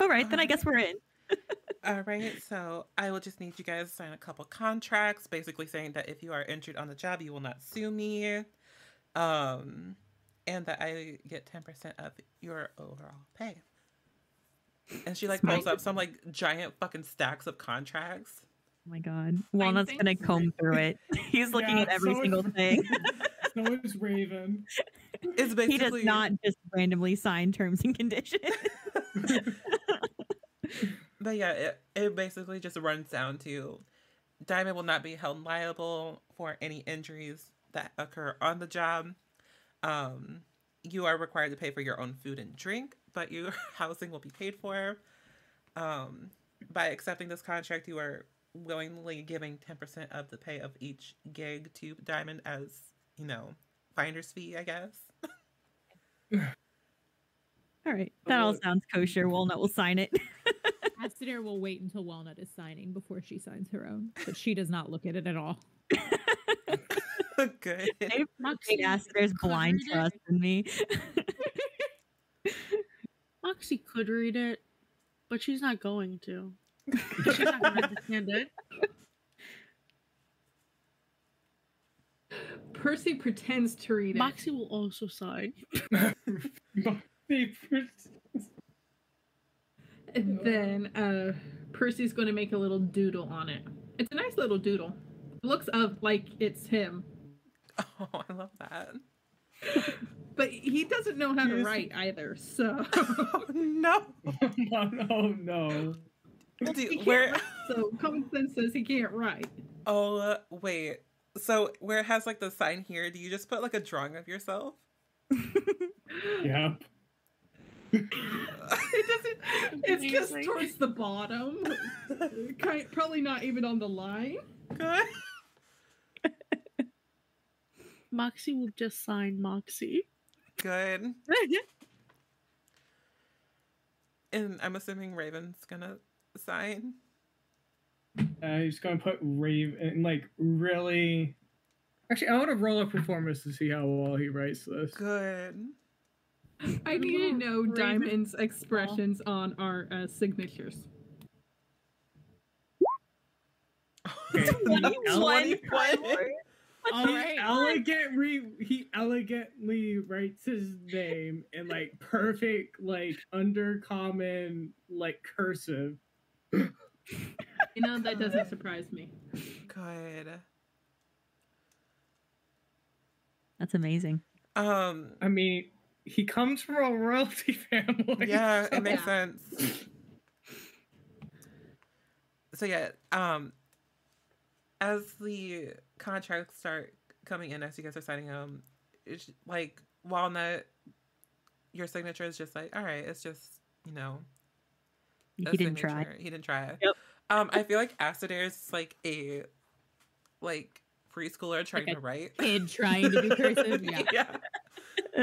All right, then I guess we're in. <laughs> All right, so I will just need you guys to sign a couple contracts, basically saying that if you are injured on the job, you will not sue me, um, and that I get ten percent of your overall pay. And she like pulls up some like giant fucking stacks of contracts. Oh my god, Walnut's gonna things? comb through it. <laughs> He's looking Yeah, at every so single is- thing. <laughs> so is Raven. It's basically he does not just randomly sign terms and conditions. <laughs> But yeah, it, it basically just runs down to Diamond will not be held liable for any injuries that occur on the job. Um, you are required to pay for your own food and drink, but your housing will be paid for. Um, by accepting this contract, you are willingly giving 10% of the pay of each gig to Diamond as, you know, finder's fee, I guess. <laughs> all right, that all sounds kosher. Walnut will sign it. <laughs> Acidair will wait until Walnut is signing before she signs her own, but she does not look at it at all. <laughs> Good. Hey, Moxie, Yes, there's blind trust in me. Moxie could read it, but she's not going to. She's not going to understand it. Percy pretends to read it. Moxie will also sign. Papers. And then uh, Percy's going to make a little doodle on it. It's a nice little doodle. It looks of like it's him, Oh, I love that. <laughs> but he doesn't know how to Yes. write either. So, <laughs> no. oh <laughs> no, no. Do- <laughs> He can't where write, so common sense says he can't write. Oh uh, wait. So where it has like the sign here, do you just put like a drawing of yourself? <laughs> Yeah. <laughs> It doesn't. It's just towards the bottom. kind, probably not even on the line. Good. Moxie will just sign Moxie. Good. And I'm assuming Raven's gonna sign. Uh, he's gonna put Rave and like really. Actually, I want to roll a performance to see how well he writes this. Good. I need to know Raven- Diamond's expressions on our uh, signatures. Okay, he, ele- All he right. elegantly he elegantly writes his name in like perfect like undercommon like cursive. You know, that doesn't surprise me. Good. That's amazing. Um. I mean, he comes from a royalty <laughs> family. Yeah, so- it makes Yeah. sense. So yeah, um, as the contracts start coming in, as you guys are signing them, it's like Walnut, your signature is just like, all right, it's just you know, He didn't try. He didn't try. Yep. Um, I feel like Acidair is like a like preschooler trying a to write. Kid <laughs> trying to do cursive. Yeah, <laughs> yeah.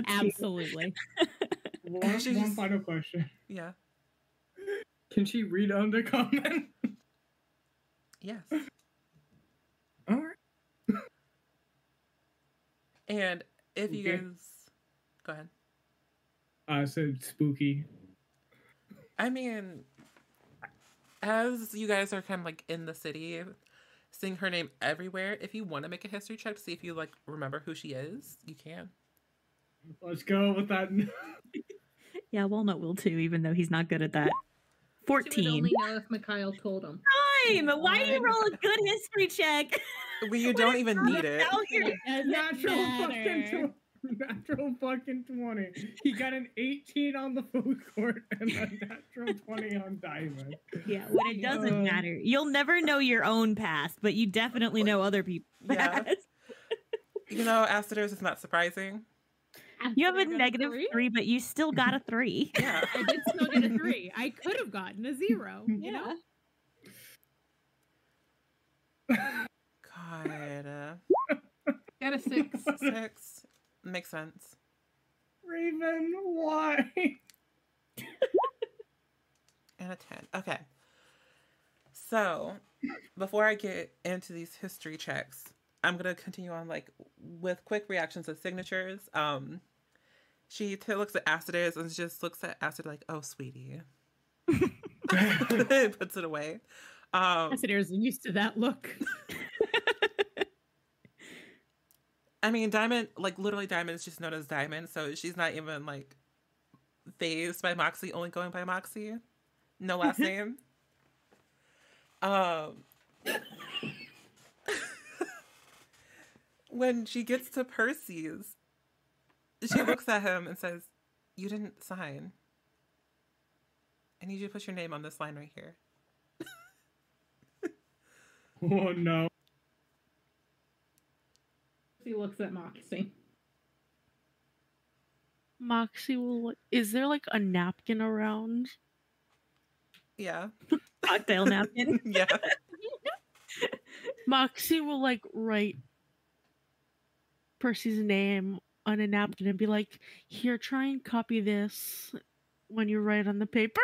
Absolutely. <laughs> One, She one just- final question: Yeah. Can she read undercommon? Yes. All right. And if you Okay. guys go ahead. I said spooky. I mean, as you guys are kind of like in the city, seeing her name everywhere, if you want to make a history check to see if you like remember who she is, you can. Let's go with that. <laughs> Yeah, Walnut will too, even though he's not good at that. She would 14. only know if Mikhail told him. Time! Why do you roll a good history check? Well, you don't even need it. Out here. Doesn't Natural fucking matter. tw- natural fucking twenty. He got an eighteen on the food court and a natural twenty on diamond. Yeah, when it doesn't Um, matter. You'll never know your own past, but you definitely know other people's Yeah. past. You know, Aciders is not surprising. You have a negative three? three, but you still got a <laughs> three. Yeah. I did still get a three. I could have gotten a zero. You know. God. uh, Got a six. Six. Makes sense. Raven, why? <laughs> And a 10. Okay. So, before I get into these history checks, I'm going to continue on like with quick reactions and signatures. Um she t- looks at Acides and just looks at Acid like, "Oh, sweetie." <laughs> <laughs> Puts it away. Um Acid is used to that look. I mean, Diamond, like literally, Diamond is just known as Diamond, so she's not even like fazed by Moxie, only going by Moxie. No last <laughs> name. Um, when she gets to Percy's, she looks at him and says, "You didn't sign. I need you to put your name on this line right here." <laughs> Oh no. He looks at Moxie. Moxie will. Is there like a napkin around? Yeah, <laughs> Cocktail napkin. <laughs> yeah. <laughs> Moxie will like write Percy's name on a napkin and be like, "Here, try and copy this when you write on the paper."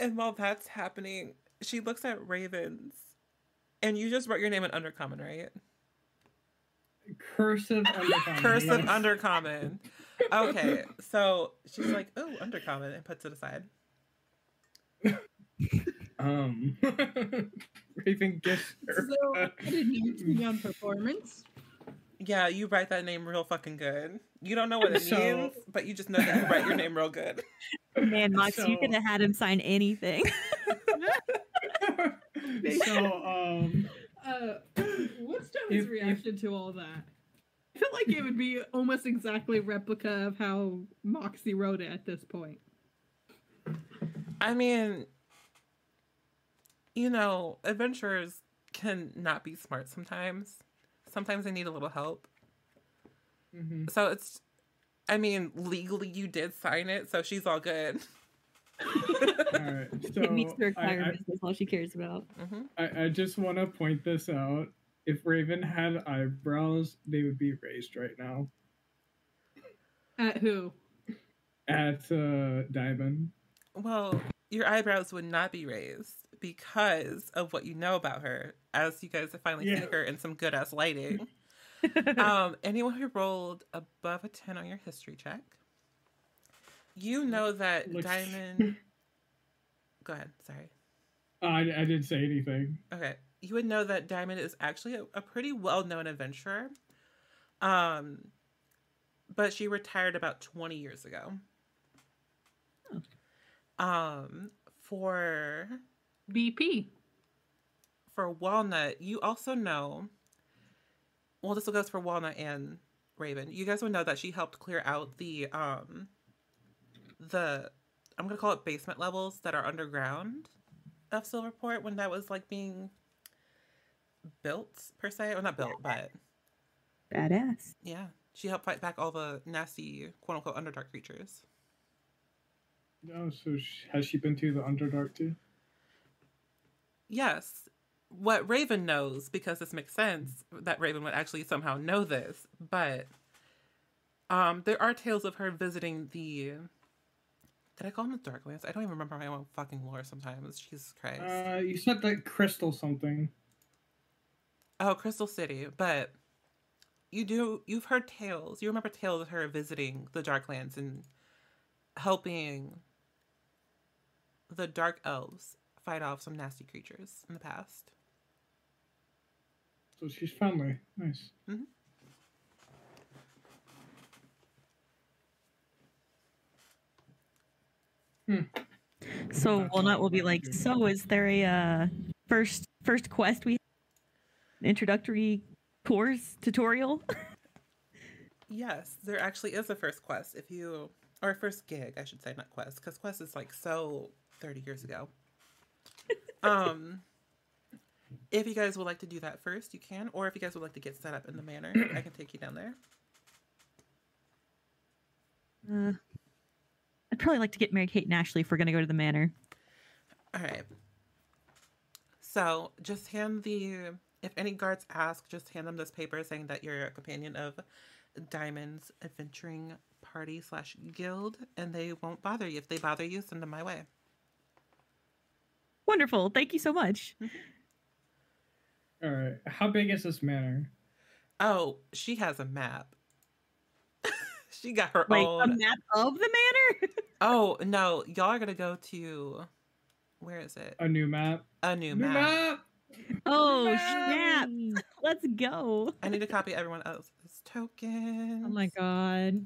And while that's happening, she looks at Ravens, and you just wrote your name in undercommon, right? Cursive undercommon. Cursive yes. undercommon. Okay, so she's like, "Oh, undercommon," and puts it aside. <laughs> Um, <laughs> Raven gets her. So, I did not you on performance. Yeah, you write that name real fucking good. You don't know what it <laughs> So- means, but you just know that you write your name real good. Man, Mox, you So- could have had him sign anything. So, um, Uh, what's Tommy's If- if- reaction to all that? I feel like it would be almost exactly replica of how Moxie wrote it at this point. I mean, you know, adventurers can not be smart sometimes. Sometimes they need a little help. mhm. So it's, I mean, legally you did sign it, so she's all good. <laughs> All right. <laughs> So it meets the I, requirements. That's all she cares about. hmm I, I, I just want to point this out. If Raven had eyebrows, they would be raised right now. At who? At uh, Diamond. Well, your eyebrows would not be raised because of what you know about her, as you guys have finally Yeah. seen her in some good ass lighting. <laughs> um, anyone who rolled above a 10 on your history check, you know that Looks- Diamond. <laughs> Go ahead, sorry. Uh, I, I didn't say anything. Okay. You would know that Diamond is actually a, a pretty well known adventurer. Um, but she retired about 20 years ago. Um, for BP. for Walnut, you also know. Well, this goes for Walnut and Raven. You guys would know that she helped clear out the um, the I'm gonna call it basement levels that are underground of Silverport when that was like being built per se, or not built, but Badass. yeah, she helped fight back all the nasty quote unquote underdark creatures. No, so sh- has she been to the Underdark too? Yes. What Raven knows, because this makes sense that Raven would actually somehow know this, but um, there are tales of her visiting the. Did I call them the Darklands? I don't even remember my own fucking lore sometimes. Jesus Christ. Uh, you said like crystal something. oh, Crystal City. But you do. You've heard tales. You remember tales of her visiting the Darklands and helping the Dark Elves fight off some nasty creatures in the past. So she's friendly. Nice. So That's Walnut all will be like, so is there a uh, first first quest we introductory course tutorial? <laughs> Yes, there actually is a first quest if you or first gig, I should say, not quest, because quest is like so thirty years ago. <laughs> um, if you guys would like to do that first, you can, or if you guys would like to get set up in the manor, I can take you down there. Uh, I'd probably like to get Mary Kate and Ashley if we're gonna go to the manor. All right. So just hand the if any guards ask, just hand them this paper saying that you're a companion of Diamond's adventuring party slash guild, and they won't bother you. If they bother you, send them my way. Wonderful. Thank you so much. All right. How big is this manor? Oh, she has a map. She got her Like a map of the manor. <laughs> Oh no, y'all are gonna go to where is it? A new map. A new New map. map. oh snap! <laughs> Let's go. I need to copy everyone else's tokens. Oh my god.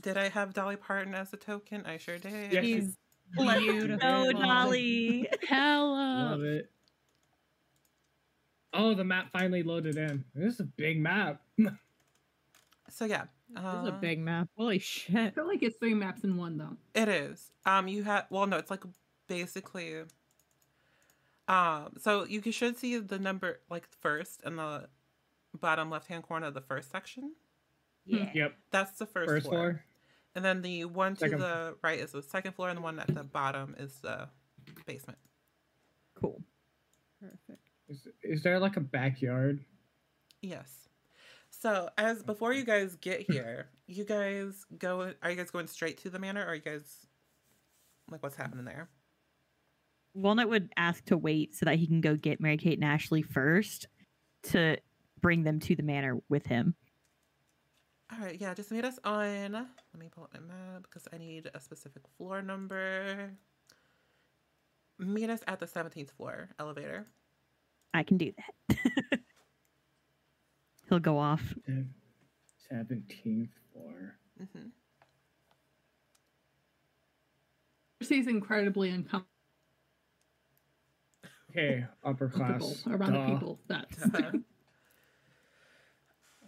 Did I have Dolly Parton as a token? I sure did. Yes. She's Let's beautiful. go, Dolly. <laughs> Hello. Love it. Oh, the map finally loaded in. This is a big map. So yeah, This is a uh, big map. Holy shit! I feel like it's three maps in one though. It is. Um, you have. Well, no, it's like basically. Um, so you can- should see the number like first in the bottom left hand corner of the first section. Yeah. Yep. That's the first, First floor. floor. and then the one to the right is the second floor, and the one at the bottom is the basement. Cool. Perfect. Is, is there like a backyard? Yes. So as mm-hmm. before you guys get here, you guys go. Are you guys going straight to the manor, or are you guys like what's happening there? Walnut would ask to wait so that he can go get Mary Kate and Ashley first to bring them to the manor with him. All right, yeah, just meet us on. Let me pull up my map because I need a specific floor number. Meet us at the 17th floor elevator. I can do that. <laughs> He'll go off. Seventeenth floor. hmm She's incredibly uncomfortable Okay, upper class. around Duh. the people. That's <laughs> Uh-huh.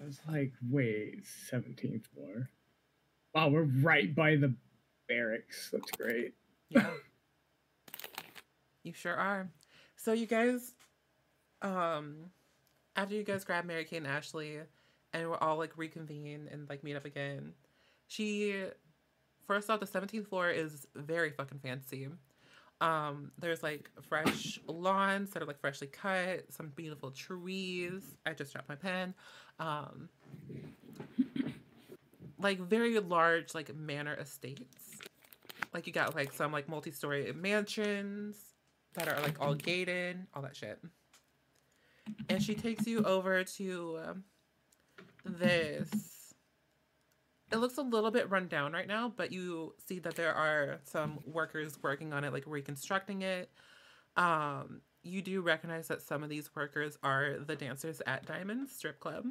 I was like, wait, seventeenth floor. Wow, we're right by the barracks. That's great. Yeah. you sure are. So you guys, um, after you guys grab Mary Kate and Ashley, and we're all like reconvene and like meet up again, she first off, the 17th floor is very fucking fancy. Um, there's like fresh lawns that are like freshly cut, some beautiful trees. I just dropped my pen. Um, like very large like manor estates. Like you got like some like multi-story mansions that are like all gated, all that shit. And she takes you over to um, this. It looks a little bit run down right now, but you see that there are some workers working on it, like reconstructing it. Um, you do recognize that some of these workers are the dancers at Diamond Strip Club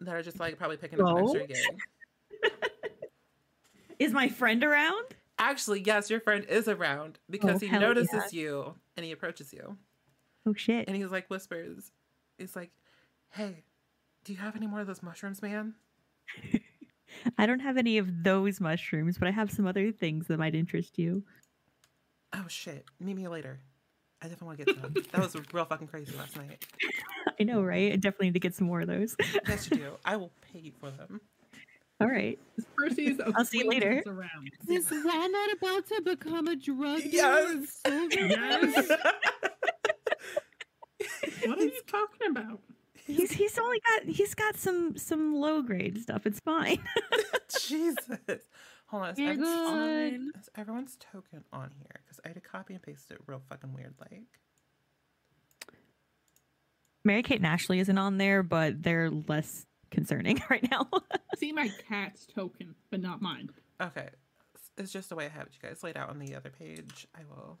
that are just like probably picking up an Oh. extra gig. <laughs> Is my friend around? Actually, yes, your friend is around because Oh, he notices you and he approaches you Oh shit. and he's like whispers, he's like, "Hey, do you have any more of those mushrooms, man?" <laughs> I don't have any of those mushrooms, but I have some other things that might interest you. Oh shit, meet me later. I definitely want to get some. that was real fucking crazy last night. <laughs> I know, right? I definitely need to get some more of those. Yes, you do. <laughs> I will pay you for them. All right. Percy's I'll see you later. acquaintance around? Is Walnut about to become a drug dealer? Yes. So Yes. <laughs> What are you talking about? He's he's only got he's got some some low grade stuff. It's fine. <laughs> Jesus. Hold on. Is, You're everyone's, good. is everyone's token on here? Because I had to copy and paste it real fucking weird like. Mary Kate and Ashley isn't on there, but they're less concerning <laughs> right now. <laughs> See my cat's token, but not mine. Okay. It's- It's just the way I have it, you guys laid out on the other page. I will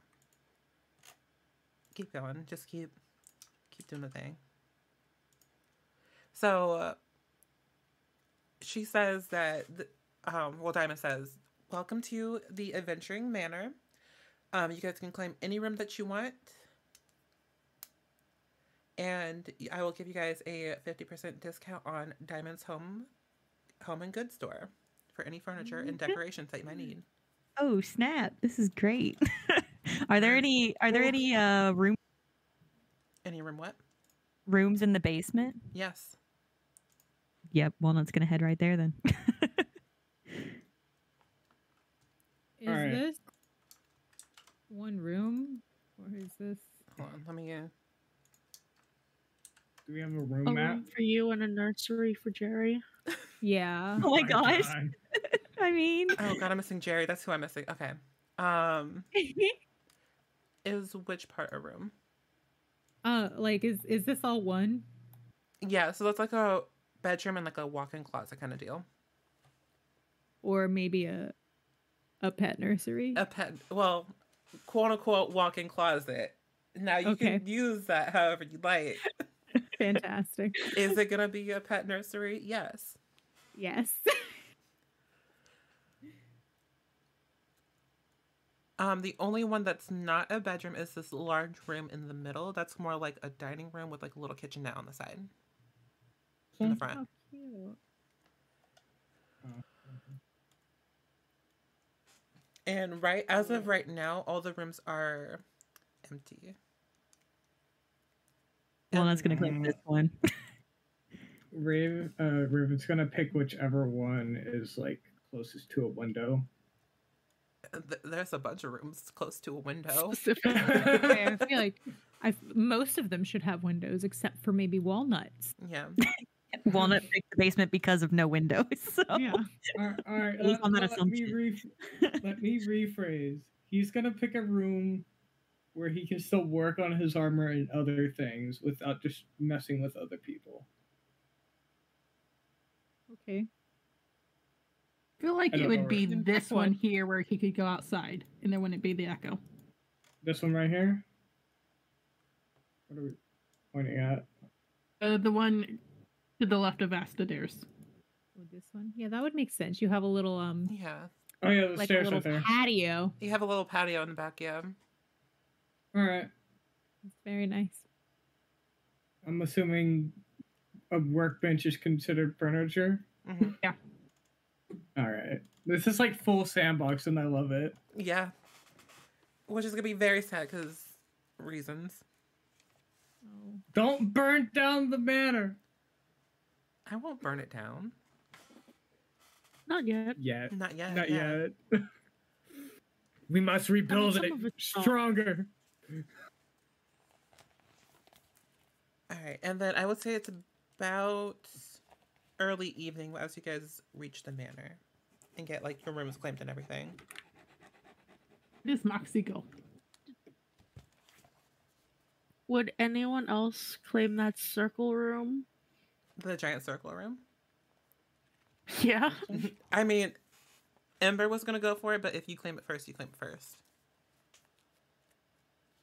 keep going. Just keep keep doing the thing. So uh, she says that th- um well Diamond says, "Welcome to the adventuring manor. Um you guys can claim any room that you want." And I will give you guys a 50% discount on Diamond's home home and goods store for any furniture and decorations that you might need. oh snap! This is great. <laughs> are there any are there any uh room Any room what? rooms in the basement? Yes. Yep, Walnut's gonna head right there then. <laughs> Is All right. this one room or is this? Hold on. Let me. Uh, Do we have a room A map? room for you and a nursery for Jerry. Yeah. oh my gosh! God. <laughs> I mean, oh God, I'm missing Jerry. That's who I'm missing. Okay. Um, <laughs> is which part a room? uh, like is is this all one? Yeah. So that's like a bedroom and like a walk-in closet kind of deal. or maybe a a pet nursery. A pet. Well, quote unquote walk-in closet. Now you Okay. can use that however you like. Fantastic. <laughs> Is it gonna be a pet nursery? Yes. Yes. Um, the only one that's not a bedroom is this large room in the middle. That's more like a dining room with like a little kitchenette on the side, in the front. How cute. And right as of right now, all the rooms are empty. Walnut's gonna claim this one. <laughs> Raven, uh, Raven's gonna pick whichever one is like closest to a window. Th- There's a bunch of rooms close to a window. Specifically. <laughs> Okay, I feel like I most of them should have windows except for maybe walnuts. Yeah. <laughs> Walnut picked the basement because of no windows. So. Yeah. All right, all right Based let, on that let me re- let me rephrase. He's gonna pick a room where he can still work on his armor and other things without just messing with other people. Okay. I feel like I it would be where- this <laughs> one one. here where he could go outside, and there wouldn't be the echo. This one right here. What are we pointing at? Uh, the one to the left of Astadair's. With this one, yeah, that would make sense. You have a little um, Yeah. Oh yeah, the like a stairs little right there. patio. You have a little patio in the back, yeah. All right. It's very nice. I'm assuming a workbench is considered furniture. hmm All right. This is like full sandbox, and I love it. Yeah. Which is gonna be very sad because reasons. Oh. Don't burn down the manor. I won't burn it down. Not yet. Yet. Not yet. Not yeah. yet. <laughs> we must rebuild some it of not. stronger. All right, and then I would say it's about early evening as you guys reach the manor and get like your rooms claimed and everything. Where does Moxie go? Would anyone else claim that circle room? The giant circle room. Yeah. <laughs> I mean, Ember was gonna go for it, but if you claim it first, you claim it first.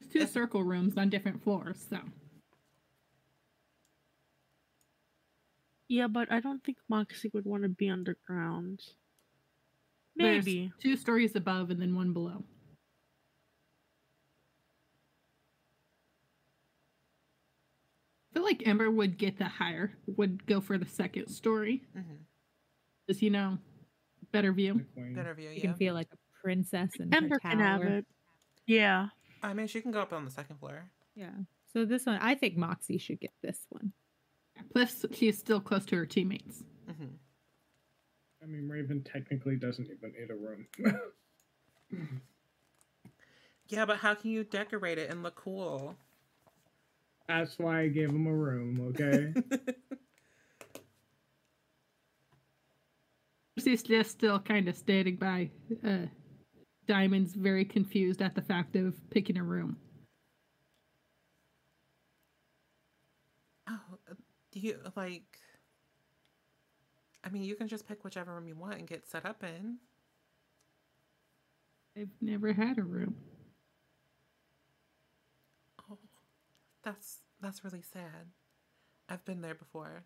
There's two If- circle rooms on different floors, so Yeah, but I don't think Moxie would want to be underground. There's Maybe. two stories above and then one below. I feel like Ember would get the higher, would go for the second story. Mm-hmm. You know, better view. Better view, You yeah. can feel like a princess in Ember her can have it. Yeah. I mean, she can go up on the second floor. Yeah. So this one, I think Moxie should get this one. Plus, she's still close to her teammates. hmm I mean, Raven technically doesn't even need a room. <laughs> Yeah, but how can you decorate it and look cool? That's why I gave him a room, okay? <laughs> She's just still kind of standing by. Uh, Diamond's very confused at the fact of picking a room. oh, uh, do you like? I mean, you can just pick whichever room you want and get set up in. I've never had a room. Oh, that's that's really sad. I've been there before.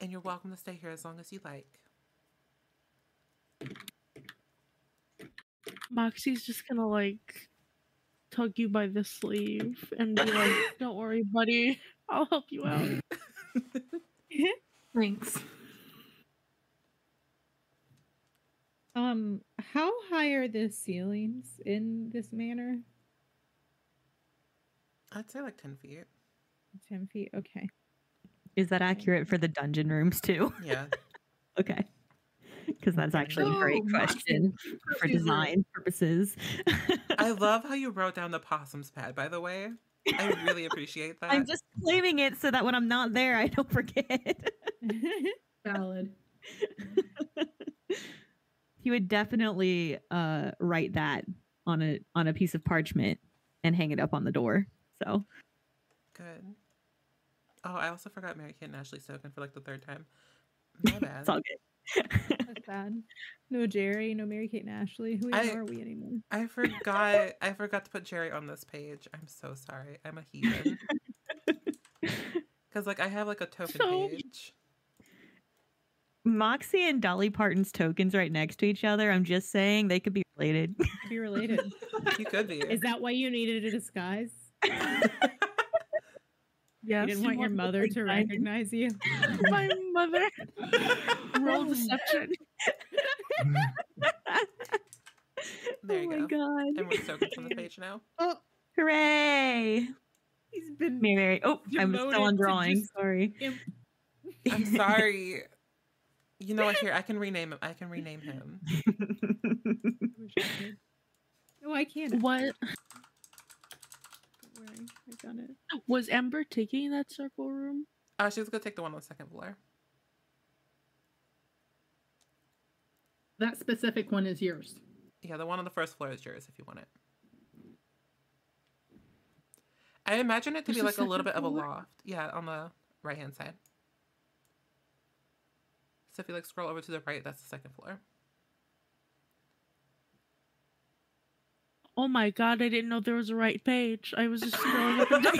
And you're welcome to stay here as long as you like. Moxie's just gonna like tug you by the sleeve and be like, <laughs> "Don't worry, buddy. I'll help you out." <laughs> Thanks. Um, how high are the ceilings in this manor? I'd say like ten feet. Ten feet. Okay. Is that accurate for the dungeon rooms too? Yeah. <laughs> Okay. Because that's actually a great Oh, Moxie. question <laughs> for design purposes. I <laughs> love how you wrote down the possum's pad, by the way. I really appreciate that. I'm just claiming it so that when I'm not there, I don't forget. <laughs> Valid. he would definitely uh, write that on a on a piece of parchment and hang it up on the door. So Good. Oh, I also forgot Mary Kate and Ashley's token for like the third time. My bad. it's all good. <laughs> That's bad. No Jerry, no Mary Kate and Ashley. Who I- are we anymore? I <laughs> forgot. I forgot to put Jerry on this page. I'm so sorry. I'm a heathen. <laughs> Because like I have like a token So- page. Moxie and Dolly Parton's tokens right next to each other. I'm just saying they could be related. Be related. You could be. Is that why you needed a disguise? Yes. you didn't want your mother to recognize- you. <laughs> My mother. <laughs> Roll oh, deception. <laughs> there you oh you my go. god! And we're Stoken's on the page now. Oh, Hooray! he's been Mary, Mary. Oh, I'm still on drawing. just- Sorry. I'm sorry. You know what? Here, I can rename him. I can rename him. No, I can't. What I got it. was Ember taking that circle room? Uh, she was gonna take the one on the second floor. That specific one is yours. Yeah, the one on the first floor is yours if you want it. I imagine it to There's be like a little second bit of a loft. Yeah, on the right hand side. So if you like scroll over to the right, that's the second floor. Oh my god, I didn't know there was a right page. I was just scrolling up and down.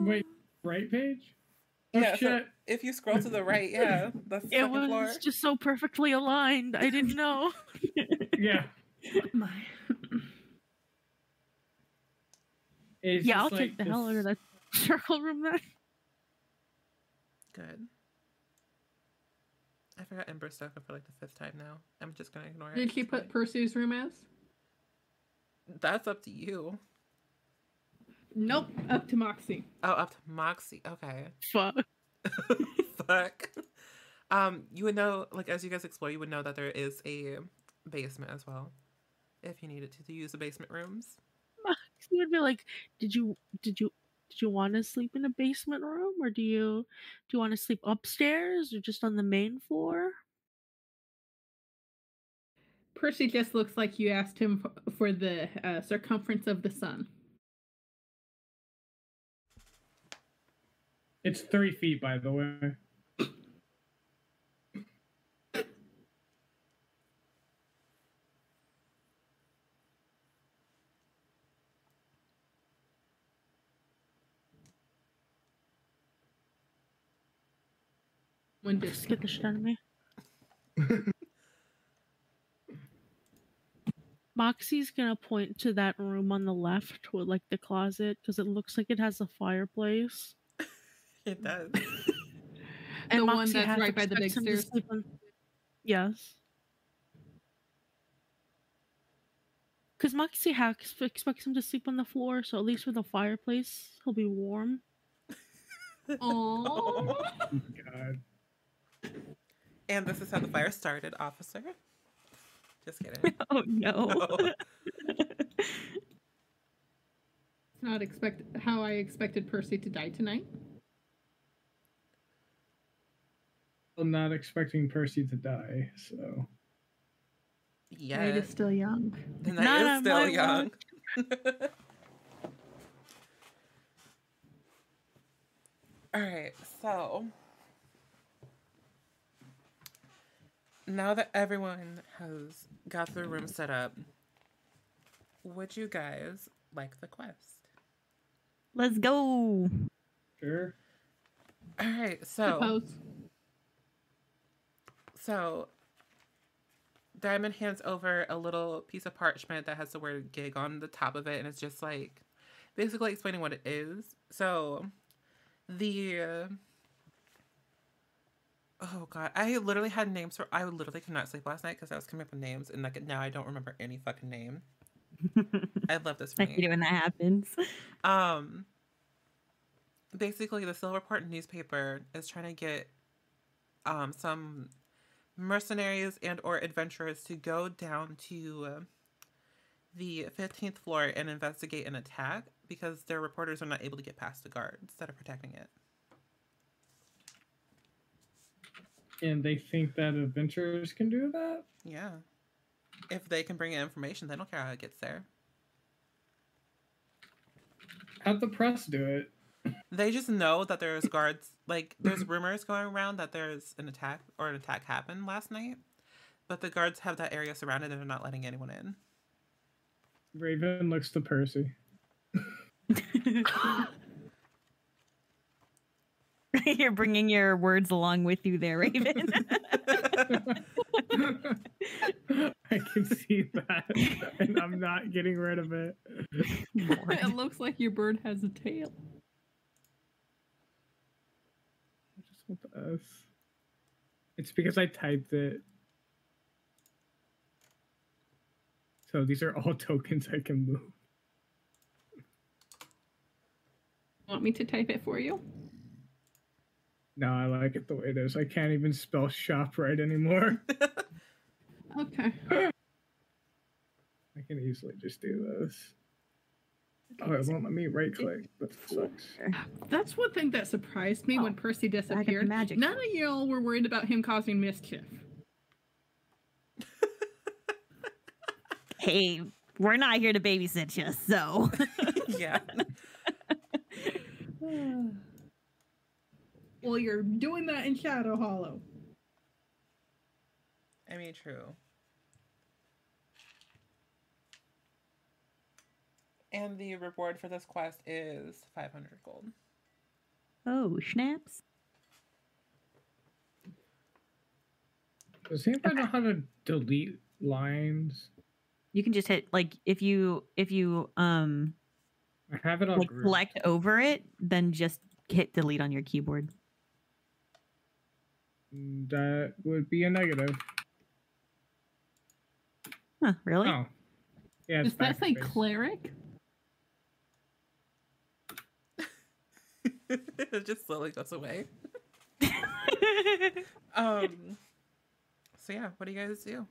<laughs> Wait, right page? Oh, yeah, so if you scroll to the right, yeah, that's the It was floor. just so perfectly aligned. I didn't know. <laughs> Yeah. My. It's yeah, I'll just take like the hell out of that <laughs> circle room then. Good. I forgot Ember Stoker for like the fifth time now. I'm just gonna ignore it. Did she put fine. Percy's room as? That's up to you. Nope, up to Moxie. Oh, up to Moxie. Okay. Fuck. <laughs> Fuck. Um, you would know, like as you guys explore, you would know that there is a basement as well, if you needed to, to use the basement rooms. He would be like, "Did you did you did you want to sleep in a basement room, or do you do you want to sleep upstairs or just on the main floor?" Percy just looks like you asked him for the uh, circumference of the sun. It's three feet, by the way. When Just get the shit out of me. <laughs> Moxie's gonna point to that room on the left with like the closet because it looks like it has a fireplace. <laughs> It does. <laughs> The one Moxie that's half right by the big him to stairs? sleep on- Yes. Because Moxie half expects him to sleep on the floor, so at least with a fireplace, he'll be warm. Aww. Oh my God. And this is how the fire started, officer. Just kidding. <laughs> Oh no. <laughs> No. Not expect how I expected Percy to die tonight. I'm not expecting Percy to die, so Yeah. Night is still young. The Not night is still young. <laughs> All right, so now that everyone has got their room set up, would you guys like the quest? Let's go. sure. All right, so Suppose. So, Diamond hands over a little piece of parchment that has the word gig on the top of it, and it's just like basically explaining what it is. So, the. Oh god, I literally had names for. I literally could not sleep last night because I was coming up with names, and like now I don't remember any fucking name. <laughs> I love this for I hate it when that happens. <laughs> Um, basically, the Silverport newspaper is trying to get um some mercenaries and or adventurers to go down to uh, the 15th floor and investigate an attack because their reporters are not able to get past the guards that are protecting it. And they think that adventurers can do that? Yeah. If they can bring in information, they don't care how it gets there. How'd the press do it? They just know that there's <coughs> guards. Like there's rumors going around that there's an attack or an attack happened last night, but the guards have that area surrounded and they're not letting anyone in. Raven looks to Percy. <laughs> <laughs> <laughs> You're bringing your words along with you there, Raven. <laughs> I can see that, and I'm not getting rid of it. <laughs> it looks like your bird has a tail. I just want the S. It's because I typed it. So these are all tokens I can move. Want me to type it for you? No, I like it the way it is. I can't even spell shop right anymore. <laughs> Okay. I can easily just do this. Oh, it won't let me right click. That sucks. That's one thing that surprised me when Oh, Percy disappeared. magic None sword. of y'all were worried about him causing mischief. hey, we're not here to babysit you, so. <laughs> yeah. <laughs> well, you're doing that in Shadow Hollow. I mean, true. And the reward for this quest is 500 gold. oh, snaps. Does anybody know how to delete lines? You can just hit like if you if you um I have it on like group. select over it, then just hit delete on your keyboard. That would be a negative. Huh, really? Oh. Yeah, it's Does that say backspace. cleric? it <laughs> just slowly goes away. <laughs> Um. So yeah, what do you guys do?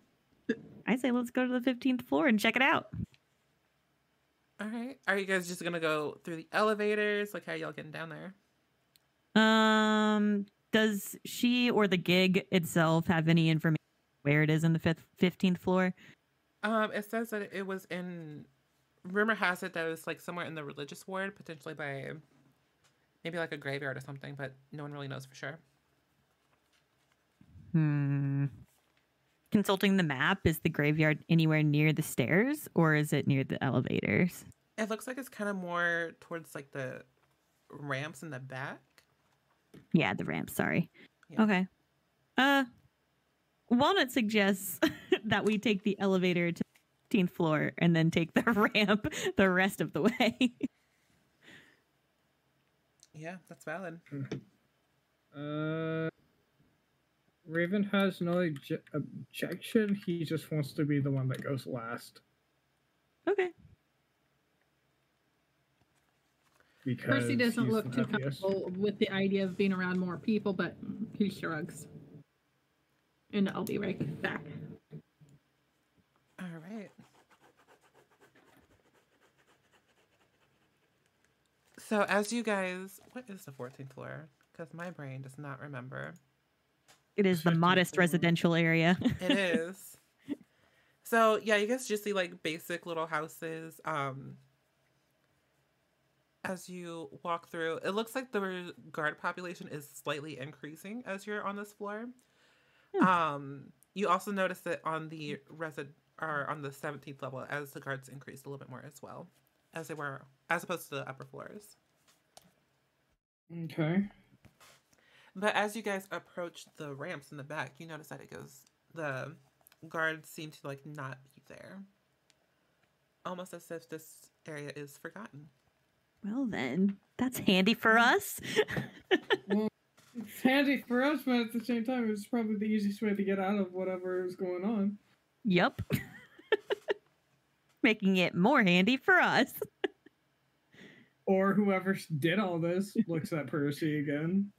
I say let's go to the 15th floor and check it out. All right. Are you guys just gonna go through the elevators? Like, how y'all getting down there? Um, does she or the gig itself have any information where it is in the fifth, 15th floor? Um, it says that it was in. Rumor has it that it was like somewhere in the religious ward, potentially by maybe like a graveyard or something, but no one really knows for sure. Hmm. Consulting the map, is the graveyard anywhere near the stairs or is it near the elevators? It looks like it's kind of more towards like the ramps in the back. Yeah, the ramp, sorry. Yeah. Okay. Uh Walnut suggests <laughs> that we take the elevator to the 15th floor and then take the <laughs> ramp the rest of the way. Yeah, that's valid. <laughs> Uh, Raven has no obje- objection. He just wants to be the one that goes last okay. Because Percy doesn't look too happiest. comfortable with the idea of being around more people, but he shrugs. And I'll be right back. All right. So as you guys, what is the 14th floor? Because my brain does not remember. It is the modest floor. residential area. <laughs> It is. so yeah, you guys just see like basic little houses. Um, as you walk through, it looks like the guard population is slightly increasing as you're on this floor. Hmm. Um, you also notice that on the resid or on the 17th level, as the guards increased a little bit more as well, as they were as opposed to the upper floors. Okay. But as you guys approach the ramps in the back, you notice that it goes. The guards seem to like not be there, almost as if this area is forgotten. Well then, that's mm. handy for mm. us. well, mm. <laughs> It's handy for us, but at the same time, it's probably the easiest way to get out of whatever is going on. Yep. <laughs> Making it more handy for us. <laughs> Or whoever did all this looks at Percy again.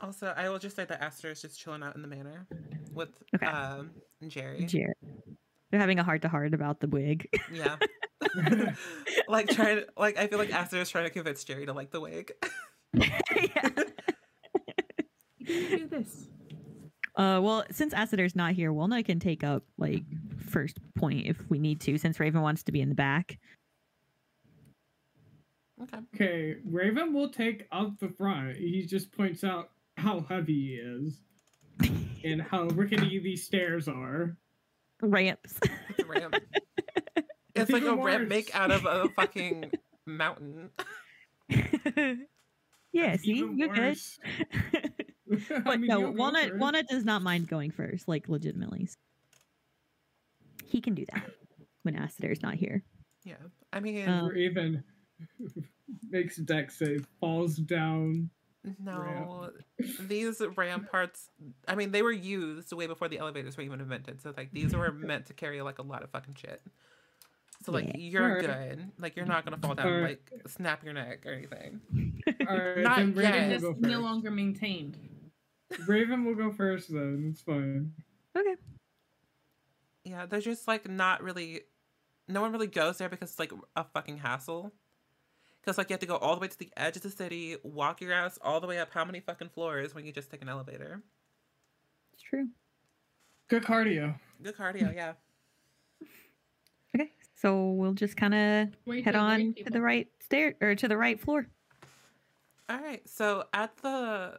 Also, I will just say that Aster is just chilling out in the manor with Okay. um Jerry. Jared. They're having a heart to heart about the wig. Yeah. <laughs> <laughs> like trying to like I feel like Aster is trying to convince Jerry to like the wig. <laughs> yeah. You can do this. Uh, well, since Acider's not here, Walnut can take up like first point if we need to, since Raven wants to be in the back. okay. Okay, Raven will take up the front. He just points out how heavy he is and how rickety these stairs are. Ramps. It's a ramp. <laughs> It's like a even ramp worse. make out of a fucking <laughs> mountain. yeah, That's see, you're good. worse. <laughs> I But mean, no, you'll Walnut first. Walnut does not mind going first, like legitimately. He can do that when Acider's not here. Yeah. I mean Um, even makes dex save, falls down. No. These ramparts. I mean they were used way before the elevators were even invented. So like these were <laughs> meant to carry like a lot of fucking shit. So like Yeah. you're Alright. good. Like you're not gonna fall down and like snap your neck or anything. <laughs> All right, Not then yet. Raven will go no longer maintained. Raven will go first then. It's fine. Okay. Yeah, they're just like not really. No one really goes there because it's like a fucking hassle. Because like you have to go all the way to the edge of the city, walk your ass all the way up how many fucking floors when you just take an elevator. It's true. Good cardio. Good cardio, yeah. <laughs> Okay. So we'll just kind of head on to the right stair or to the right floor. All right. So at the.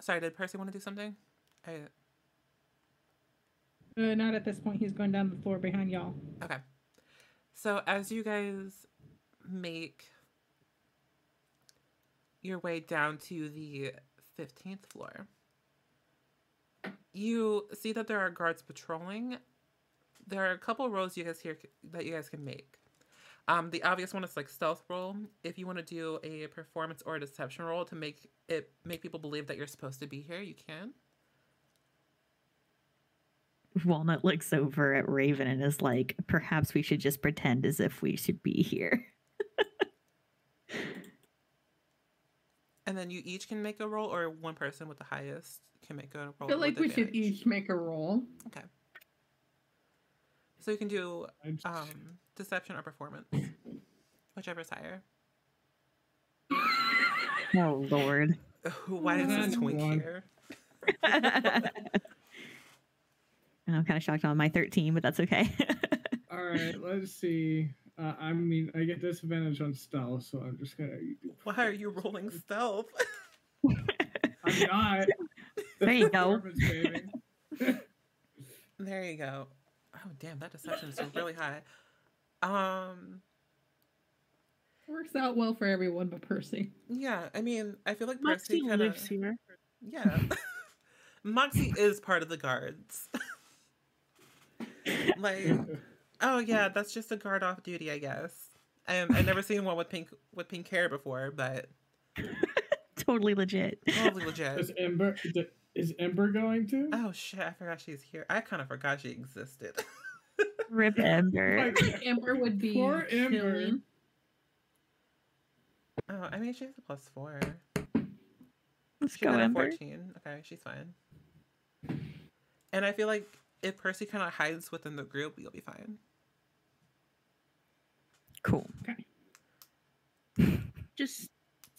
Sorry, did Percy want to do something? I... Uh, not at this point. He's going down the floor behind y'all. Okay. So as you guys make your way down to the 15th floor, you see that there are guards patrolling. There are a couple roles you guys here that you guys can make. Um, the obvious one is like stealth roll. If you want to do a performance or a deception roll to make it make people believe that you're supposed to be here, you can. Walnut looks over at Raven and is like, perhaps we should just pretend as if we should be here. <laughs> And then you each can make a roll, or one person with the highest can make a roll. I feel like with we should each make a roll. Okay. So you can do um, deception or performance, whichever's higher. <laughs> Oh lord. <laughs> Why is this None. twink here? <laughs> I'm kind of shocked on my 13, but that's okay. All right, let's see. Uh, I mean, I get disadvantage on stealth, so I'm just gonna. Why are you rolling stealth? I'm <laughs> not. There you go. <laughs> There you go. Oh damn, that deception is really high. Um, Works out well for everyone but Percy. yeah, I mean, I feel like Moxie Percy kind lives of here. yeah. <laughs> Moxie is part of the guards. like, oh yeah, that's just a guard off duty, I guess. I I've never seen one with pink with pink hair before, but <laughs> totally legit. totally legit. Is. Amber is Amber going to? Oh shit, I forgot she's here. I kind of forgot she existed. <laughs> Rip Amber. Like, <laughs> Amber would be Poor Amber. killing. oh, I mean, she has a plus four. Let's She go, got Amber. 14. Okay, she's fine. And I feel like if Percy kind of hides within the group, you'll be fine. Cool. Okay. Just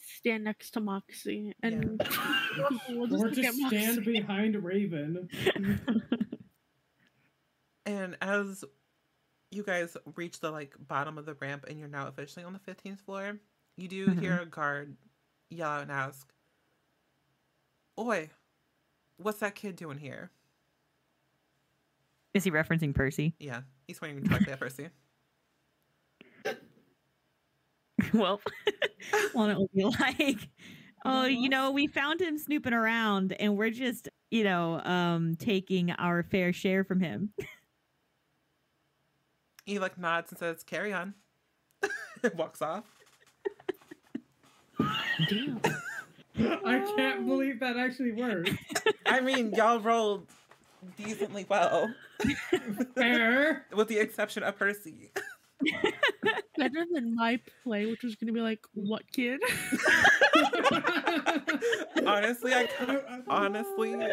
stand next to Moxie and people <laughs> will just or just at Moxie. stand behind Raven. <laughs> And as you guys reach the like bottom of the ramp and you're now officially on the 15th floor, you do Mhm. hear a guard yell out and ask, Oi, what's that kid doing here? Is he referencing Percy? Yeah, he's pointing directly at <laughs> Percy. <laughs> well, <laughs> well, it will be like, <laughs> oh, you know, we found him snooping around, and we're just, you know, um, taking our fair share from him. He like nods and says, Carry on. and walks off. Damn. I can't believe that actually worked. I mean, y'all rolled decently well, Fair. with the exception of Percy. Better than my play, which was gonna be like, "What kid?" honestly, I kind of, honestly, <laughs>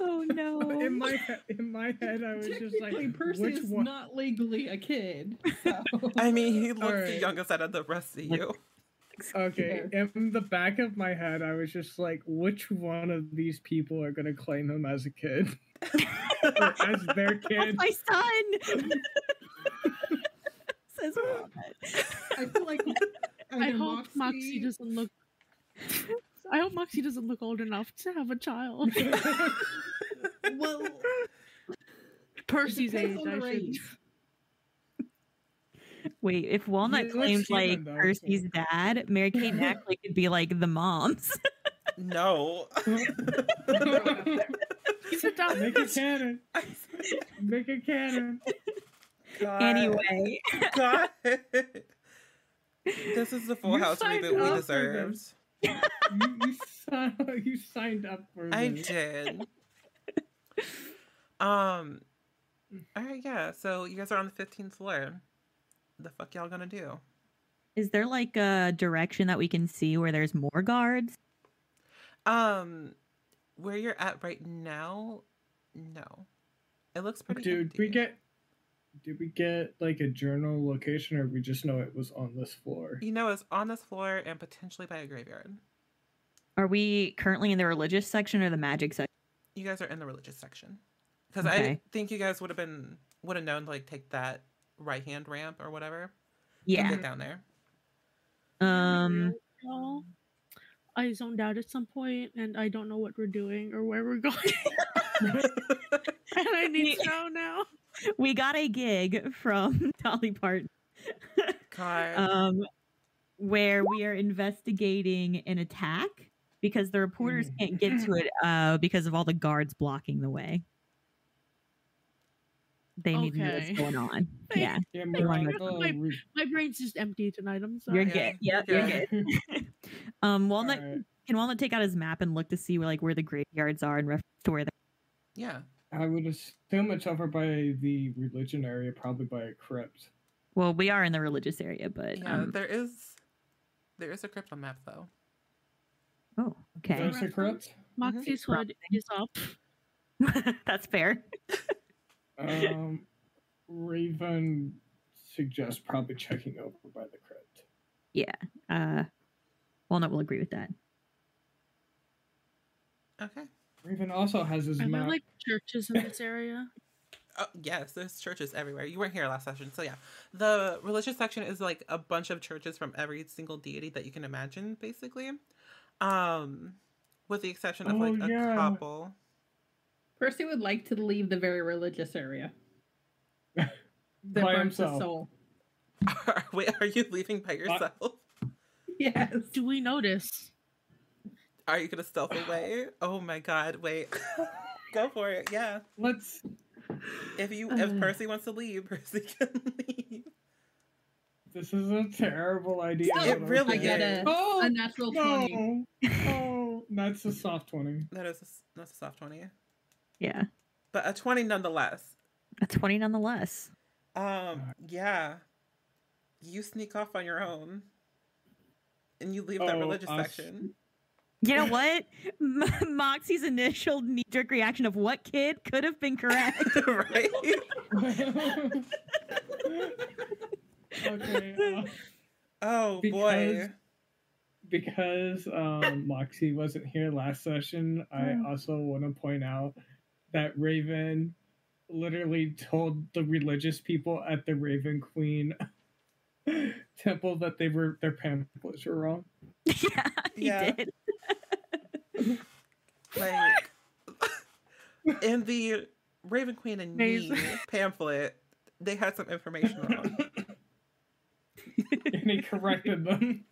oh no! in my in my head, I was just like, Percy which is one? not legally a kid. So. I mean, he <laughs> looks the youngest out of the rest of you. <laughs> Okay, in the back of my head, I was just like, which one of these people are gonna claim him as a kid? as their <laughs> That's kid? my son. <laughs> Says Robert. I feel like I either hope Moxie doesn't look. I hope Moxie doesn't look old enough to have a child. Well, Percy's age, I the should. Race. Wait, if Walnut looks claims like though, so- Percy's dad, Mary Kate and Ashley could be like the moms. No. <laughs> He's adopted. Make it canon. Make it canon. God. anyway, God. This is the Full You House reboot we up for deserved. this. You, you, si- you signed up for this. I this. did. Um. All right, yeah. So you guys are on the fifteenth floor. The fuck y'all gonna do? is there like a direction that we can see where there's more guards? Um, where you're at right now, no. It looks pretty. Did empty. we get? Did we get like a journal location, or we just know it was on this floor? You know, it's on this floor and potentially by a graveyard. Are we currently in the religious section or the magic section? You guys are in the religious section because Okay. I think you guys would have been would have known to like take that right hand ramp or whatever. Yeah. get down there. Um. I zoned out at some point, and I don't know what we're doing or where we're <laughs> going. and I <laughs> need to know now. we got a gig from <laughs> Dolly Parton um, where we are investigating an attack because the reporters Mm. can't get to it uh, because of all the guards blocking the way. They need to know what's going on. <laughs> Yeah, Yeah, They want Miranda, to- my- My brain's just empty tonight. I'm sorry. you're sorry. Yeah, good. Yep, you're you're good. <laughs> <laughs> um, Walnut alright. can Walnut take out his map and look to see where like where the graveyards are and reference to where they're. yeah. I would assume it's over by the religion area, probably by a crypt. Well, we are in the religious area, but Yeah. um, there is There is a crypt on map though. Oh, okay. There's a crypt. Moxie's hood is up. That's fair. Um, Raven suggests probably checking over by the crypt. Yeah. Uh, Walnut will agree with that. Okay. Raven also has his Are there like churches in this area? <laughs> Oh, yes, there's churches everywhere. You weren't here last session, so yeah. The religious section is like a bunch of churches from every single deity that you can imagine, basically. Um, with the exception of like Oh, a yeah. couple. Percy would like to leave the very religious area. <laughs> That By burns his himself. soul. <laughs> Wait, are you leaving by yourself? <laughs> Yes. Do we notice? Are you gonna stealth away? Oh my god! Wait, go for it. Yeah. Let's. If you, if Uh. Percy wants to leave, Percy can leave. This is a terrible idea. It really I get is. a, Oh, a natural 20. Oh, that's a soft 20. That is a, s- that's a soft twenty, Yeah. but a twenty nonetheless. A 20 nonetheless. Um, yeah. You sneak off on your own. And you leave that Oh, religious us. section. You know what? M- Moxie's initial knee jerk reaction of what kid could have been correct. <laughs> right? okay. <laughs> Uh, Oh Because- boy. because um, Moxie wasn't here last session, I Oh. also want to point out that Raven literally told the religious people at the Raven Queen <laughs> temple that they were their pamphlets were wrong. yeah, he Yeah. did. <laughs> Like in the Raven Queen and Me pamphlet, they had some information wrong. <laughs> and he corrected them.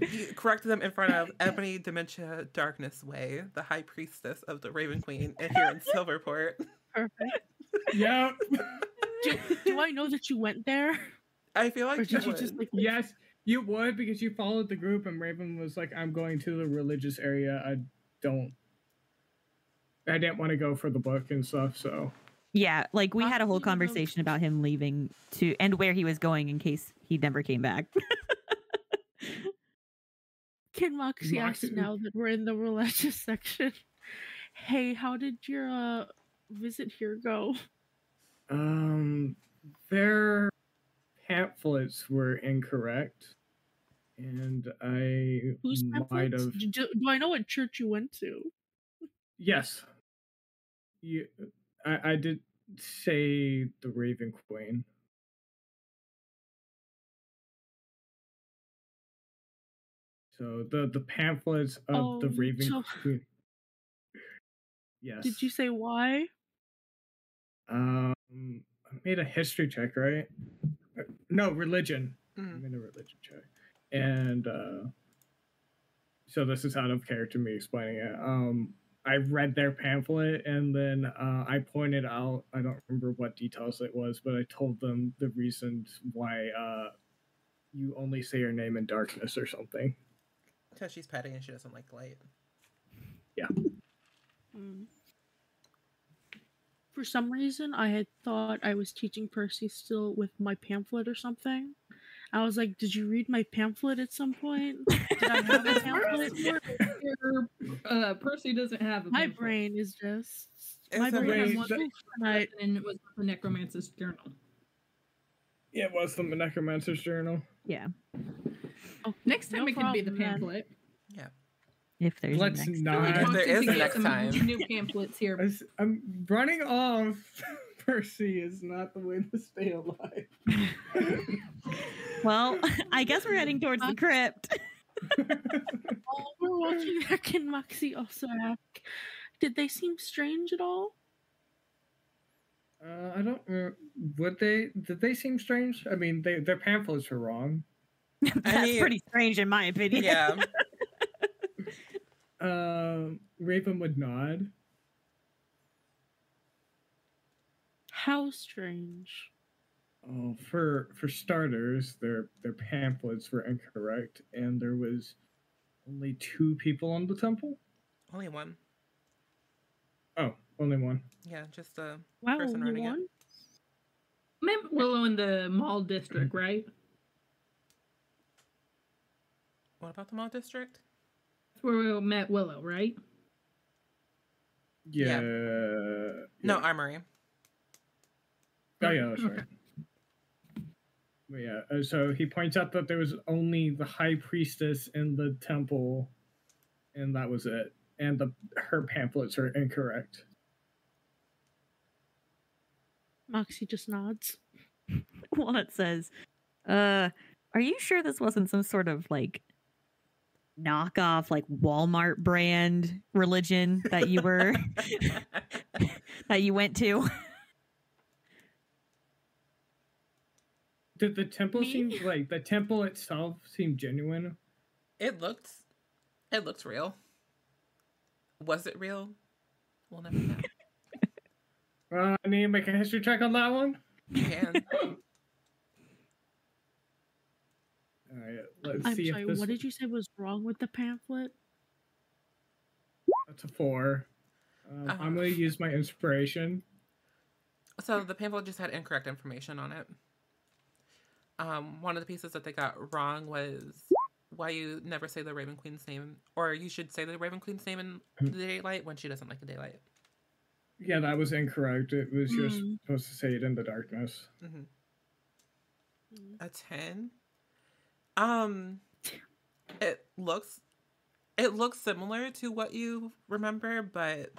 He <laughs> corrected them in front of Ebony Dementia Darkness Way, the high priestess of the Raven Queen, and here in Silverport. Perfect. <laughs> yep. Do, do I know that you went there? I feel Or like did you you just like Yes, you would because you followed the group, and Raven was like, "I'm going to the religious area. I don't. I didn't want to go for the book and stuff. So Yeah, like we had a whole conversation about him leaving to and where he was going in case he never came back. <laughs> Can Moxie ask Moxie- now that we're in the religious <laughs> section? Hey, how did your uh visit here go? Um, their pamphlets were incorrect, and I Whose might pamphlets? have. Do, do I know what church you went to? Yes, you. I, I did say the Raven Queen. So the the pamphlets of the Oh, Raven so- Queen. Yes. Did you say why? Um, I made a history check, right? No, religion. I Mhm. made a religion check, and uh, so this is out of character me explaining it. Um, I read their pamphlet, and then uh, I pointed out. I don't remember what details it was, but I told them the reasons why uh, you only say your name in darkness or something. Because she's petty and she doesn't like light. Mm. For some reason, I had thought I was teaching Percy still with my pamphlet or something. I was like, "Did you read my pamphlet at some point? Did I have a <laughs> pamphlet?" Your, uh, Percy doesn't have a My pamphlet. brain is just It's my brain brain one that- tonight. and it was the necromancer's journal. Yeah, it was the Necromancer's Journal. yeah, Next time No it could be the pamphlet. then. pamphlet. if there's a Let's next not- Really If want there to is a next time. New pamphlets here. <laughs> I'm running off. <laughs> Percy is not the way to stay alive. <laughs> Well, I guess we're heading towards the crypt. While we're watching that, can Moxie also ask, did they seem strange at all? Uh, I don't. Uh, would they? Did they seem strange? I mean, they, their pamphlets were wrong. <laughs> That's mean- pretty strange in my opinion. Yeah. <laughs> Um, Raven would nod. How strange. Oh, for for starters, their their pamphlets were incorrect, and there was only two people on the temple. Only one. Oh, only one. Yeah, just uh Wow, Person running it. one? I'm in Willow in the mall district, right? What about the mall district? That's where we met Willow, right? Yeah. No, armory. Oh yeah, that's Okay. right. But yeah, uh, so he points out that there was only the high priestess in the temple, and that was it. And the her pamphlets are incorrect. Moxie just nods. <laughs> Walnut says, "Uh, are you sure this wasn't some sort of like knockoff, like Walmart brand religion that you were <laughs> that you went to?" Did the temple Me? seem like the temple itself seem genuine? it looked it looked real. Was it real? We'll never know. <laughs> Uh, I need to make a history check on that one. You can. <laughs> All right, let's I'm see sorry, if this. what did you say was wrong with the pamphlet? That's a four. Um, Uh-huh. I'm going to use my inspiration. So the pamphlet just had incorrect information on it. Um, one of the pieces that they got wrong was why you never say the Raven Queen's name, or you should say the Raven Queen's name in the daylight when she doesn't like the daylight. Yeah, that was incorrect. It was you're supposed to say it in the darkness. hmm Mm. A ten. Um, it looks, it looks similar to what you remember, but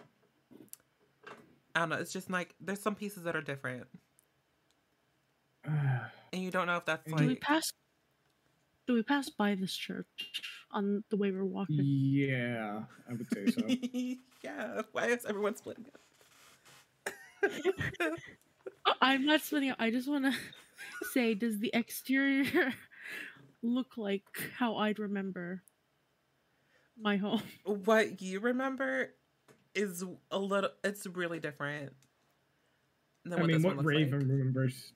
I don't know. It's just like there's some pieces that are different, <sighs> and you don't know if that's Do Do we pass? Do we pass by this church on the way we're walking? yeah, I would say so. <laughs> yeah. Why is everyone splitting up? <laughs> I'm not splitting. up. I just want to <laughs> say, does the exterior look like how I'd remember my home? <laughs> what you remember is a little. It's really different. Than I what mean, this what one looks Raven like. remembers?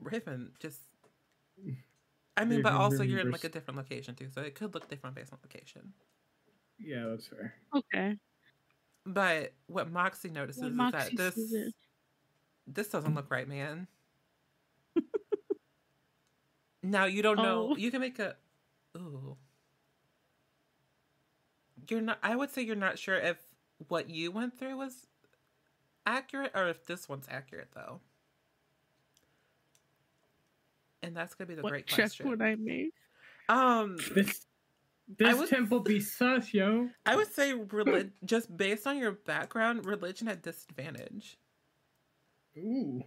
Raven just. I mean, Raven but also you're in like a different location too, so it could look different based on location. Yeah, that's fair. Okay. But what Moxie notices What is Moxie that this this doesn't mm-hmm. look right, man. Now you don't know. Oh. You can make a. Ooh. You're not. I would say you're not sure if what you went through was accurate or if this one's accurate though. And that's gonna be the What great check question. would I make? Um, This this would- temple be sus, yo. I would say relig- just based on your background, religion at disadvantage. Ooh.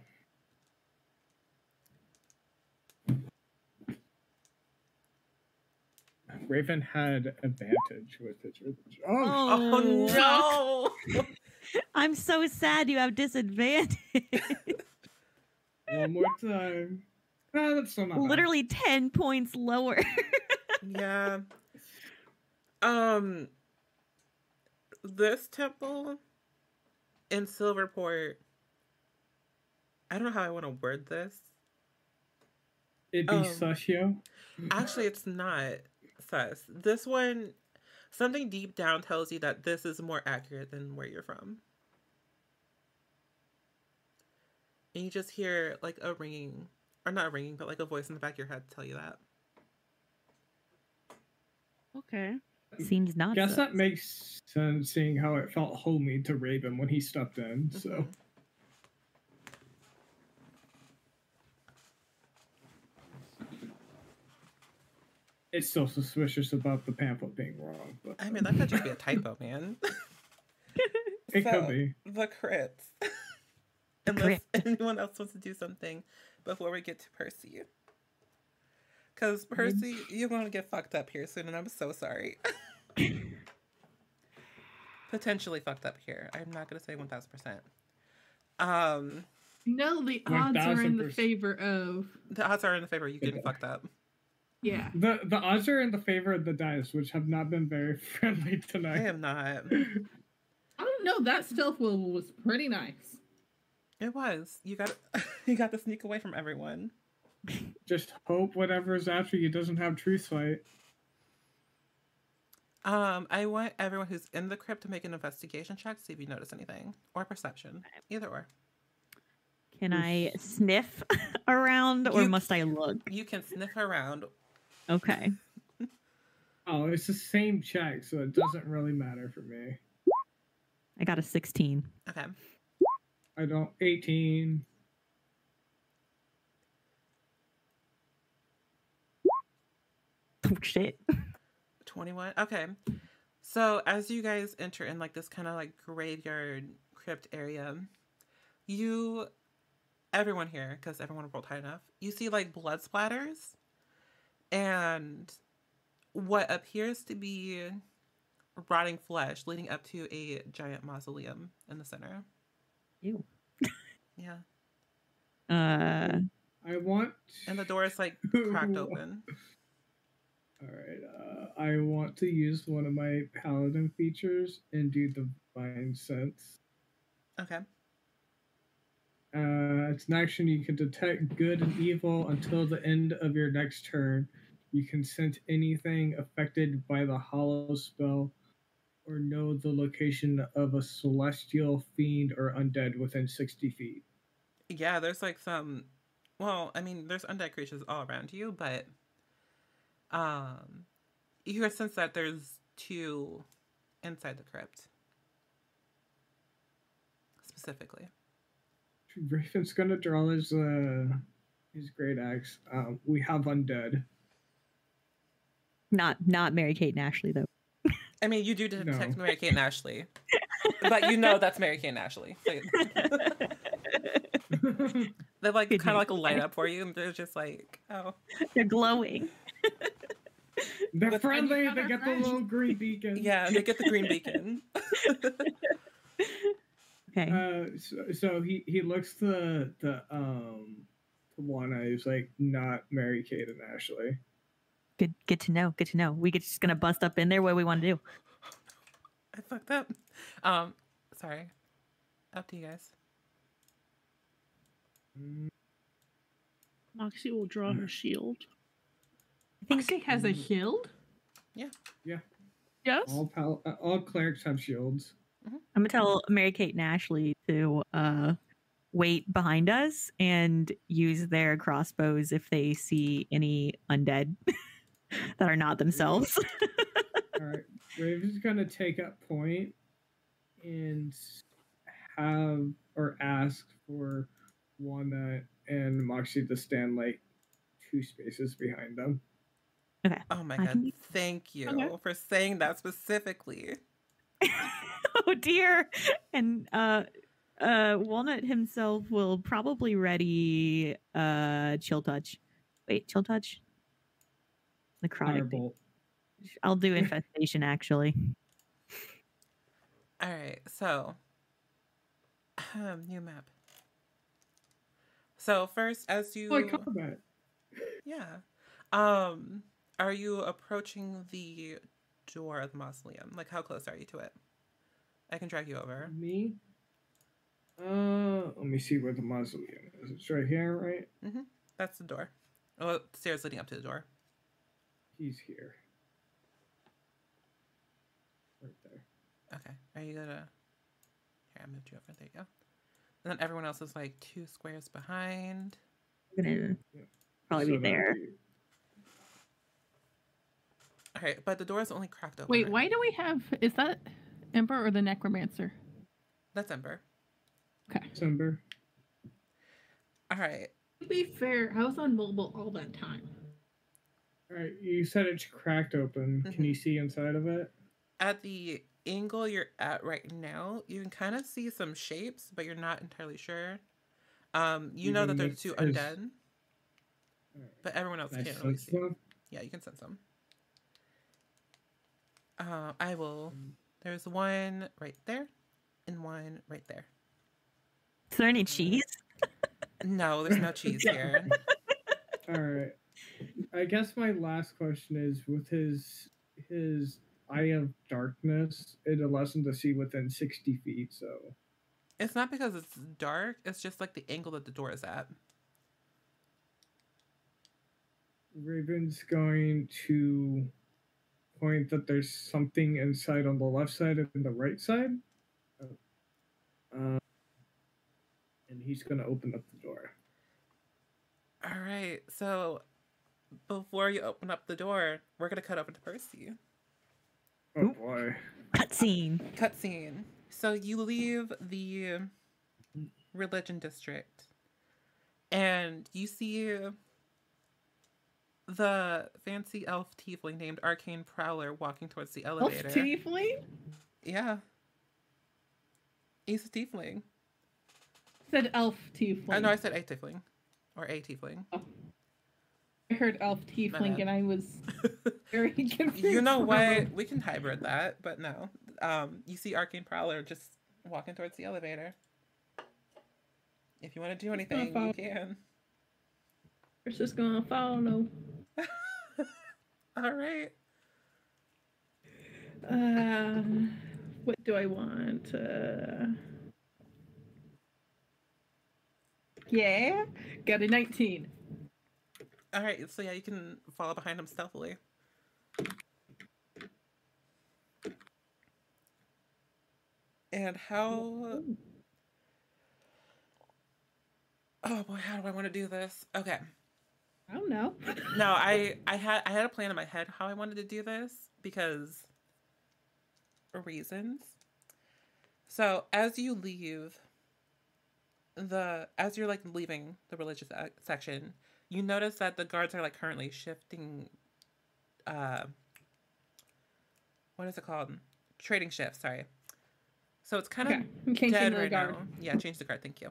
Raven had advantage with his religion. Oh, Oh, no! <laughs> I'm so sad you have disadvantage. one more time. Ah, that's so not bad. Literally 10 points lower. <laughs> yeah. Um this temple in Silverport I don't know how I want to word this. It'd be um, sus, yo. Actually, it's not sus. This one something deep down tells you that this is more accurate than where you're from. And you just hear like a ringing or not a ringing, but like a voice in the back of your head tell you that. Okay. Seems not Guess that makes sense, seeing how it felt homey to Raven when he stepped in. So Mhm. It's still suspicious about the pamphlet being wrong, but I mean, that could just be a typo, man. <laughs> it So, could be. The crits. <laughs> Unless crit. <laughs> anyone else wants to do something before we get to Percy. Because Percy, you're going to get fucked up here soon, and I'm so sorry. Potentially fucked up here. I'm not going to say 1000%. Um, No, the odds are in the favor of the odds are in the favor of you getting fucked up. Yeah. The the odds are in the favor of the dice, which have not been very <laughs> friendly tonight. I tonight. am not. I don't know. That stealth level was pretty nice. It was. You got <laughs> you got to sneak away from everyone. Just hope whatever's after you doesn't have truesight. Um, I want everyone who's in the crypt to make an investigation check, to see if you notice anything, or perception, either or. Can I sniff <laughs> around or You- must I look? You can sniff around. Okay. Oh, it's the same check, so it doesn't really matter for me. I got a 16. Okay. I don't. 18. Oh, shit. 21. Okay. So as you guys enter in like this kind of like graveyard crypt area, you everyone here, because everyone rolled high enough, you see like blood splatters and what appears to be rotting flesh leading up to a giant mausoleum in the center. Ew. Yeah. Uh, I want. And the door is like <laughs> cracked open. All right. Uh, I want to use one of my paladin features and do divine sense. Okay. Uh, it's an action you can detect good and evil until the end of your next turn. You can sense anything affected by the hallow spell or know the location of a celestial fiend or undead within 60 feet. Yeah, there's like some well, I mean, there's undead creatures all around you, but um you can sense that there's two inside the crypt. Specifically. <laughs> Raven's gonna draw his uh his great axe. Um, we have undead. not not Mary Kate and Ashley though. <laughs> I mean, you do detect No. Mary Kate and Ashley, but you know that's Mary Kate and Ashley. <laughs> So- they like kind of news. like light up for you, and they're just like, oh, They're glowing. They're With- friendly. They our get the little green beacon. yeah, they get the green beacon. Okay. Uh, so, so he he looks to the um to Juana. He's like not Mary Kate and Ashley. good good to know. Good to know. We could just gonna bust up in there. What we want to do? I fucked up. Um, sorry. Up to you guys. Mm, Moxie will draw her <clears throat> shield. I think Moxie has a shield. Yeah. Yeah. Yes. All pal- uh, all clerics have shields. I'm gonna tell Mary Kate and Ashley to uh wait behind us and use their crossbows if they see any undead <laughs> that are not themselves. All <laughs> right, Raven's gonna take up point and have or ask for Wanda and Moxie to stand like two spaces behind them. Okay. Oh my I god! can Thank you Okay. for saying that specifically. <laughs> oh dear. And uh uh Walnut himself will probably ready uh chill touch. Wait, chill touch? Necrotic. Firebolt. I'll do infestation actually. All right, so um, new map. So first, as you Like combat. yeah, um, are you approaching the door of the mausoleum? Like, how close are you to it? I can drag you over. Me? Uh, let me see where the mausoleum is. It's right here, right? Mm-hmm. That's the door. Oh, stairs leading up to the door. He's here. Right there. Okay. Are you gonna? Here, I moved you over. There you go. And then everyone else is like two squares behind. I'm gonna Yeah. probably So be there. be- All right, but the door is only cracked open. Wait, right? why do we have? Is that Amber or the Necromancer? That's Amber. Okay. Amber. All right. To be fair, I was on mobile all that time. All right, you said it's cracked open. Can Mhm. you see inside of it? At the angle you're at right now, you can kind of see some shapes, but you're not entirely sure. Um, you know that Even there's two if it's- undead, Alright. but everyone else Can I can't really see. them? Yeah, you can sense them. Uh, I will. There's one right there, and one right there. Is there any cheese? <laughs> No, there's no cheese here. <laughs> All right. I guess my last question is with his his eye of darkness, it allows him to see within sixty feet. So It's not because it's dark. It's just like the angle that the door is at. Raven's going to point that there's something inside on the left side and the right side. Uh, and he's gonna open up the door. All right. So before you open up the door, we're gonna cut over to Percy. Oh Oop. boy. Cutscene. Cutscene. So you leave the religion district, and you see the fancy elf tiefling named Arcane Prowler walking towards the elevator. Elf tiefling? yeah. He's a tiefling. Said elf tiefling. I know I said a tiefling. Or a tiefling. I heard elf tiefling and I was <laughs> very confused. you know what? We can hybrid that, but no. Um, you see Arcane Prowler just walking towards the elevator. If you want to do anything, you can. We're just gonna follow. <laughs> All right. Uh, what do I want? Uh, yeah, got a 19. All right. So yeah, you can follow behind him stealthily. And how? Oh boy, how do I want to do this? Okay. I don't know. No, I I had I had a plan in my head how I wanted to do this because reasons. So as you leave the as you're like leaving the religious section, you notice that the guards are like currently shifting. Uh, what is it called? Trading shifts. Sorry. So it's kind of Okay, dead right guard. now. Yeah, change the guard. Thank you.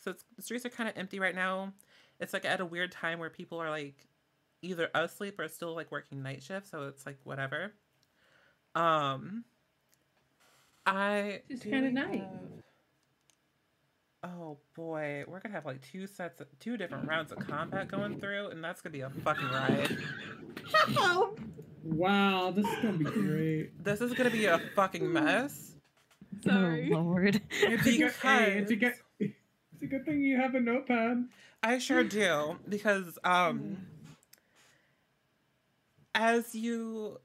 So the streets are kind of empty right now. It's like at a weird time where people are like either asleep or still like working night shift. So it's like whatever. Um, I It's kinda we night. Oh boy, we're gonna have like two sets, of, two different rounds of combat going through, and that's gonna be a fucking ride. <laughs> Wow, this is gonna be great. This is gonna be a fucking mess. sorry. Oh Lord. It's a good, hey, it's Because- it's a good thing you have a notepad. I sure do because um as you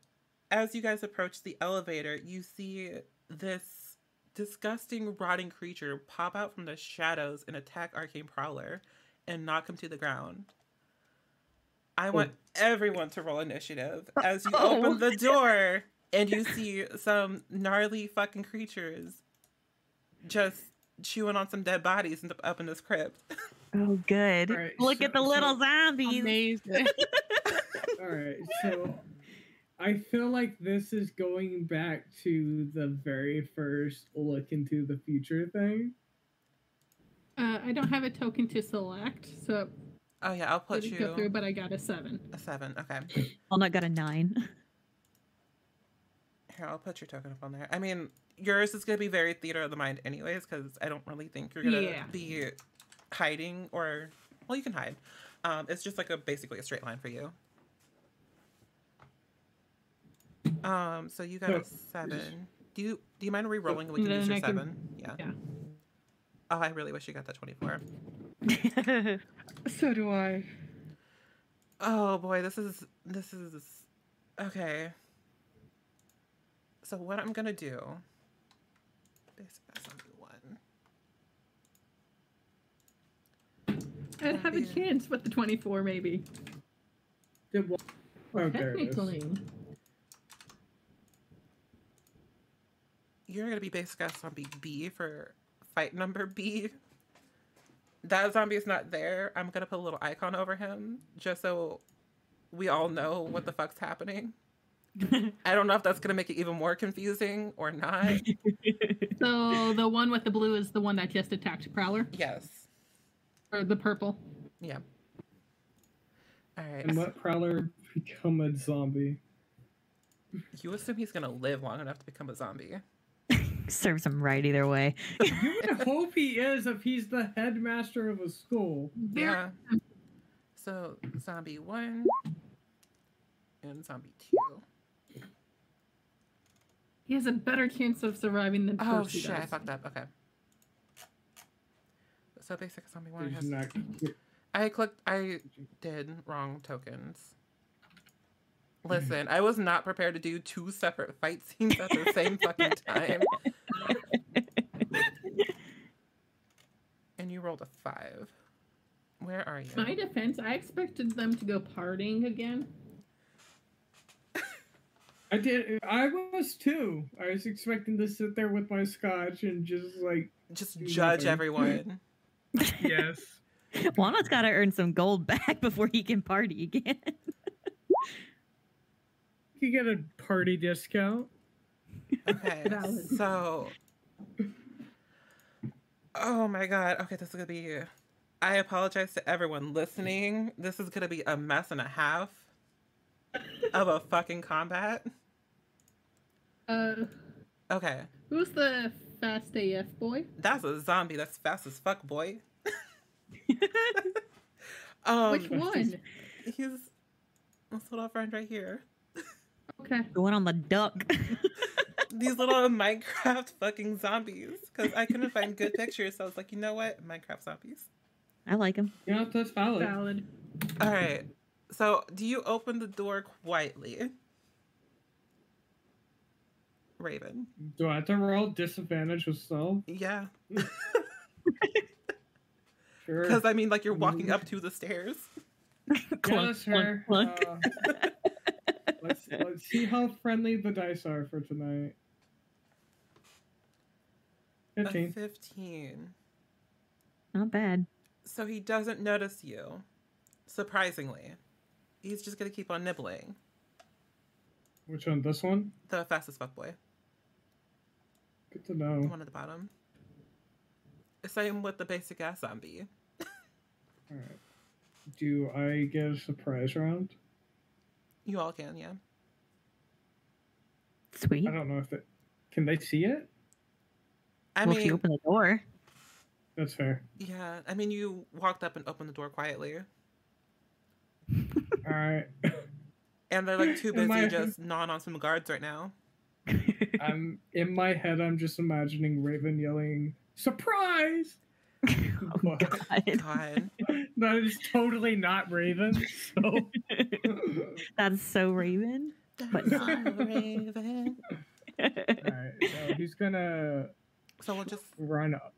as you guys approach the elevator, you see this disgusting rotting creature pop out from the shadows and attack Arcane Prowler and knock him to the ground. I want everyone to roll initiative as you Oh. open the <laughs> door and you see some gnarly fucking creatures just chewing on some dead bodies in the- up in this crypt. <laughs> Oh, good. All right, Look so- at the so- little zombies. Amazing. <laughs> All right, so I feel like this is going back to the very first look into the future thing. Uh, I don't have a token to select, so Oh yeah, I'll put didn't go through, but I got a seven. a seven. Okay. Walnut got a nine. Here, I'll put your token up on there. I mean, yours is gonna be very theater of the mind, anyways, because I don't really think you're gonna Yeah. be hiding or well, you can hide. Um, it's just like a basically a straight line for you. Um, so you got a <laughs> seven. Do you do you mind re-rolling? We can use your can- seven. Yeah. yeah. Oh, I really wish you got that twenty-four. <laughs> So do I. Oh boy, this is this is okay. So what I'm gonna do? Basic zombie one. I'd have a chance with the 24, maybe. Did wa- Oh, there it is. Technically. You're gonna be basic ass zombie B for fight number B. That zombie is not there. I'm gonna put a little icon over him just so we all know what the fuck's happening. <laughs> I don't know if that's gonna make it even more confusing or not. <laughs> So the one with the blue is the one that just attacked Prowler, yes. Or the purple. Yeah. All right. And let Prowler become a zombie. You assume he's gonna live long enough to become a zombie. <laughs> Serves him right either way. You would <laughs> hope he is if he's the headmaster of a school. Yeah. So zombie one and zombie two. He has a better chance of surviving than Oh Percy shit! I fucked up. Okay. So basic zombie one There's has. not, <clears throat> I clicked. I did wrong tokens. <laughs> Listen, I was not prepared to do two separate fight scenes at the same fucking <laughs> time. And you rolled a five. Where are you? My defense, I expected them to go partying again. I did. I was too. I was expecting to sit there with my scotch and just like, Just judge everyone. Yes. Walnut's got to earn some gold back <laughs> before he can party again. <laughs> You get a party discount. Okay, <laughs> so. Oh my god. Okay, this is gonna be. I apologize to everyone listening. This is gonna be a mess and a half of a fucking combat. Uh, Okay, who's the fast AF boy? that's a zombie. That's fast as fuck, boy. <laughs> <laughs> um, Which one? He's this little friend right here. Okay. the one on the duck. <laughs> These little Minecraft fucking zombies. Because I couldn't find good pictures, so I was like, you know what, Minecraft zombies. I like him. Yeah, that's valid. Valid. All right. So, do you open the door quietly? Raven. Do I have to roll disadvantage with stealth? Yeah. Sure. Because, I mean, like, you're walking up to the stairs. <laughs> Yeah, Clunk, that's clunk, clunk. Uh, let's let's see how friendly the dice are for tonight. A Fifteen. 15. Not bad. So, he doesn't notice you. Surprisingly. He's just going to keep on nibbling. Which one? This one? The fastest fuck boy. Good to The know. one at the bottom. Same with the basic ass zombie. <laughs> All right. Do I get a surprise round? You all can, yeah. Sweet. I don't know if it. Can they see it? I well, if mean, you open the door. That's fair. yeah. I mean, you walked up and opened the door quietly, <laughs> All right. and they're like too <laughs> busy my- just gnawing on some guards right now. I'm in my head. I'm just imagining Raven yelling "surprise." <laughs> oh, God. God, <laughs> That is totally not Raven. So. <laughs> That's so Raven. But That's so Raven. All right. So he's gonna So we'll just run up.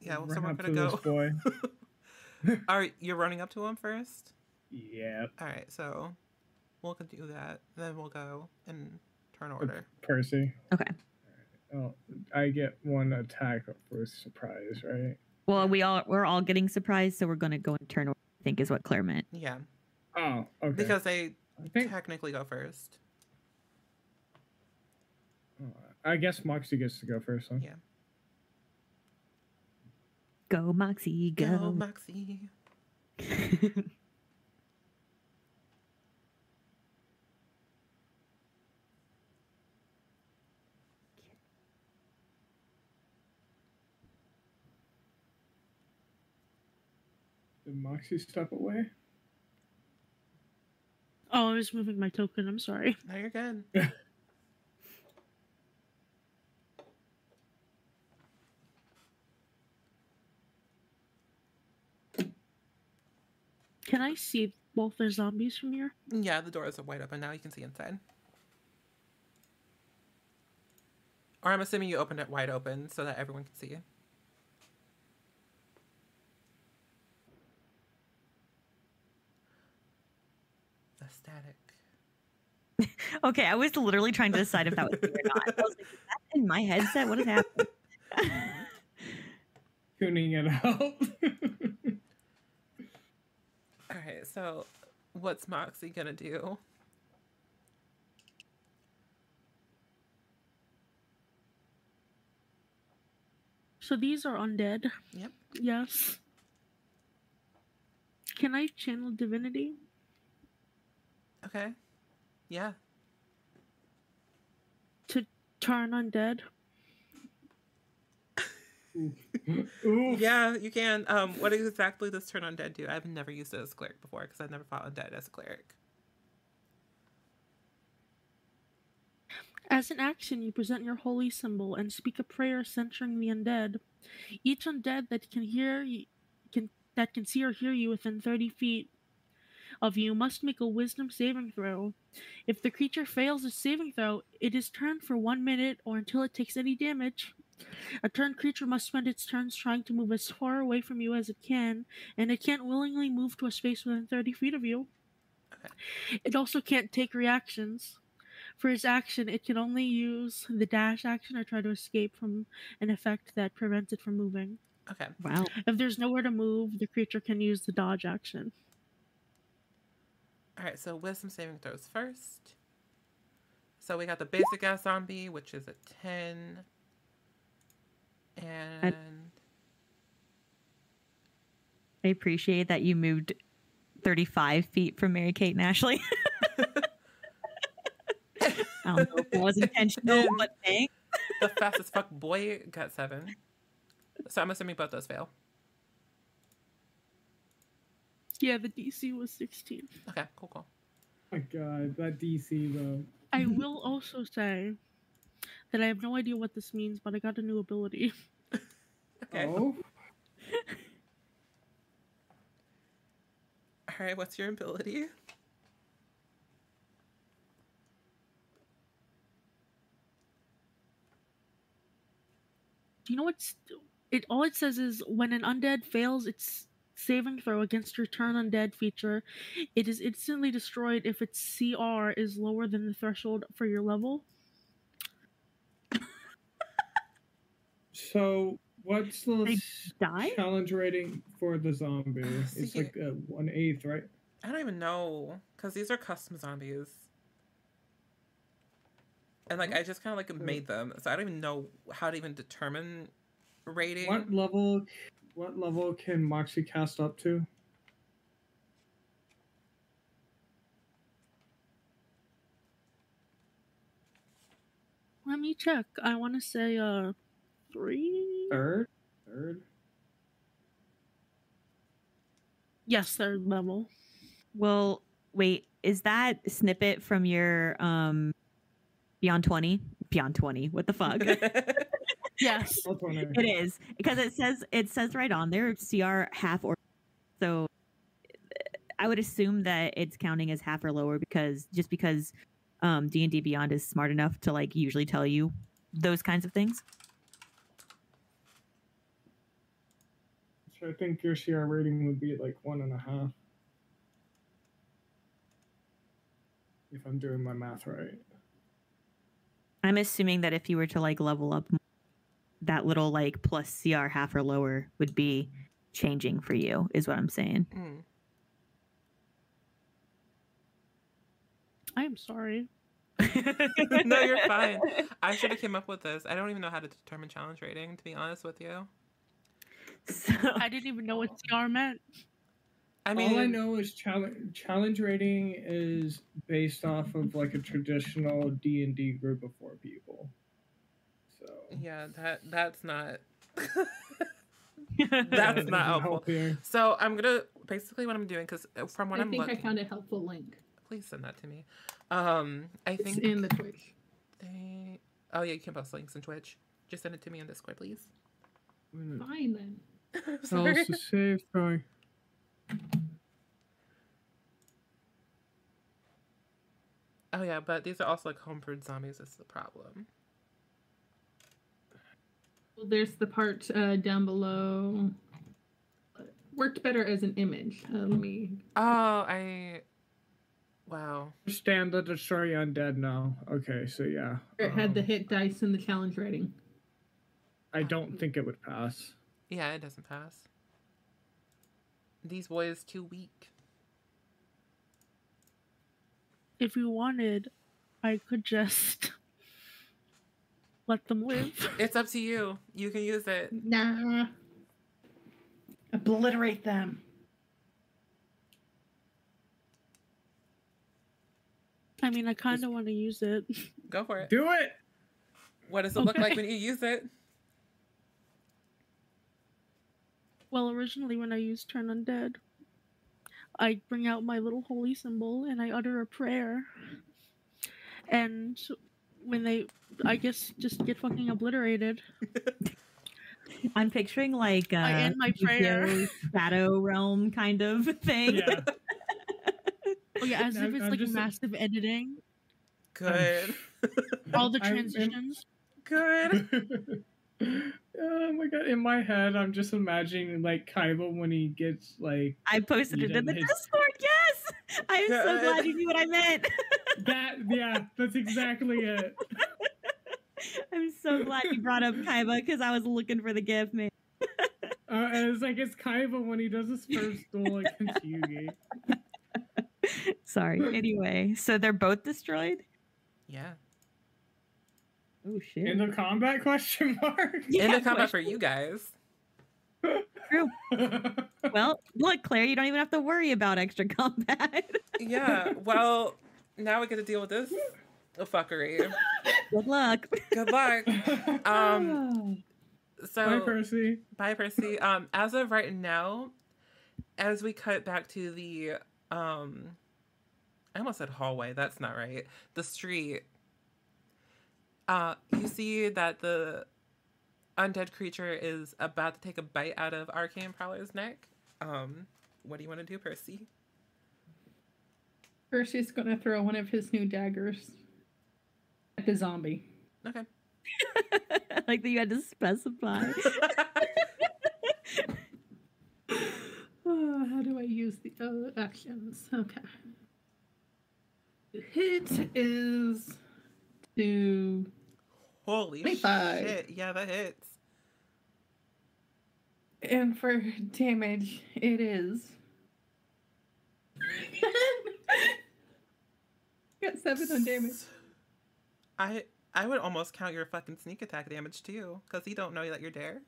yeah. run So we're gonna to go. this boy. All right, you're running up to him first. Yeah, All right, so we'll do that. Then we'll go and turn uh, order. Percy. Okay. Oh, I get one attack for surprise, right? Well, we all we're all getting surprised, so we're gonna go and turn. I think is what Claire meant. Yeah, Oh, okay. because they I think technically go first. I guess Moxie gets to go first. Huh? Yeah. Go Moxie, go. Go, Moxie. <laughs> Did Moxie step away? Oh, I was moving my token. I'm sorry. No, you're good. <laughs> Can I see both the zombies from here? Yeah, the doors are wide open now. You can see inside. Or I'm assuming you opened it wide open so that everyone can see you. The static. <laughs> okay, I was literally trying to decide if that was me or not. I was like, is that in my headset? What is happening? Tuning it out. All right, so what's Moxie gonna do? So these are undead. Yep. Yes. Can I channel divinity? Okay. Yeah. To turn undead? Oof. Yeah, you can. Um, what exactly does turn undead do? I've never used it as a cleric before because I've never fought undead as a cleric. As an action, you present your holy symbol and speak a prayer centering the undead. Each undead that can hear you, can that can see or hear you within 30 feet of you must make a wisdom saving throw. If the creature fails a saving throw, it is turned for one minute or until it takes any damage. A turned creature must spend its turns trying to move as far away from you as it can, and it can't willingly move to a space within 30 feet of you. It also can't take reactions. For its action, it can only use the dash action or try to escape from an effect that prevents it from moving. Okay. Wow. If there's nowhere to move, the creature can use the dodge action. All right. So wisdom saving throws first. So we got the basic ass zombie, which is a ten, and I appreciate that you moved 35 feet from Mary Kate and Ashley. <laughs> I don't know if it was intentional, <laughs> but thanks. the fastest fuck boy got seven. So I'm assuming both those fail. Yeah, the DC was 16. Okay. Cool. Cool. my god, that DC though. I will also say that I have no idea what this means, but I got a new ability. <laughs> Okay. Oh, All right. What's your ability? Do you know what's it? All it says is when an undead fails its saving throw against your turn undead feature, it is instantly destroyed if its CR is lower than the threshold for your level. so what's the die? challenge rating for the zombie? It's See- like uh, one eighth, right? I don't even know because these are custom zombies, and like I just kind of like made them, so I don't even know how to even determine rating. What level? What level can Moxie cast up to? Let me check. I want to say uh three. Third. Third. Yes, third level. Well, wait, is that snippet from your um Beyond 20? Beyond 20. What the fuck? <laughs> <laughs> Yes. That's one I- it is because it says it says right on there CR half or so I would assume that it's counting as half or lower because just because um D&D Beyond is smart enough to like usually tell you those kinds of things. So I think your CR rating would be like one and a half. If I'm doing my math right. I'm assuming that if you were to like level up that little like plus CR half or lower would be changing for you is what I'm saying. Mm. I am sorry. <laughs> no, you're fine. <laughs> I should have came up with this. I don't even know how to determine challenge rating, to be honest with you. So, <laughs> I didn't even know what CR meant. I mean, All I know is challenge challenge rating is based off of like a traditional D and D group of four people. So yeah, that that's not. <laughs> That's not helpful. help so I'm gonna basically what I'm doing because from what I am think I found a helpful link. please send that to me. Um, I It's think in the Twitch. they. Oh yeah, you can post links in Twitch. Just send it to me in Discord, please. Fine then. <laughs> Sorry. Else to save, sorry. Oh yeah, but these are also like homebred zombies. That's the problem. Well, there's the part uh, down below. Worked better as an image. Uh, let me. Oh, I. Wow. Understand the destroy undead now. Okay, so yeah. It had the um, hit dice and the challenge rating. I don't think it would pass. Yeah, it doesn't pass. These boys too weak. If you wanted, I could just let them live. <laughs> It's up to you. You can use it. Nah. Obliterate them. I mean, I kind of want to use it. Go for it. Do it. What does it look like when you use it? Well, originally when I used Turn Undead, I bring out my little holy symbol and I utter a prayer. And when they, I guess, just get fucking obliterated. <laughs> I'm picturing like uh, I end my prayer. Shadow Realm kind of <laughs> thing. Yeah. Oh yeah, as if I'm- it's I'm like just- massive editing. Good. All the I'm- I'm- transitions. Good. <laughs> Oh my god! In my head, I'm just imagining like Kaiba when he gets like I posted it in the didn't Discord. Yes, I am so glad you knew what I meant. That. Yeah, that's exactly it. <laughs> I'm so glad you brought up Kaiba because I was looking for the gift, man. Uh, and it's like it's Kaiba when he does his first duel against Yugi. Sorry. Anyway, so they're both destroyed. Yeah. Oh shit. In the combat question <laughs> mark. Yeah, In the combat question- for you guys. True. Well, look, Claire, you don't even have to worry about extra combat. Yeah. Well, now we get to deal with this fuckery. <laughs> Good luck. Good luck. <laughs> Um. So Bye, Percy. Bye, Percy. Um, as of right now, as we cut back to the um, I almost said hallway. That's not right. The street. Uh, you see that the undead creature is about to take a bite out of Arcane Prowler's neck. Um, what do you want to do, Percy? Percy's gonna throw one of his new daggers at the zombie. Okay. <laughs> like that you had to specify. Uh, <laughs> how do I use the uh, actions? Okay. The hit is to Holy 25. shit! Yeah, that hits. and for damage it is. <laughs> <laughs> Got seven on damage. <laughs> I I would almost count your fucking sneak attack damage too, because he don't know that you're there.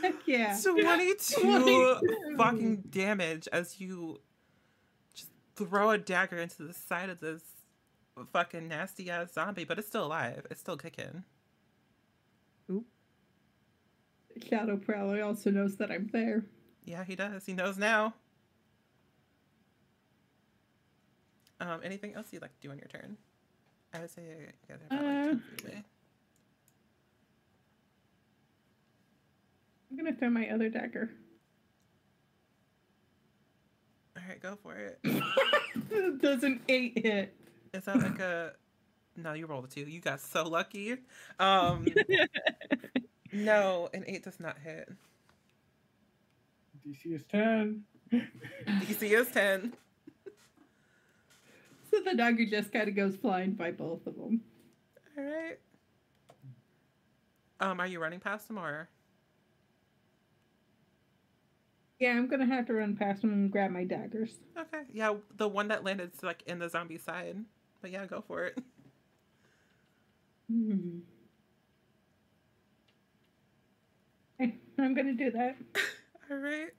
Heck yeah. <laughs> 22 22. fucking damage as you just throw a dagger into the side of this fucking nasty ass zombie, but it's still alive. It's still kicking. Oop. Shadow Prowler also knows that I'm there. Yeah, he does. He knows now. Um, anything else you'd like to do on your turn? I would say you guys are about like 10 feet away. I'm gonna throw my other dagger. All right, go for it. <laughs> Does an eight hit? Is that like a? No, you rolled a two. You got so lucky. Um, <laughs> no, an eight does not hit. DC is ten. DC is ten. So the dagger just kind of goes flying by both of them. All right. Um, are you running past him or? Yeah, I'm gonna have to run past them and grab my daggers. Okay, yeah, the one that landed like in the zombie side. But yeah, go for it. <laughs> Hmm. <laughs> I'm gonna do that. <laughs> All right.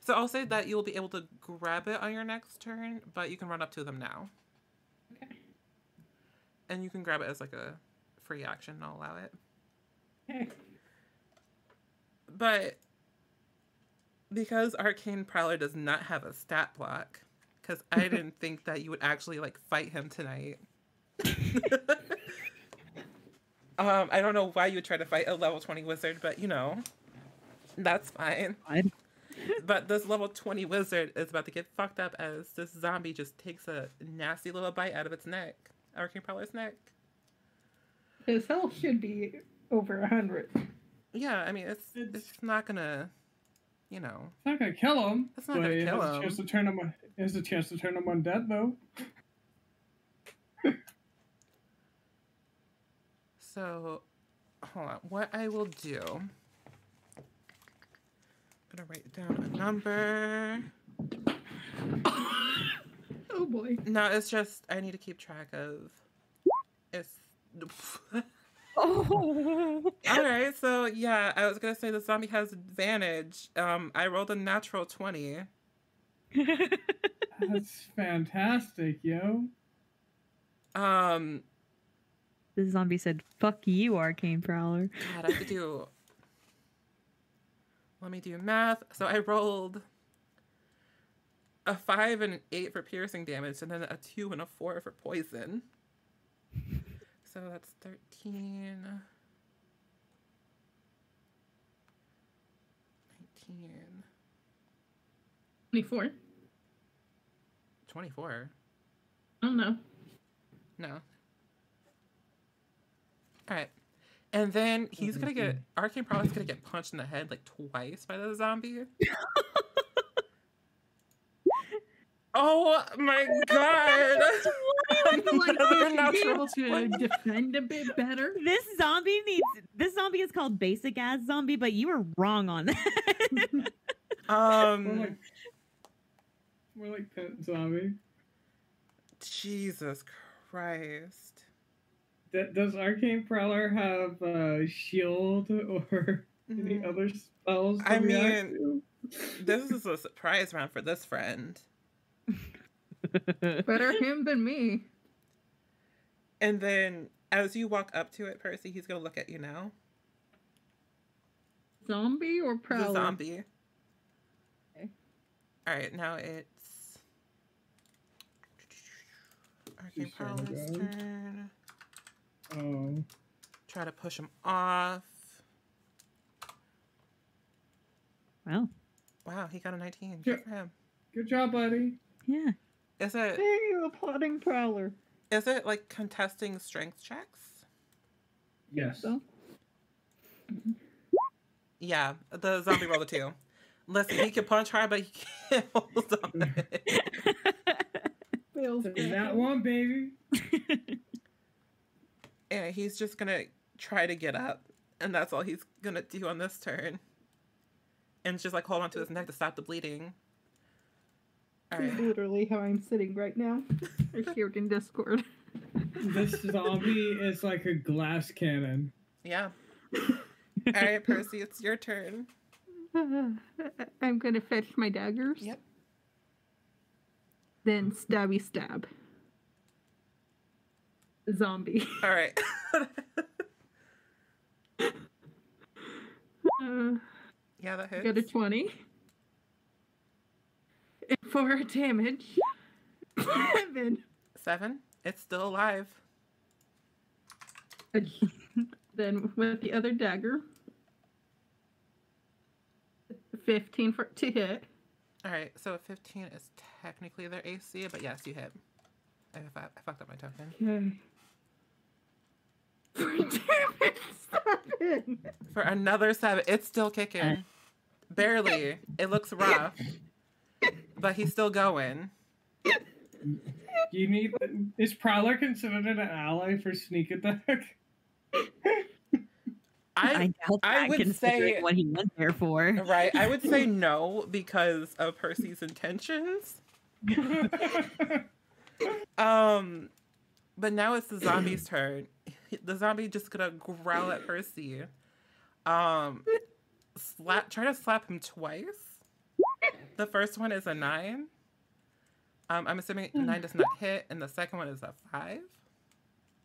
So I'll say that you'll be able to grab it on your next turn, but you can run up to them now. And you can grab it as like a free action. I'll allow it. <laughs> But because Arcane Prowler does not have a stat block, because I <laughs> didn't think that you would actually like fight him tonight. <laughs> um, I don't know why you would try to fight a level 20 wizard, but you know, that's fine. Fine. But this level 20 wizard is about to get fucked up as this zombie just takes a nasty little bite out of its neck. Arcane Prowler's neck. His health should be over a hundred. Yeah, I mean, it's, It's- it's not gonna, you know. It's not gonna kill him. It's not gonna it kill has a chance him. to turn him. It has a chance to turn him undead though. <laughs> So, hold on. What I will do. I'm gonna write down a number. <coughs> <coughs> <coughs> Oh boy. No, it's just I need to keep track of. It's. <laughs> Oh. All right, so yeah, I was gonna say the zombie has advantage. Um, I rolled a natural twenty. That's fantastic, yo. Um, the zombie said, "Fuck you, arcane prowler." God, I have to do. Let me do math. So I rolled a five and an eight for piercing damage, and then a two and a four for poison. So that's 13. 19. Twenty-four. 24. I don't know. No. All right. And then he's gonna get Arcane Prowler's gonna get punched in the head like twice by the zombie. <laughs> oh my god! <laughs> I feel like Another you should be natural able to defend a bit better. This zombie needs. This zombie is called basic ass zombie, but you were wrong on that. <laughs> More Um, like, more like pet zombie. Jesus Christ. D- does Arcane Prowler have uh, shield or any Mm. other spells? I mean- This is a surprise round for this friend. Better <laughs> him than me. And then as you walk up to it, Percy, he's gonna look at you now. Zombie or The zombie. Okay. All right, now it's Arcane She's trying to Prowler's turn. Oh, Try to push him off. Wow. Wow, he got a 19. Yeah. Good for him. good job, buddy. Yeah. Is it Hey, you applauding prowler. is it like contesting strength checks? Yes. So, Yeah, the zombie rolled a two. Listen, he can punch hard, but he can't <laughs> hold on. <laughs> fails. That one, baby. <laughs> and he's just gonna try to get up, and that's all he's gonna do on this turn. And just like hold on to his neck to stop the bleeding. All right. literally how I'm sitting right now. <laughs> I shared in Discord. This zombie is like a glass cannon. Yeah. All right, Percy, it's your turn. <sighs> I'm gonna fetch my daggers. Yep. Then stabby stab. Zombie. All right. Uh, <laughs> yeah, that got a hits. 20. <laughs> And for damage, seven. Seven. It's still alive. <laughs> then with the other dagger, 15 for to hit. All right, so 15 is technically their AC, but yes, you hit. I, fu- I fucked up my token. Okay. <laughs> For damage, seven. For another seven, it's still kicking. Uh, Barely. It looks rough, but he's still going. You need. Is Prowler considered an ally for sneak attack? I doubt I would say- what he went there for. right. I would say <laughs> no because of Percy's intentions. <laughs> Um, but now it's the zombie's turn. The zombie just gonna growl at Percy. Um, slap. Try to slap him twice. The first one is a nine. Um, I'm assuming nine does not hit, and the second one is a five.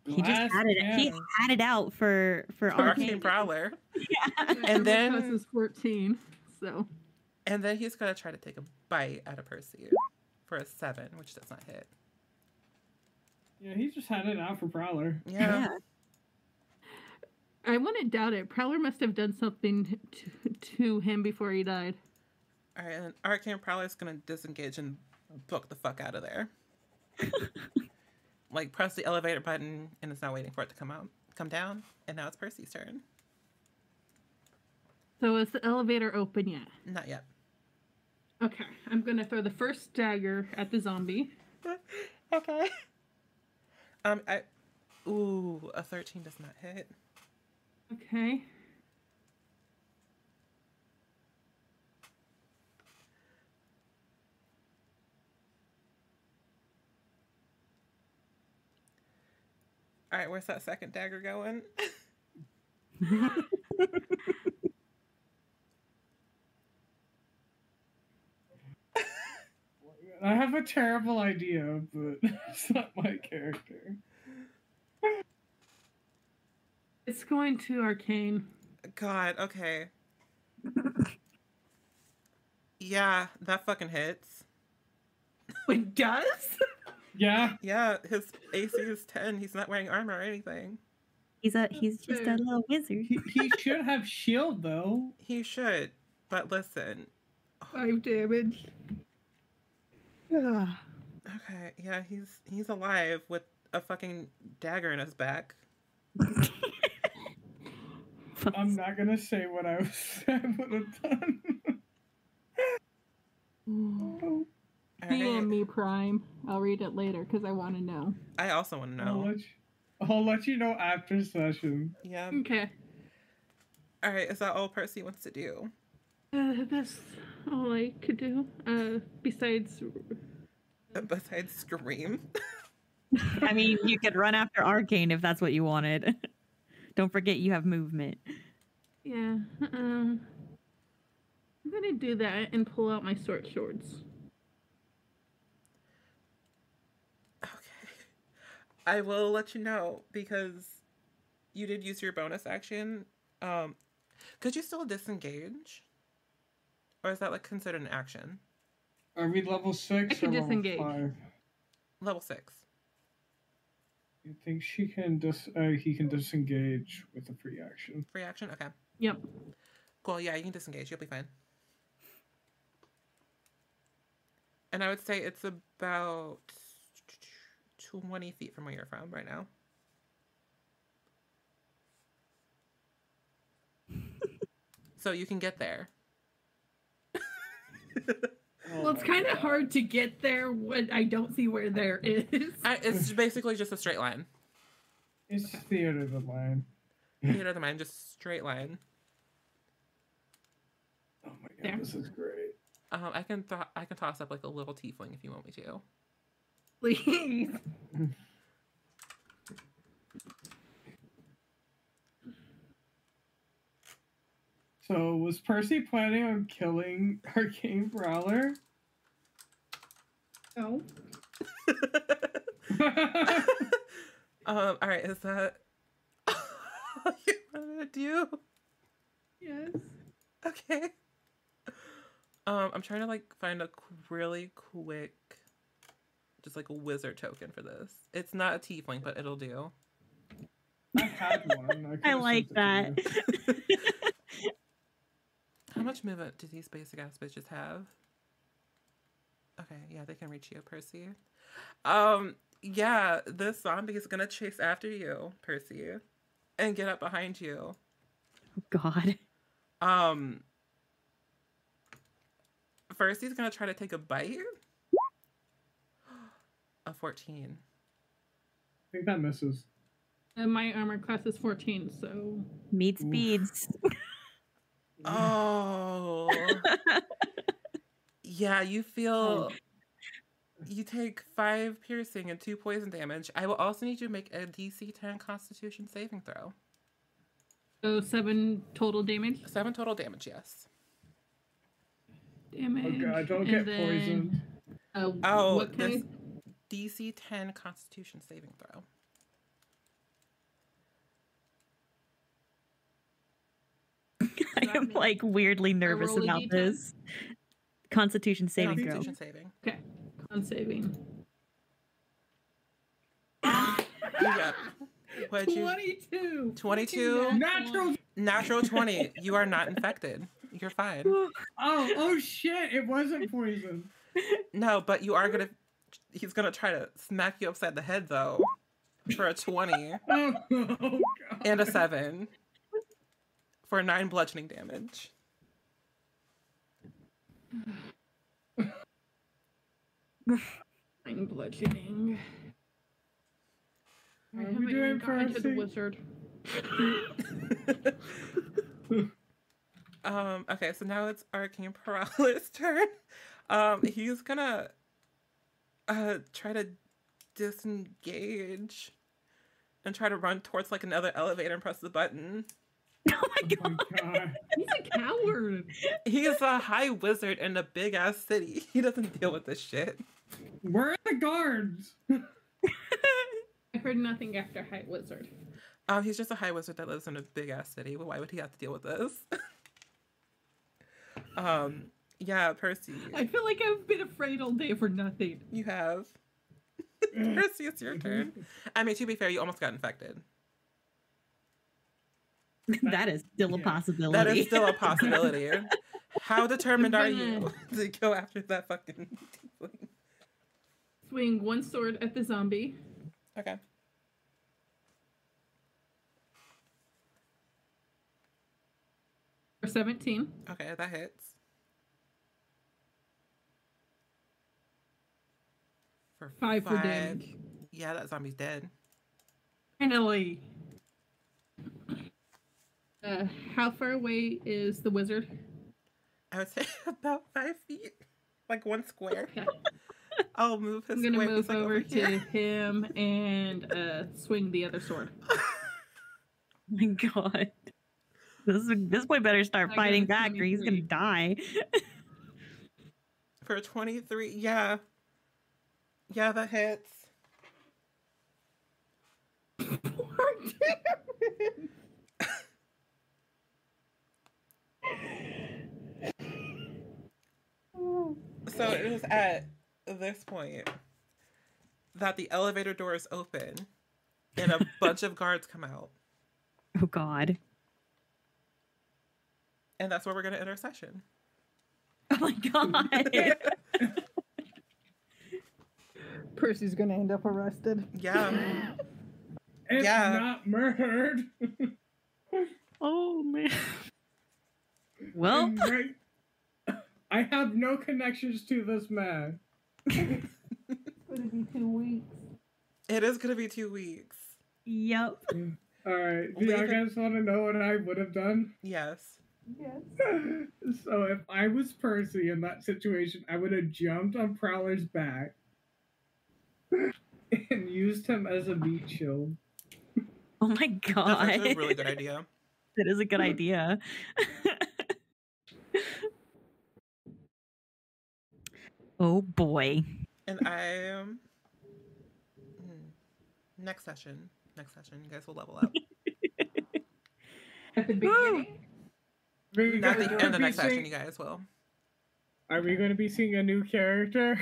He just Glass had it. He cannon. had it out for for For Arcane arcane. Prowler, <laughs> Yeah, And then- This is 14. So and then he's gonna try to take a bite out of Percy for a seven, which does not hit. Yeah, he just had it out for Prowler. Yeah. Yeah. I wouldn't doubt it. Prowler must have done something to, to him before he died. All right, and Arcane is gonna disengage and book the fuck out of there. <laughs> like press the elevator button, and it's not waiting for it to come out, come down, and now it's Percy's turn. So is the elevator open yet? Not yet. Okay, I'm gonna throw the first dagger at the zombie. <laughs> okay. Um, I, ooh, a thirteen does not hit. Okay. All right, where's that second dagger going? I have a terrible idea, but <laughs> it's not my character. It's going to arcane. God, okay. yeah, that fucking hits. It does? <laughs> Yeah, Yeah, his AC is ten. He's not wearing armor or anything. He's a he's just a little wizard. he, he <laughs> should have shield though. He should, but listen. Five damage. Ah. Okay, yeah, he's he's alive with a fucking dagger in his back. <laughs> I'm not gonna say what I was I would have done. <sighs> DM Alright. me Prime. I'll read it later because I want to know. I also want to I'll, know. let you, I'll let you know after session. Yeah. Okay. All right. Is that all Percy wants to do? Uh, that's all I could do. Uh, besides, Besides scream. I mean, you could run after Arcane if that's what you wanted. <laughs> Don't forget you have movement. yeah, um, I'm gonna do that and pull out my short swords. Okay. I will let you know because you did use your bonus action. Um, could you still disengage? Or is that like considered an action? Are we level six I can or level disengage. five? Level six. You think she can dis? Uh, he can disengage with a free action. Free action? Okay. Yep. Cool. Yeah, you can disengage. You'll be fine. And I would say it's about 20 feet from where you're from right now. so you can get there. Well, it's kind of hard to get there when I don't see where there is. I, it's basically just a straight line. It's theater of the line. Theater of the mind, just straight line. Oh my god, There. this is great. Um, I can th- I can toss up like a little tiefling if you want me to. Please. <laughs> So was Percy planning on killing <laughs> Arcane Prowler? No. <laughs> um, all right, is that all you want to do? Yes. Okay. Um, I'm trying to like find a really quick, just like a wizard token for this. It's not a tiefling, but it'll do. I had one. I <laughs> could've like that. it to you. <laughs> How much movement do these basic ass bitches have? Okay, yeah, they can reach you, Percy. Um, yeah, this zombie is gonna chase after you, Percy, and get up behind you. God. Um, first he's gonna try to take a bite. A fourteen. I think that misses. Uh, my armor class is 14, so Meat Oof. speeds. <laughs> Oh. <laughs> yeah, you feel. You take five piercing and two poison damage. I will also need you to make a DC 10 Constitution saving throw. so seven total damage. Seven total damage, yes. Damage. Oh god, don't and get then, poisoned. Uh, Oh, what this kind? DC 10 Constitution saving throw. <laughs> I am like weirdly nervous about D10? this. Constitution saving throw. Constitution saving. Okay. Con saving. Yeah. <laughs> What'd you? 22. 22? Natural. Natural <laughs> 20. You are not infected. You're fine. Oh, oh shit! It wasn't poison. No, but you are gonna. He's gonna try to smack you upside the head though, for a twenty Oh, <laughs> oh god. and a seven, for nine bludgeoning damage. Nine bludgeoning. I What are we doing, even the wizard. <laughs> um. Okay, so now it's Arcane Paralysis <laughs> turn. Um. He's gonna. Uh. Try to disengage. And try to run towards like another elevator and press the button. <laughs> Oh my Oh my god. He's a coward. He's a high wizard in a big ass city. <laughs> He doesn't deal with this shit. Where are the guards? <laughs> I heard nothing after High Wizard. Um, he's just a high wizard that lives in a big ass city. But why would he have to deal with this? um, yeah, Percy, I feel like I've been afraid all day for nothing. you have. <laughs> Percy, it's your turn. I mean, to be fair, you almost got infected. <laughs> that is still a possibility. That is still a <laughs> possibility. How determined are you to go after that fucking? tiefling? Swing one sword at the zombie. okay. For 17. Okay, that hits. For Five for damage. Yeah, that zombie's dead. Finally. Uh, how far away is the wizard? I would say <laughs> about five feet, like one square. Okay. <laughs> I'll move his I'm gonna square. move like, over to <laughs> him and uh, swing the other sword. my god. This this boy better start I fighting back or he's gonna die. for twenty three. Yeah, yeah, that hits. So it is at this point that the elevator doors open and a <laughs> bunch of guards come out. Oh god. And that's where we're gonna end our session. Oh my god. <laughs> Percy's gonna end up arrested. Yeah. <laughs> It's Yeah. not murdered. <laughs> Oh man. well, I'm right- I have no connections to this man. It's <laughs> gonna be two weeks. It is gonna be two weeks. yep. Mm, all right. Do y'all guys want to know what I would have done? Yes. Yes. so if I was Percy in that situation, I would have jumped on Prowler's back <laughs> and used him as a meat shield. Oh my god. That's a really good idea. <laughs> that is a good idea. <laughs> oh boy. And I um hmm, next session. Next session, you guys will level up. At the beginning. At the end of the next session, you guys will. Are we going to be seeing a new character?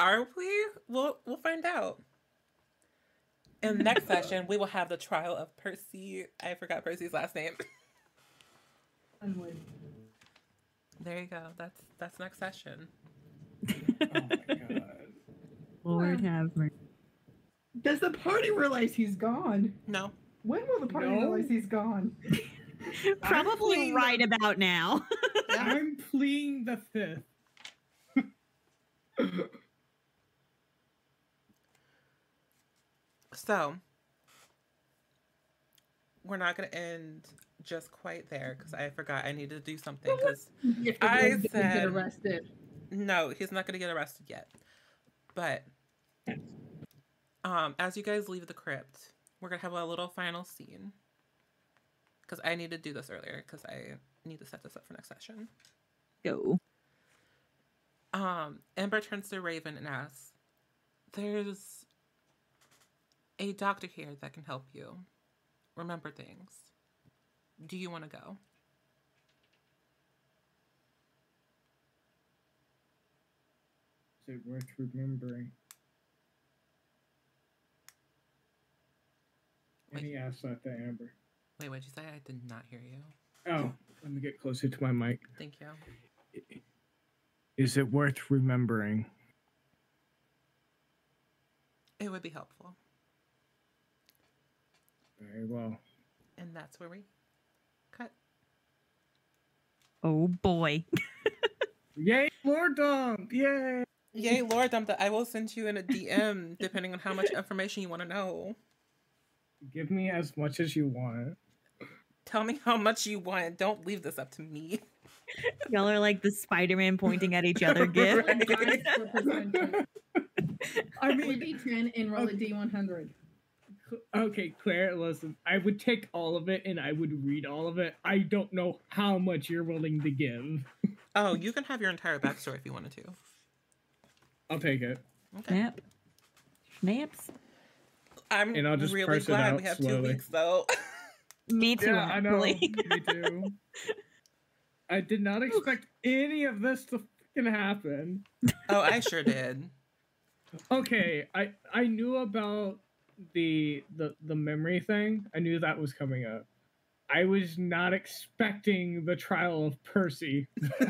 Are we? We'll we'll find out. In the next <laughs> session, we will have the trial of Percy. I forgot Percy's last name. Unwood. There you go. That's that's next session. oh my <laughs> god. Lord have mercy. Does the party realize he's gone? No. When will the party No. realize he's gone? <laughs> Probably pleading right about now. I'm pleading the fifth. So we're not gonna end just quite there because I forgot I needed to do something. Because I said- get arrested. no, he's not gonna get arrested yet. But um, as you guys leave the crypt, we're gonna have a little final scene. Because I need to do this earlier because I need to set this up for next session. Go. Um, Amber turns to Raven and asks, There's a doctor here that can help you remember things. Do you want to go? Is it worth remembering? And he asked that to Amber. Wait, what'd you say? I did not hear you. Oh, let me get closer to my mic. Thank you. Is it worth remembering? It would be helpful. Very well. And that's where we cut. Oh boy. Yay, Lordom! Yay! Yay, Lord Dumpta, I will send you in a DM depending on how much information you want to know. Give me as much as you want. Tell me how much you want. Don't leave this up to me. Y'all are like the Spider-Man pointing at each other <laughs> gift. Right. Dice for percentage. I Roll a mean, d10 and roll a d100. Okay, Claire, listen. I would take all of it and I would read all of it. I don't know how much you're willing to give. <laughs> Oh, you can have your entire backstory if you wanted to. I'll take it. Okay. Snap. Snaps. I'm And I'll just really glad we have two weeks though. <laughs> Me too, Yeah, I know. Me too. I did not expect any of this to fucking happen. oh, I sure did. Okay, I I knew about the the the memory thing. I knew that was coming up. I was not expecting the trial of Percy. <laughs>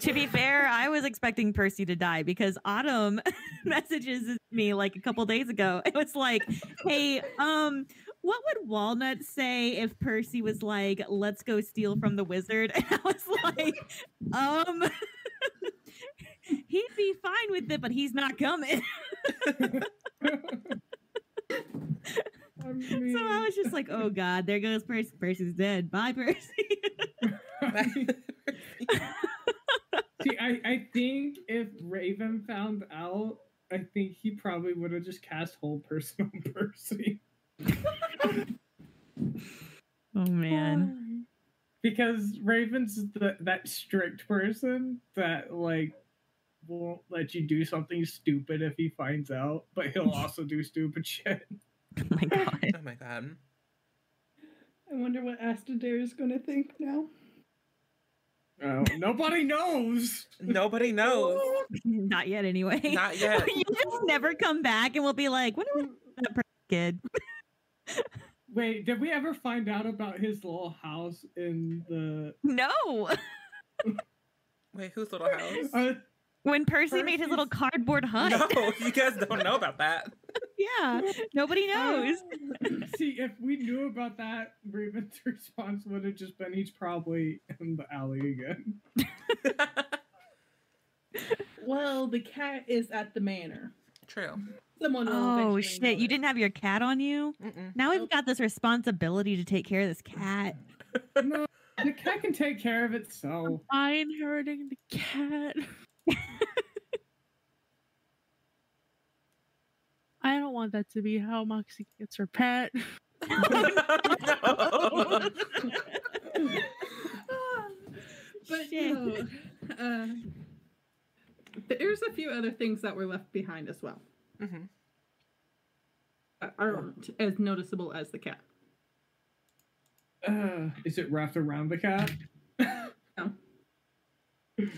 to be fair, I was expecting Percy to die because Autumn <laughs> messages me like a couple days ago. It was like, "Hey, um, what would Walnut say if Percy was like, "Let's go steal from the wizard"? <laughs> And I was like, um, he'd be fine with it, but he's not coming. <laughs> I So I was just like, "Oh God, there goes Percy. Percy's dead. Bye, Percy." <laughs> mean- See, I, I think if Raven found out, I think he probably would have just cast hold person on Percy. oh man. Because Raven's the, that strict person that like won't let you do something stupid if he finds out, but he'll <laughs> also do stupid shit. Oh my <laughs> God. Oh my god. I wonder what Astadir is going to think now. Oh, nobody knows. <laughs> Nobody knows. Not yet, anyway. Not yet. you just never come back, and we'll be like, "When was that kid?" Wait, did we ever find out about his little house in the? No. Wait, whose little house? Uh, When Percy made his little cardboard hut. No, <laughs> you guys don't know about that. <laughs> Yeah, nobody knows. <laughs> See, if we knew about that, Raven's response would have just been he's probably in the alley again. Well, the cat is at the manor. True. Someone Oh shit! You didn't have your cat on you. Mm-mm. Now we've Nope. got this responsibility to take care of this cat. no, the cat can take care of itself. I inheriting the cat. I don't want that to be how Moxie gets her pet. <laughs> No. but Shit. no, uh, there's a few other things that were left behind as well. Mhm. Aren't as noticeable as the cat. Uh, is it wrapped around the cat? <laughs> No. <laughs>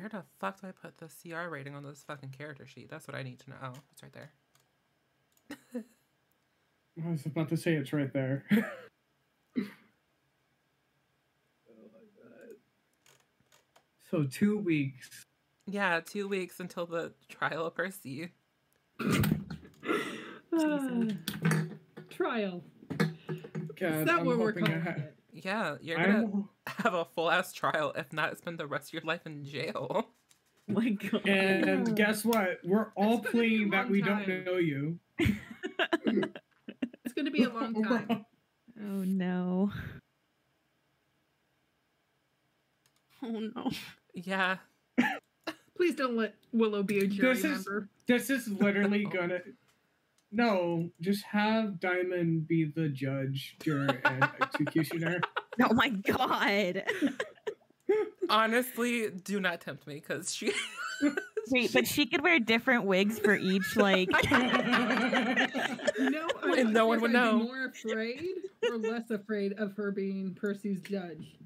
Alright. Where the fuck do I put the CR rating on this fucking character sheet? That's what I need to know. Oh, it's right there. I was about to say it's right there. <laughs> So two weeks. Yeah, two weeks until the trial of Percy. Ah, <coughs> <sighs> trial. God, Is that I'm what we're hoping I calling ha- it? Yeah, you're gonna I'm, have a full ass trial. If not, spend the rest of your life in jail. Oh <laughs> my god. and guess what? We're all <laughs> It's gonna be a pleading that long we don't know you. It's going to be a long time. Oh no. Oh no. Yeah. Please don't let Willow be a jury This is- member. This is literally <laughs> gonna. No, just have Diamond be the judge, juror, and executioner. <laughs> Oh my god. Honestly, do not tempt me because she. <laughs> Wait, but she could wear different wigs for each like <laughs> No, I And no one would I'd know. Be more afraid or less afraid of her being Percy's judge.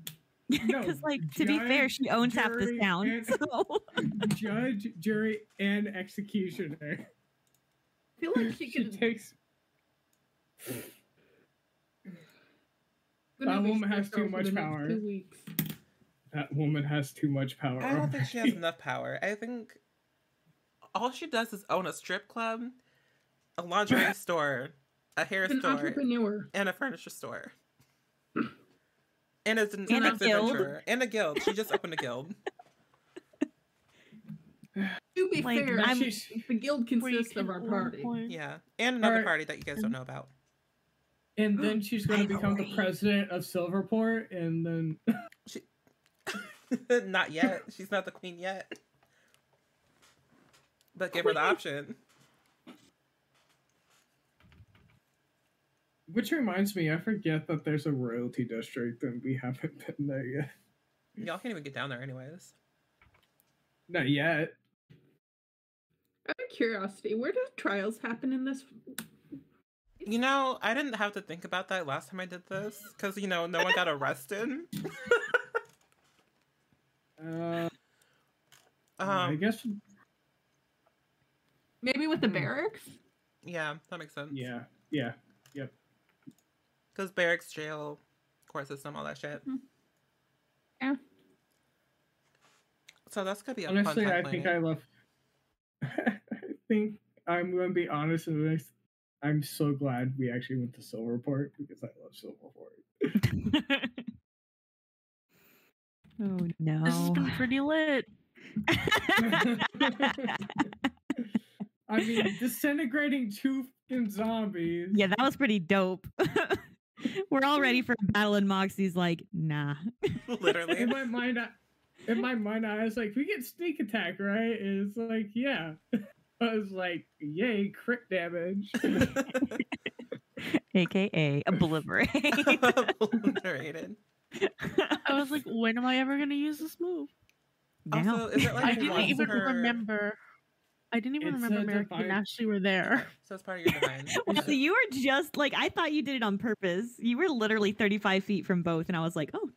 No, because like to be fair, she owns half the jury, town. and- So Judge, jury, and executioner. I feel like she <laughs> She could. takes. That woman has too much power. Two weeks. That woman has too much power. I don't think she has <laughs> enough power. I think all she does is own a strip club, a lingerie <laughs> store, a hair She's an store, entrepreneur. and a furniture store. And it's an And a guild. And a guild. She just opened a guild. To be Like, fair, I'm- the guild consists of our party. points. Yeah. And another Alright. party that you guys don't know about. and then <gasps> she's going to become the president of Silverport, and then <laughs> she... <laughs> not yet. She's not the queen yet. But give her the option. which reminds me, I forget that there's a royalty district, and we haven't been there yet. Y'all can't even get down there anyways. Not yet. Out of curiosity, where do trials happen in this? You know, I didn't have to think about that last time I did this because you know no one got arrested. Uh, I Um, guess. Maybe with the Hmm. barracks? yeah, that makes sense. Yeah, yeah. Yep. Because barracks, jail, court system, all that shit. Yeah. So that's gonna be a Honestly, fun I time think. I left. I think I'm going to be honest, and I- I'm so glad we actually went to Silverport because I love Silverport. <laughs> oh no. This has been pretty lit. <laughs> I mean, disintegrating two fucking zombies. yeah, that was pretty dope. <laughs> We're all ready for a battle, and Moxie's like, nah. Literally. In my mind, I, in my mind, I was like, "We get sneak attack, right?" And it's like, "Yeah." I was like, "Yay, crit damage!" <laughs> AKA obliterate. Obliterated. I was like, when am I ever gonna use this move? now. Also, is it like I didn't even per- remember. I didn't even It's remember a Merrick and divine- Ashley were there. So it's part of your divine. <laughs> Well, you were just like I thought you did it on purpose. You were literally 35 feet from both, and I was like, oh,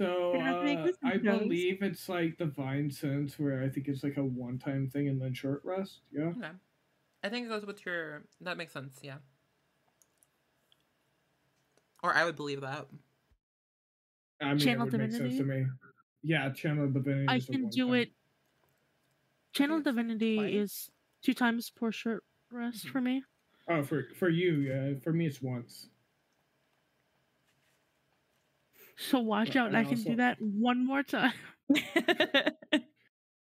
So Gonna have to make uh, I throws. believe it's like Divine Sense, where I think it's like a one-time thing and then short rest. Yeah. Okay. I think it goes with your. That makes sense. Yeah. Or I would believe that. I mean, Channel it would make sense to divinity? me. Yeah, channel divinity. I is can do one-time. it. Channel it's Divinity twice. is two times per short rest for me. Oh, for for you, yeah. For me, it's once. So watch Yeah, out, I can also- do that one more time. <laughs>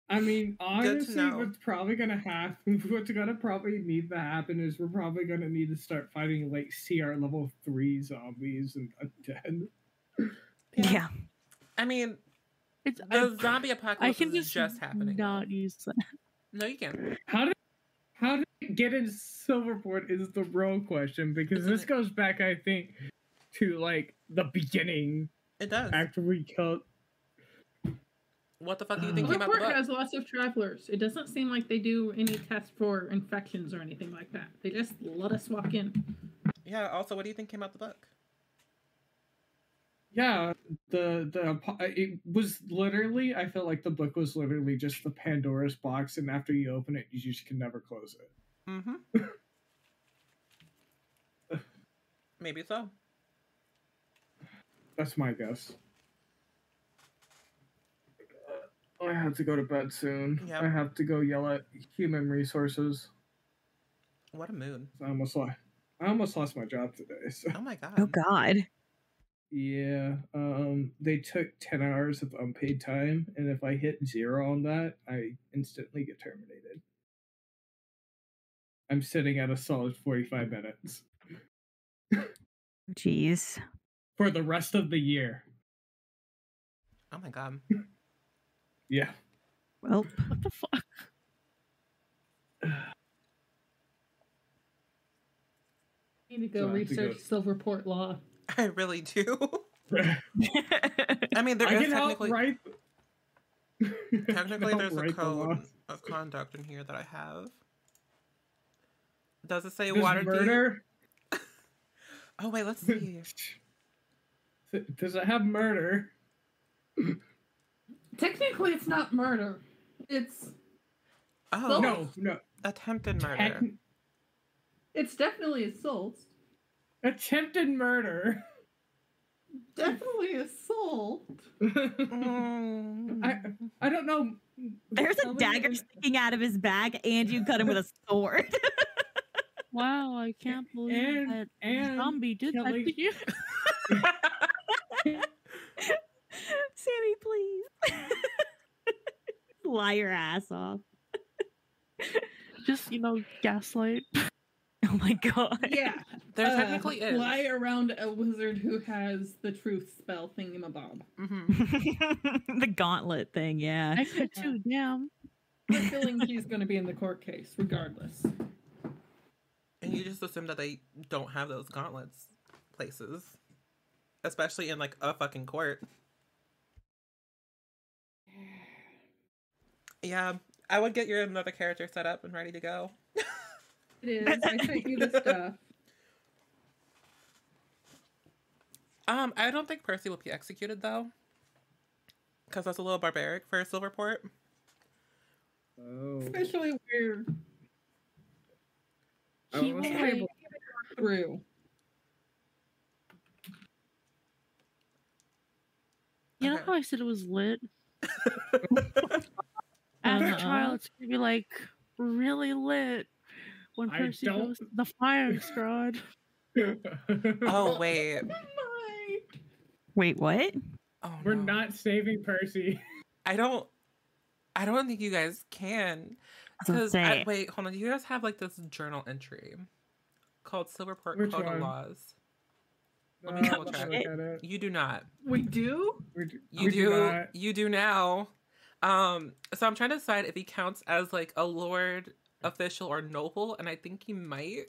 I mean, honestly, what's probably gonna happen, <laughs> what's gonna probably need to happen is we're probably gonna need to start fighting like CR level three zombies and uh, undead. <laughs> yeah. I mean, It's the I, zombie I apocalypse can is just, just happening. not use that. No, you can't. How did how did it get in Silverport is the real question because this goes back, I think, to like the beginning It does. after we killed. What the fuck do you think came out the Silverport book? has lots of travelers. It doesn't seem like they do any tests for infections or anything like that. They just let us walk in. Yeah. Also, what do you think came out the book? Yeah, the the it was literally. I felt like the book was literally just the Pandora's box, and after you open it, you just can never close it. Mm-hmm. <laughs> Maybe so. That's my guess. I have to go to bed soon. Yep. I have to go yell at human resources. What a mood. I almost lost. I almost lost my job today. So Oh my god. Oh God. yeah, um, they took ten hours of unpaid time, and if I hit zero on that, I instantly get terminated. I'm sitting at a solid forty-five minutes <laughs> Jeez. For the rest of the year. Oh my god. Yeah. Well, What the fuck? <sighs> need to go So I have to go- research Silverport law. <laughs> I really do. I <laughs> <laughs> I mean, there is can help technically write. technically there's a Write the code of conduct in here that I have. Does it say Does water murder? Oh wait, let's see. Does it have murder? Technically, it's not murder. It's Oh, No, no. attempted murder. Tec- it's definitely assault. attempted murder. Definitely assault. Mm. I I don't know. there's a dagger sticking out of his bag, and you cut him with a sword. <laughs> Wow, I can't believe And- that and zombie did that to you. <laughs> <laughs> Sammy, please. <laughs> Lie your ass off. Just you know, gaslight. <laughs> Oh my god. Yeah. There uh, technically is. Lie around a wizard who has the truth spell thingamabob. hmm <laughs> the gauntlet thing, yeah. I could too. Damn. I'm feeling he's going to be in the court case, regardless. And you just assume that they don't have those gauntlets places, especially in like a fucking court. Yeah, I would get your another character set up and ready to go. It is. I sent you the stuff. Um, I don't think Percy will be executed though, because that's a little barbaric for a Silverport. Oh. Especially where He was will, able- like, through. You know Okay. how I said it was lit? <laughs> After Uh-huh. trial, it's gonna be like really lit. when Percy don't- goes the firing squad. <laughs> Oh wait. My. Wait, what? Oh, We're no. not saving Percy. <laughs> I don't. I don't think you guys can. I was gonna Because wait, hold on. Do you guys have like this journal entry called Silverport Which Code of? Laws. Let me double check. look at it. You do not. We do? We do- You we do. not. You do now. Um. So I'm trying to decide if he counts as like a lord, official, or noble, and I think he might.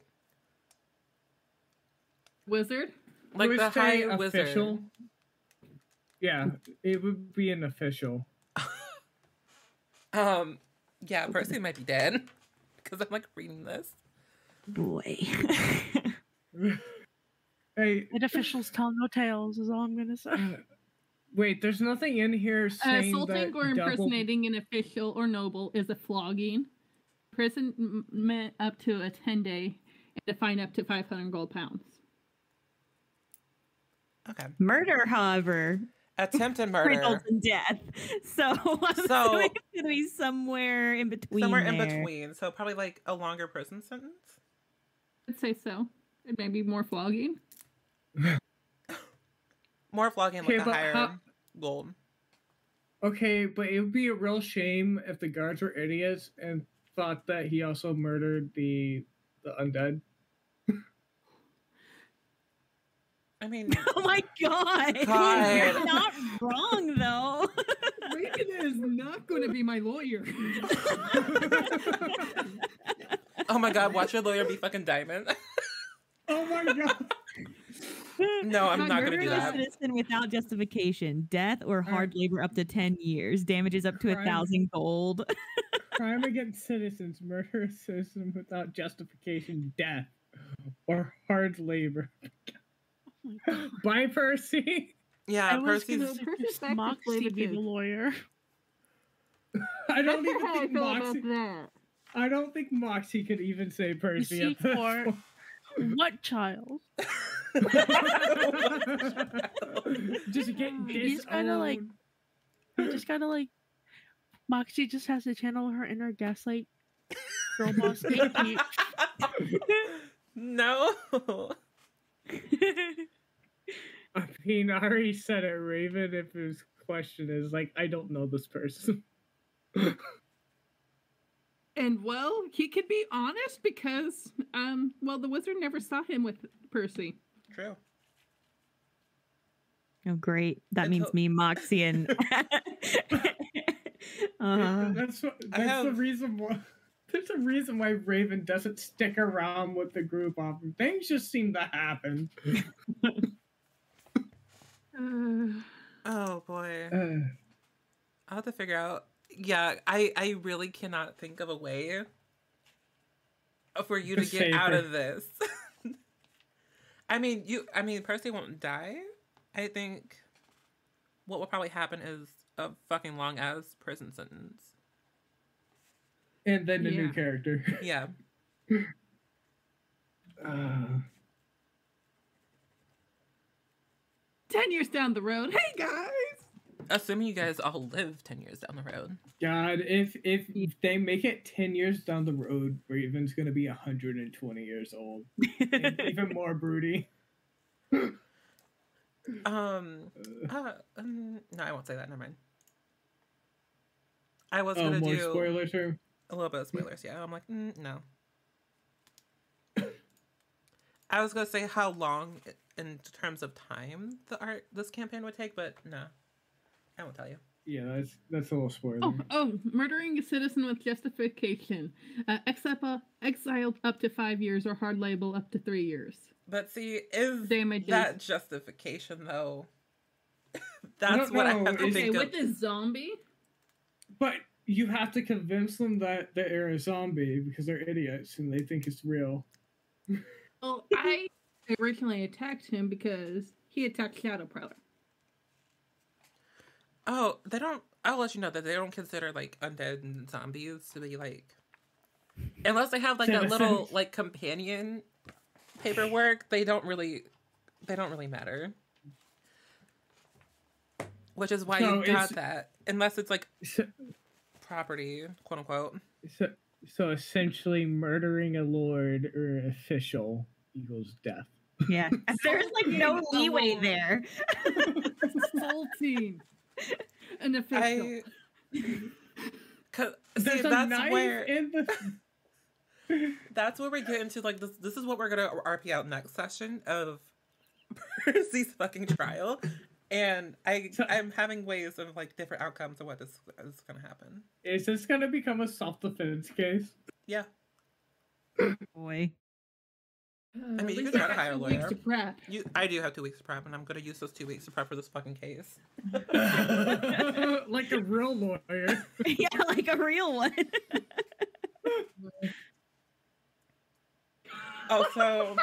Wizard? Like Would the say high wizard. official. Yeah, it would be an official. <laughs> Um. Yeah, Percy might be dead. Because I'm like reading this. Boy. <laughs> <laughs> Hey, And officials tell no tales is all I'm gonna say. uh, wait, there's nothing in here saying Assaulting that or double- impersonating an official or noble is a flogging. Imprisonment up to a 10 day and a fine up to 500 gold pounds. Okay. Murder, however, Attempted murder. results in death. <laughs> So I'm So- it's gonna be somewhere in between. Somewhere in between. So probably like a longer prison sentence. I'd say so. It may be more flogging. More vlogging Okay, like a higher how- gold. Okay, but it would be a real shame if the guards were idiots and thought that he also murdered the the undead. I mean, <laughs> Oh my god! God. You're not wrong though. <laughs> Reagan is not going to be my lawyer. <laughs> oh my god, watch your lawyer be fucking diamond. Oh my god! No, I'm Not not gonna do murder, that. Citizen without justification, death or hard labor up to ten years, damages up to a thousand gold. <laughs> Crime against citizens, murder a citizen without justification, death, or hard labor. Oh <laughs> Bye, Percy. Yeah, I was Percy's. gonna <laughs> to Moxie to be the lawyer. I don't even How I think feel Moxie. that. I don't think Moxie could even say Percy at this point. What child? <laughs> Just get He's kinda like- just gotta like Moxie just has to channel her inner gaslight girl boss <laughs> no. <laughs> I mean, I already said it, Raven. If his question is like, I don't know this person. And well, he could be honest because, um, well, the wizard never saw him with Percy. True. oh, great! That Until- means me, Moxie, and. <laughs> uh, that's what, I that's the reason why. There's a reason why Raven doesn't stick around with the group often. Things just seem to happen. Uh, <laughs> Oh boy. Uh, I'll have to figure out. Yeah, I I really cannot think of a way for you to To get out her. of this. <laughs> I mean, you. I mean, Percy won't die. I think what will probably happen is a fucking long ass prison sentence. and then the new character. <laughs> Yeah. Uh, 10 years down the road. Hey, guys! Assuming you guys all live ten years down the road. God, if if they make it ten years down the road, Raven's gonna be hundred and twenty years old, <laughs> even more broody. <laughs> Um. Uh, um, no, I won't say that. Never mind. I was oh, gonna more do spoilers here. a little bit of spoilers. Yeah, I'm like, mm, no. <coughs> I was gonna say how long in terms of time the art this campaign would take, but no, I won't tell you. Yeah, that's that's a little spoiler. Oh, oh, murdering a citizen with justification. Uh, exile, exiled up to five years or hard label up to three years. But see, is Damages. that justification though? <laughs> That's don't what I know, have to is- Okay, think with of. the zombie? But you have to convince them that they're a zombie because they're idiots and they think it's real. <laughs> Well, I originally attacked him because he attacked Shadow Prowler. Oh, they don't. I'll let you know that they don't consider like undead and zombies to be like, unless they have like a little like companion paperwork. They don't really, they don't really matter. Which is why So you got that, unless it's like So, property, quote unquote. so, So essentially, murdering a lord or an official equals death. Yeah. <laughs> There's like no Fucking leeway there. <laughs> Assaulting <laughs> an official. I. <laughs> Cause, see, that's where in the. <laughs> that's where we get into like this. This is what we're gonna RP out next session of Percy's fucking trial, and I I'm having ways of like different outcomes of what this is gonna happen. Is this gonna become a self-defense case? Yeah, Boy. Uh, I mean, you least could try to hire a two weeks lawyer. to prep. you. I do have two weeks to prep, and I'm gonna use those two weeks to prep for this fucking case. <laughs> <laughs> like a real lawyer. <laughs> yeah, like a real one. Oh, so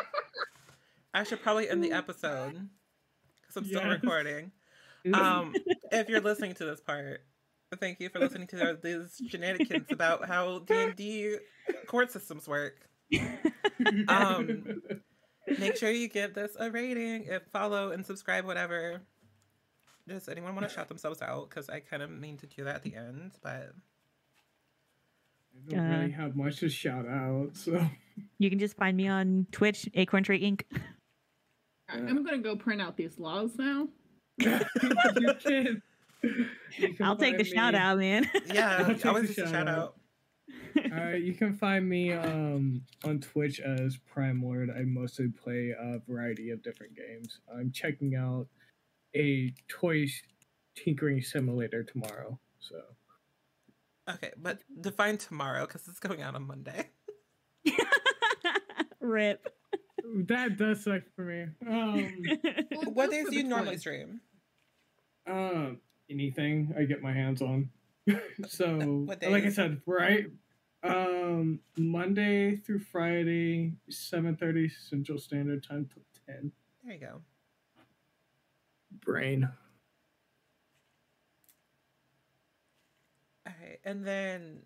I should probably end the episode because I'm still Yes. recording. Um, if you're listening to this part, thank you for listening to the- these shenanigans about how D and D court systems work. <laughs> Um, <laughs> Make sure you give this a rating, if follow and subscribe, whatever. Does anyone want to shout themselves out? Because I kind of mean to do that at the end, but I don't really have much to shout out, so You can just find me on Twitch, Acorn Tree Inc. <laughs> I'm gonna go print out these laws now. you can. you can I'll take the find shout out, man. yeah, I'll take always the just a shout shout out. out. <laughs> Uh, you can find me um, on Twitch as Prime Lord. I mostly play a variety of different games. I'm checking out a toy tinkering simulator tomorrow. So Okay, but define tomorrow because it's going out on Monday. <laughs> Rip. that does suck for me. Um, <laughs> What just days do you normally toys. stream? um, anything I get my hands on. so, like I said, right. Um, Monday through Friday, seven thirty Central Standard Time till ten. There you go. Brain. All right, and then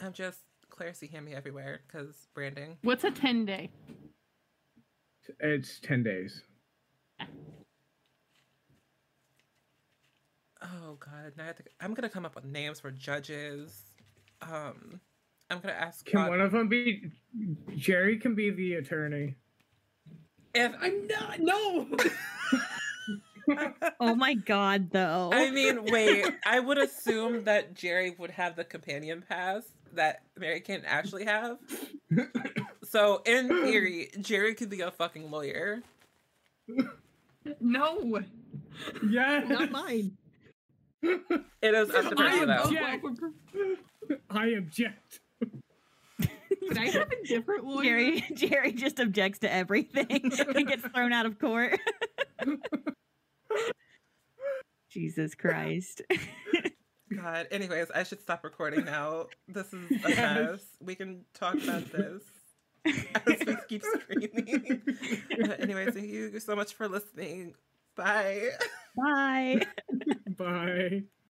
I'm just Claire C. Hammy everywhere because branding. What's a 10 day? It's ten days. Oh God, now I have to, I'm gonna come up with names for judges. Um, I'm gonna ask Can Bob- one of them be Jerry? Can be the attorney. if I'm not. No. <laughs> oh my god, though. I mean, wait, I would assume that Jerry would have the companion pass that Mary can't actually have. So in theory, Jerry could be a fucking lawyer. No, yeah. not mine. It is up to I object. I object. Could I have a different lawyer? Jerry <laughs> Jerry just objects to everything <laughs> and gets thrown out of court. <laughs> Jesus Christ. God. Anyways, I should stop recording now. This is a mess. We can talk about this as we keep screaming. But anyways, thank you so much for listening. Bye. Bye. Bye.